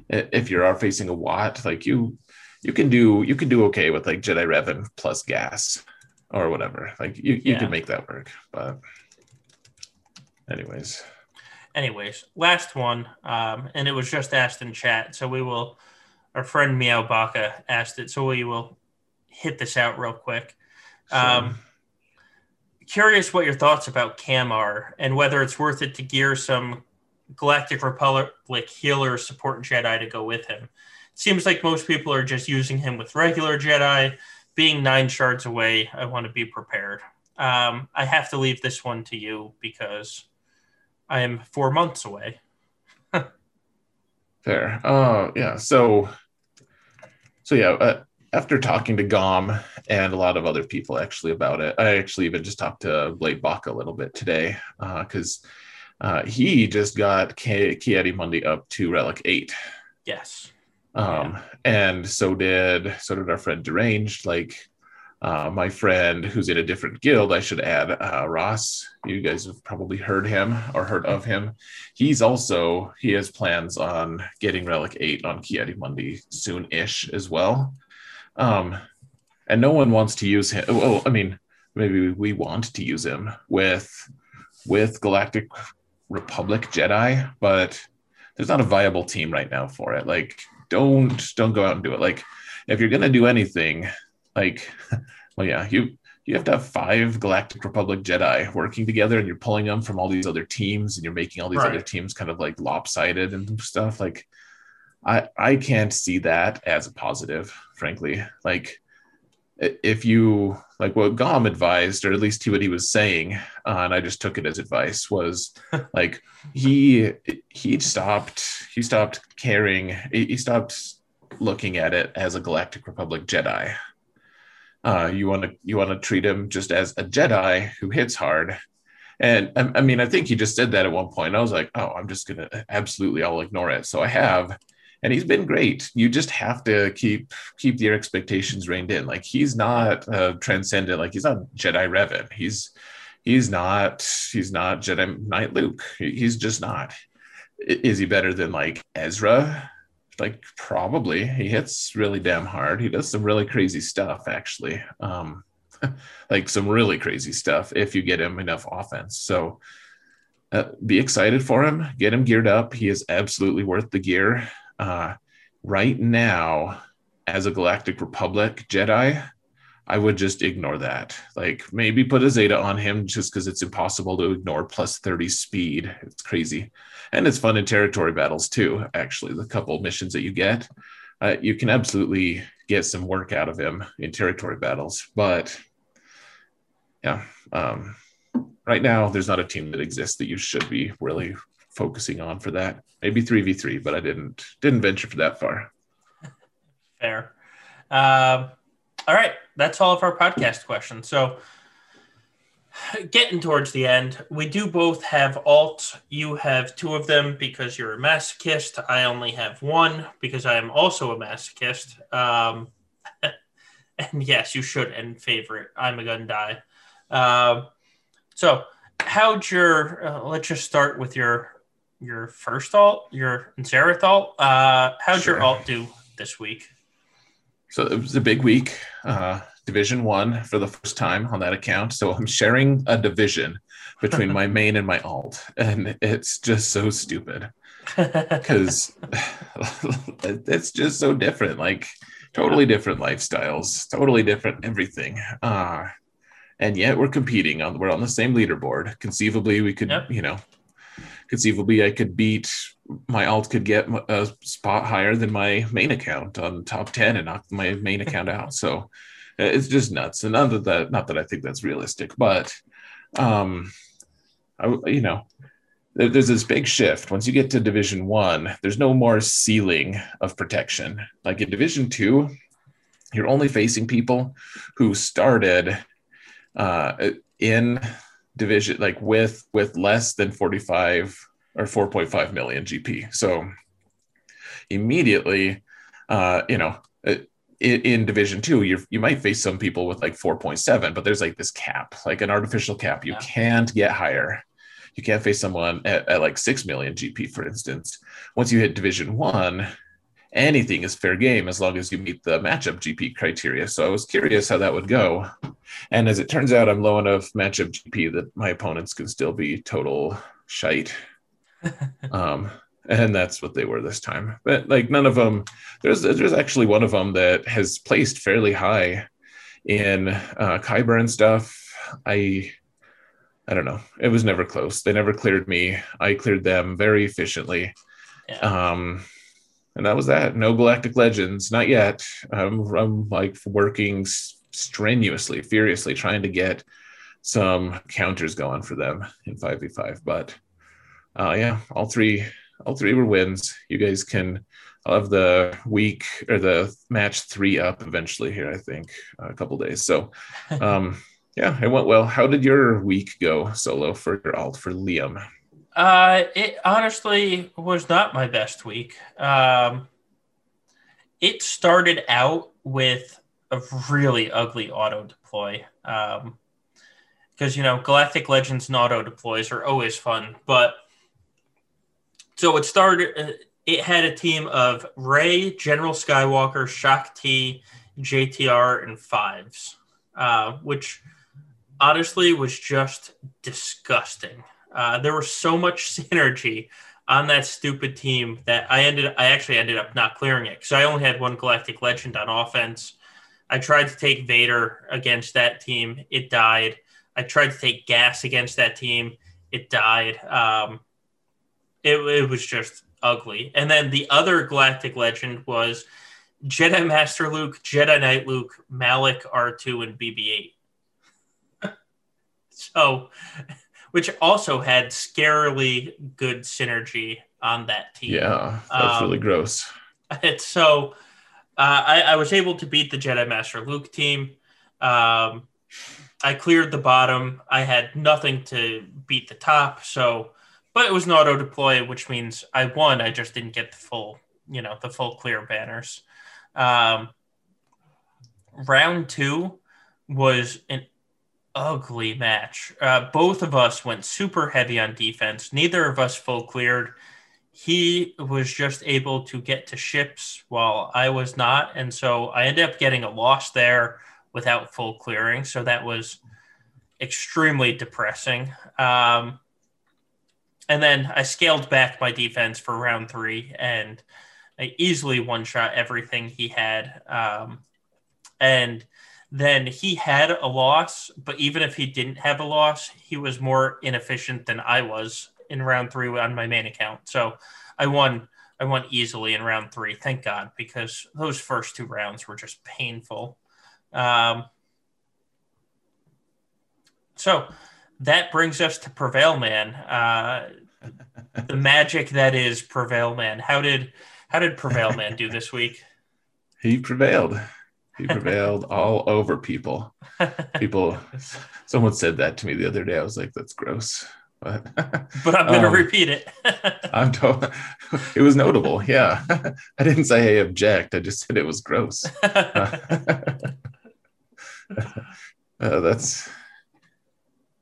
if you are facing a Wat, like you you can do you can do okay with like Jedi Revan plus gas or whatever. Like you, you yeah. can make that work. But anyways. Anyways, last one. Um, and it was just asked in chat. So we will our friend Meow Baka asked it, so we will hit this out real quick. Sure. Curious what your thoughts about Cam are and whether it's worth it to gear some Galactic Republic healer support Jedi to go with him. It seems like most people are just using him with regular Jedi. Being nine shards away, I want to be prepared. Um, I have to leave this one to you because I am four months away. [LAUGHS] Fair. Uh, yeah. So, so yeah. Uh, after talking to Gom and a lot of other people actually about it, I actually even just talked to Blade Bach a little bit today because uh, uh, he just got Ki-Adi-Mundi up to Relic Eight. Yes. Um, yeah. and so did so did our friend Deranged. Like uh, my friend who's in a different guild, I should add uh, Ross. You guys have probably heard him or heard of him. He's also he has plans on getting Relic Eight on Ki-Adi-Mundi soon-ish as well. Um, and no one wants to use him. Well, I mean, maybe we want to use him with with Galactic Republic Jedi, but there's not a viable team right now for it. Like, don't don't go out and do it. Like, if you're gonna do anything, like, [LAUGHS] well, yeah, you you have to have five Galactic Republic Jedi working together, and you're pulling them from all these other teams, and you're making all these right. other teams kind of like lopsided and stuff. Like, I I can't see that as a positive, frankly. Like if you like what Gom advised, or at least what he was saying, uh, and I just took it as advice, was [LAUGHS] like he he stopped he stopped caring he stopped looking at it as a Galactic Republic Jedi. Uh, you want to you want to treat him just as a Jedi who hits hard. And I, I mean, I think he just said that at one point. I was like, oh, I'm just gonna absolutely, I'll ignore it. So I have, and he's been great. You just have to keep keep your expectations reined in. Like he's not uh, transcendent. Like he's not Jedi Revan. He's he's not he's not Jedi Knight Luke. He's just not. Is he better than like Ezra? Like probably. He hits really damn hard. He does some really crazy stuff actually. Um, [LAUGHS] like some really crazy stuff if you get him enough offense. So. Uh, be excited for him. Get him geared up. He is absolutely worth the gear uh, right now, as a Galactic Republic Jedi, I would just ignore that. Like maybe put a Zeta on him just because it's impossible to ignore plus 30 speed. It's crazy. And it's fun in territory battles too, actually. The couple missions that you get, uh, you can absolutely get some work out of him in territory battles. But yeah, um, right now, there's not a team that exists that you should be really focusing on for that. Maybe three v three, but I didn't didn't venture for that far. [LAUGHS] Fair. Um, all right, that's all of our podcast questions. So, getting towards the end, we do both have alt. You have two of them because you're a masochist. I only have one because I am also a masochist. Um, [LAUGHS] and yes, you should end favorite. I'm a gun die. Uh, so, how'd your? Uh, let's just start with your your first alt, your Xaereth alt. Uh, how'd sure. your alt do this week? So it was a big week. Uh, division one for the first time on that account. So I'm sharing a division between my [LAUGHS] main and my alt, and it's just so stupid because [LAUGHS] it's just so different. Like totally different lifestyles, totally different everything. Uh, and yet we're competing on we're on the same leaderboard. Conceivably, we could, yep. you know, conceivably I could beat my alt could get a spot higher than my main account on top 10 and knock my main [LAUGHS] account out. So it's just nuts. And not that, not that I think that's realistic, but, um, I, you know, there's this big shift once you get to division one there's no more ceiling of protection like in division two you're only facing people who started uh, in division like with with less than 45 or 4.5 million gp so immediately uh, you know uh, in, in, division two you you might face some people with like 4.7 but there's like this cap like an artificial cap you yeah. can't get higher you can't face someone at, at like 6 million GP, for instance. Once you hit Division One, anything is fair game as long as you meet the matchup GP criteria. So I was curious how that would go. And as it turns out, I'm low enough matchup GP that my opponents can still be total shite. [LAUGHS] um, and that's what they were this time. But like none of them, there's there's actually one of them that has placed fairly high in uh, Kyber and stuff. I I don't know. It was never close. They never cleared me. I cleared them very efficiently. Yeah. Um, and that was that. No Galactic Legends, not yet. Um, I'm like working strenuously, furiously, trying to get some counters going for them in 5v5. But uh, yeah, all three, all three were wins. You guys can. I'll have the week or the match three up eventually here. I think a couple days. So. [LAUGHS] Um, yeah, it went well. How did your week go solo for your alt for Liam? Uh, it honestly was not my best week. Um, it started out with a really ugly auto deploy. Um, because you know Galactic Legends and auto deploys are always fun, but so it started. Uh, it had a team of Rey, General Skywalker, Shaak Ti, JTR, and Fives, uh, which honestly was just disgusting. Uh, there was so much [LAUGHS] synergy on that stupid team that I ended. I actually ended up not clearing it because I only had one Galactic Legend on offense. I tried to take Vader against that team. It died. I tried to take Gas against that team. It died. Um, it, it was just ugly. And then the other Galactic Legend was Jedi Master Luke, Jedi Knight Luke, Malak R2, and BB 8 [LAUGHS] so, which also had scarily good synergy on that team. Yeah, that's um, really gross. [LAUGHS] It's so uh, I, I, was able to beat the Jedi Master Luke team. Um, I cleared the bottom. I had nothing to beat the top. So, but it was an auto deploy, which means I won. I just didn't get the full, you know, the full clear banners. Um, round two was an ugly match. Uh, both of us went super heavy on defense. Neither of us full cleared. He was just able to get to ships while I was not. And so I ended up getting a loss there without full clearing. So that was extremely depressing. Um, and then I scaled back my defense for round three and I easily one shot everything he had. Um, and then he had a loss, but even if he didn't have a loss, he was more inefficient than I was in round three on my main account. So I won. I won easily in round three, thank God, because those first two rounds were just painful. Um, so that brings us to Prevail Man, uh, the magic that is Prevail Man. How did how did Prevail Man do this week? He prevailed. He prevailed all over people. [LAUGHS] People, someone said that to me the other day. I was like, that's gross. But, [LAUGHS] but I'm going to um, repeat it. [LAUGHS] I'm told it was notable. Yeah. I didn't say, hey, object. I just said it was gross. Uh, that's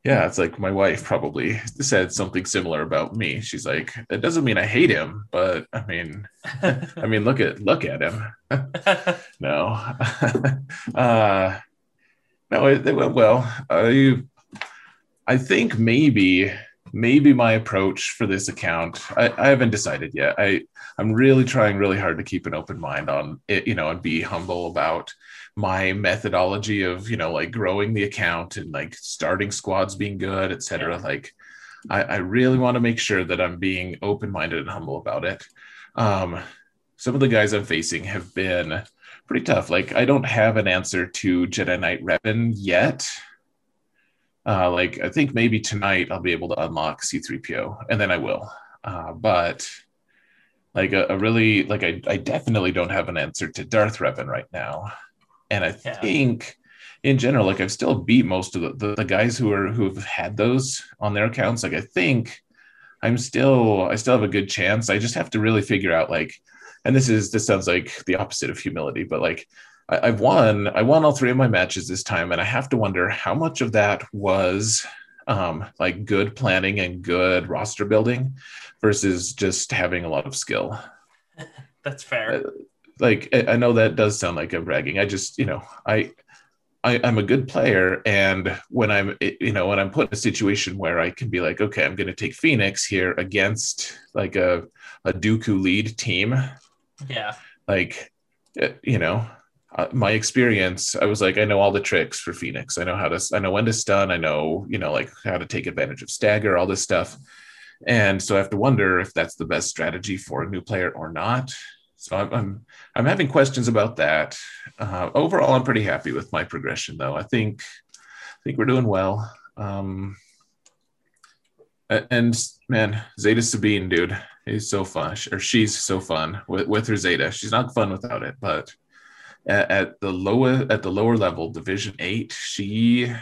yeah, it's like my wife probably said something similar about me. She's like, "It doesn't mean I hate him, but I mean, [LAUGHS] I mean, look at look at him." [LAUGHS] no, [LAUGHS] uh, no, it, it went well. I, I think maybe maybe my approach for this account I, I haven't decided yet i i'm really trying really hard to keep an open mind on it you know and be humble about my methodology of you know like growing the account and like starting squads being good etc yeah. like I, I really want to make sure that I'm being open minded and humble about it. Um, some of the guys I'm facing have been pretty tough. Like I don't have an answer to Jedi Knight Revan yet. Uh, like I think maybe tonight I'll be able to unlock C3PO, and then I will. Uh, but like a, a, really like I, I definitely don't have an answer to Darth Revan right now, and I yeah. think in general like I've still beat most of the, the, the guys who are who have had those on their accounts. Like I think I'm still I still have a good chance. I just have to really figure out like, and this is this sounds like the opposite of humility, but like I, have won I won all three of my matches this time, and I have to wonder how much of that was um, like good planning and good roster building versus just having a lot of skill. [LAUGHS] That's fair. Uh, like I know that does sound like I'm bragging. I just you know I I, am a good player, and when I'm, you know, when I'm put in a situation where I can be like, okay, I'm going to take Phoenix here against like a a Dooku lead team. Yeah. Like, eh, you know, uh, my experience, I was like, I know all the tricks for Phoenix. I know how to, I know when to stun. I know, you know, like how to take advantage of stagger, all this stuff. And so I have to wonder if that's the best strategy for a new player or not. So I'm I'm, I'm having questions about that. Uh, overall, I'm pretty happy with my progression, though. I think I think we're doing well. Um, and man, Zeta Sabine, dude, is so fun, or she's so fun with, with her Zeta. She's not fun without it, but at, at the lower at the lower level, Division Eight, she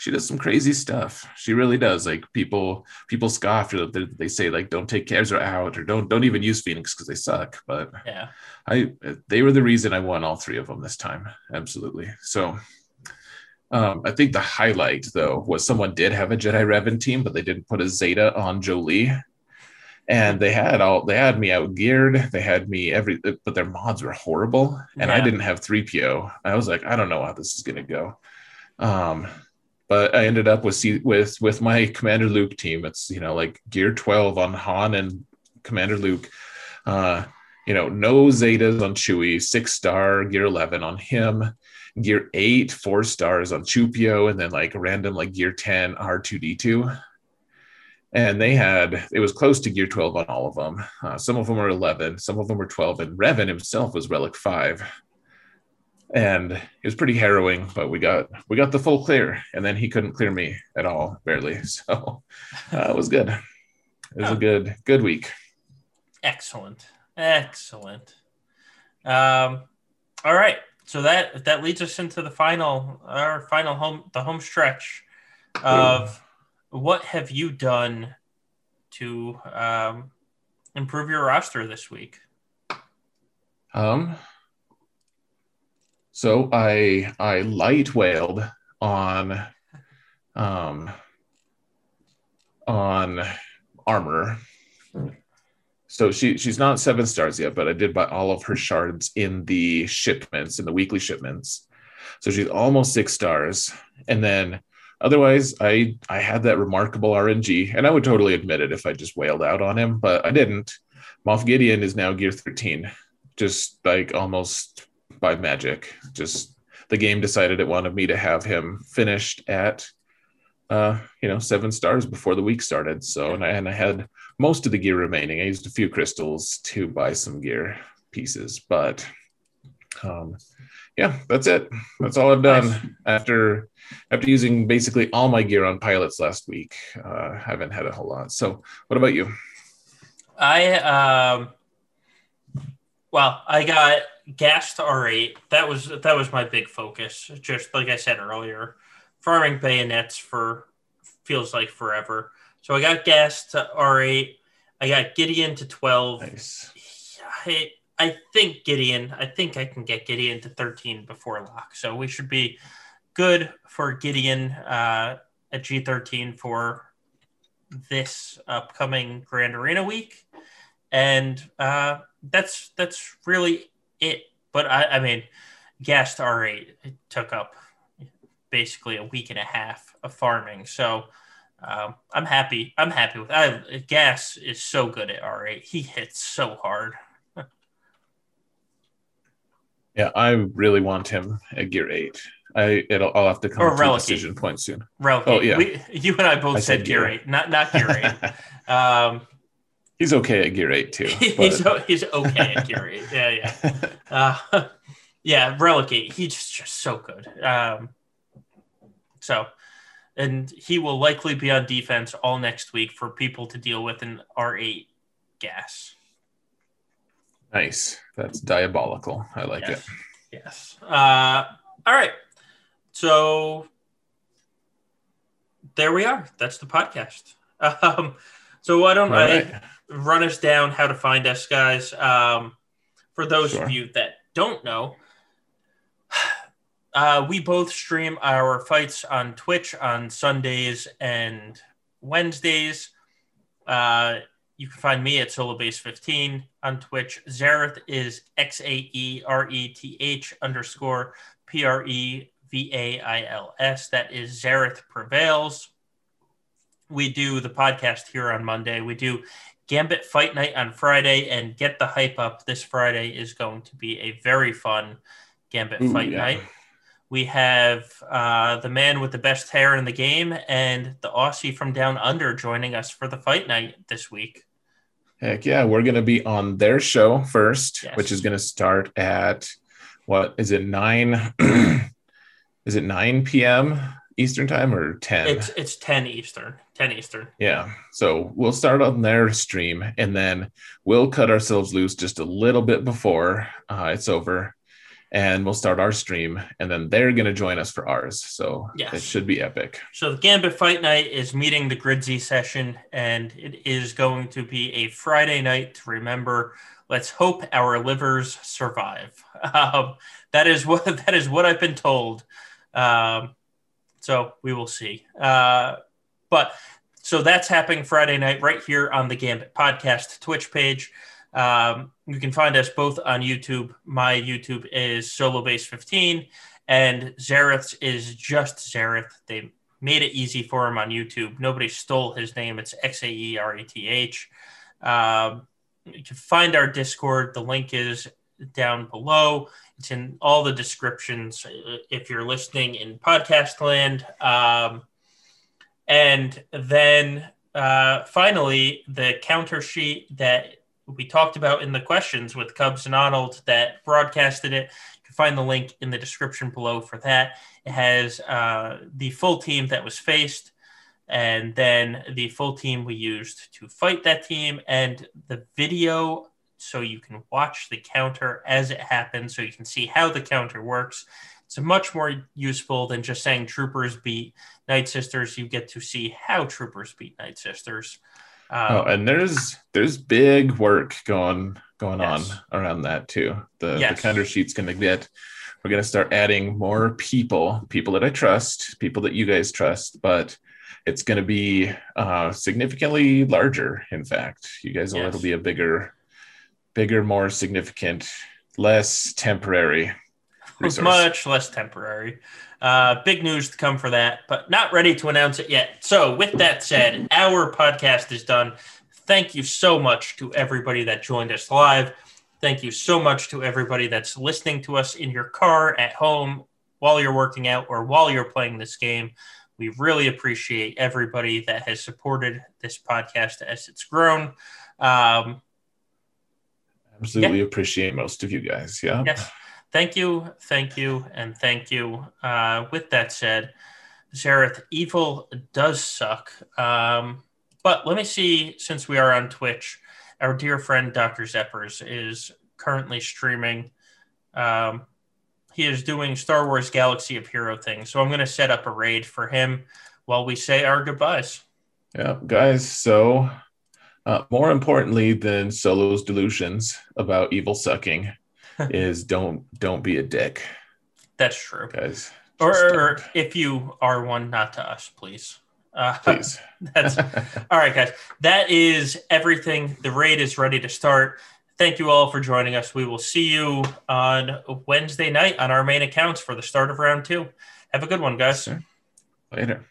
she does some crazy stuff. She really does. Like people people scoff. They, they say like don't take Ezra out or don't don't even use Phoenix because they suck. But yeah, I they were the reason I won all three of them this time. Absolutely. So. Um, I think the highlight though was someone did have a Jedi Revan team, but they didn't put a Zeta on Jolee. and they had all they had me out geared they had me every but their mods were horrible and yeah. i didn't have 3po i was like i don't know how this is going to go um but I ended up with with with my Commander Luke team. It's you know like Gear 12 on Han and Commander Luke. Uh, you know, no Zetas on Chewie, six star Gear 11 on him, Gear 8, four stars on Chupio, and then like random like Gear 10 R2D2. And they had it was close to Gear 12 on all of them. Uh, some of them were 11, some of them were 12, and Revan himself was Relic 5 and it was pretty harrowing but we got we got the full clear and then he couldn't clear me at all barely. [LAUGHS] So uh, it was good. It was oh. a good good week. Excellent. Excellent. Um all right. So that that leads us into the final our final home the home stretch of Ooh. what have you done to um improve your roster this week? Um so I I light whaled on um on armor. So she she's not seven stars yet, but I did buy all of her shards in the shipments, in the weekly shipments. So she's almost six stars. And then otherwise I I had that remarkable RNG, and I would totally admit it if I just whaled out on him, but I didn't. Moff Gideon is now gear 13, just like almost by magic. Just the game decided it wanted me to have him finished at uh, you know, seven stars before the week started. So, and I, and I had most of the gear remaining. I used a few crystals to buy some gear pieces, but um, yeah, that's it. That's all I've done nice. after after using basically all my gear on pilots last week. Uh, haven't had a whole lot. So, what about you? I um, well, I got gas to R8. That was that was my big focus. Just like I said earlier, farming bayonets for feels like forever. So I got gas to R8. I got Gideon to 12. Nice. I, I think Gideon, I think I can get Gideon to 13 before lock. So we should be good for Gideon uh, at G13 for this upcoming Grand Arena week. And uh, that's that's really it. But I, I mean, gas to R8 it took up basically a week and a half of farming. So um, I'm happy. I'm happy with. I, gas is so good at R8. He hits so hard. [LAUGHS] yeah, I really want him at gear eight. I it'll I'll have to come Or to a decision point soon. Relegate. Oh, yeah. We, you and I both I said, said gear gear. eight, not not gear [LAUGHS] eight. um, He's okay at gear eight too. [LAUGHS] he's he's okay at gear eight. Yeah, yeah. [LAUGHS] Uh, [LAUGHS] yeah, relegate. He's just, just so good. Um, so, and he will likely be on defense all next week for people to deal with an R8 gas. nice. That's diabolical. I like yes. it. Yes. Uh, all right. So there we are. That's the podcast. Um, so why don't All I right. Run us down how to find us, guys? Um, for those Sure. of you that don't know, [SIGHS] uh, we both stream our fights on Twitch on Sundays and Wednesdays. Uh, you can find me at Solobass15 on Twitch. Xaereth is X A E R E T H underscore P R E V A I L S. That is Xaereth Prevails. We do the podcast here on Monday. We do Gambit Fight Night on Friday and Get the Hype Up this Friday is going to be a very fun Gambit Ooh, Fight yeah. Night. We have uh, the man with the best hair in the game and the Aussie from Down Under joining us for the fight night this week. Heck yeah, we're gonna be on their show first, Yes. which is gonna start at what is it nine? [CLEARS THROAT] is it nine p.m. Eastern time or ten? It's it's ten Eastern. Ten Eastern. Yeah. So we'll start on their stream and then we'll cut ourselves loose just a little bit before uh, it's over. And we'll start our stream and then they're going to join us for ours. So Yes. it should be epic. So the Gambit Fight Night is meeting the Gridsy session, and it is going to be a Friday night to remember. Let's hope our livers survive. [LAUGHS] Um, that is what [LAUGHS] that is what I've been told. Um, so we will see. Uh, but so that's happening Friday night right here on the Gambit Podcast Twitch page. Um, you can find us both on YouTube. My YouTube is Solobass15, and Xaereth's is just Xaereth. They made it easy for him on YouTube. Nobody stole his name. It's X A E R E T H. Um, you can find our Discord. The link is down below. It's in all the descriptions uh, if you're listening in podcast land. Um, and then uh, finally, the counter sheet that we talked about in the questions with Cubs and Arnold that broadcasted it. You can find the link in the description below for that. It has uh, the full team that was faced, and then the full team we used to fight that team, and the video so you can watch the counter as it happens, so you can see how the counter works. It's much more useful than just saying troopers beat Night Sisters. You get to see how troopers beat Night Sisters. Um, Oh, and there's there's big work going going Yes. on around that too. The Yes. the counter sheet's gonna get we're gonna start adding more people, people that I trust, people that you guys trust, but it's gonna be uh significantly larger, in fact. You guys will Yes. it'll be a bigger, bigger, more significant, less temporary [LAUGHS] resource. much less temporary. Uh, big news to come for that, but not ready to announce it yet. So, with that said, our podcast is done. Thank you so much to everybody that joined us live. Thank you so much to everybody that's listening to us in your car, at home, while you're working out, or while you're playing this game. We really appreciate everybody that has supported this podcast as it's grown. Um, Absolutely appreciate most of you guys. Yeah. Yes. Thank you, thank you, and thank you. Uh, with that said, Xaereth, evil does suck. Um, but let me see, since we are on Twitch, our dear friend Dr. Zeppers is currently streaming. Um, he is doing Star Wars Galaxy of Hero things. So I'm going to set up a raid for him while we say our goodbyes. Yeah, guys. So, uh, more importantly than Solo's delusions about evil sucking [LAUGHS] is don't don't be a dick, That's true. guys. Or, or if you are one, not to us, please. Uh, [LAUGHS] please. That's [LAUGHS] all right, guys. That is everything. The raid is ready to start. Thank you all for joining us. We will see you on Wednesday night on our main accounts for the start of round two. Have a good one, guys. Later.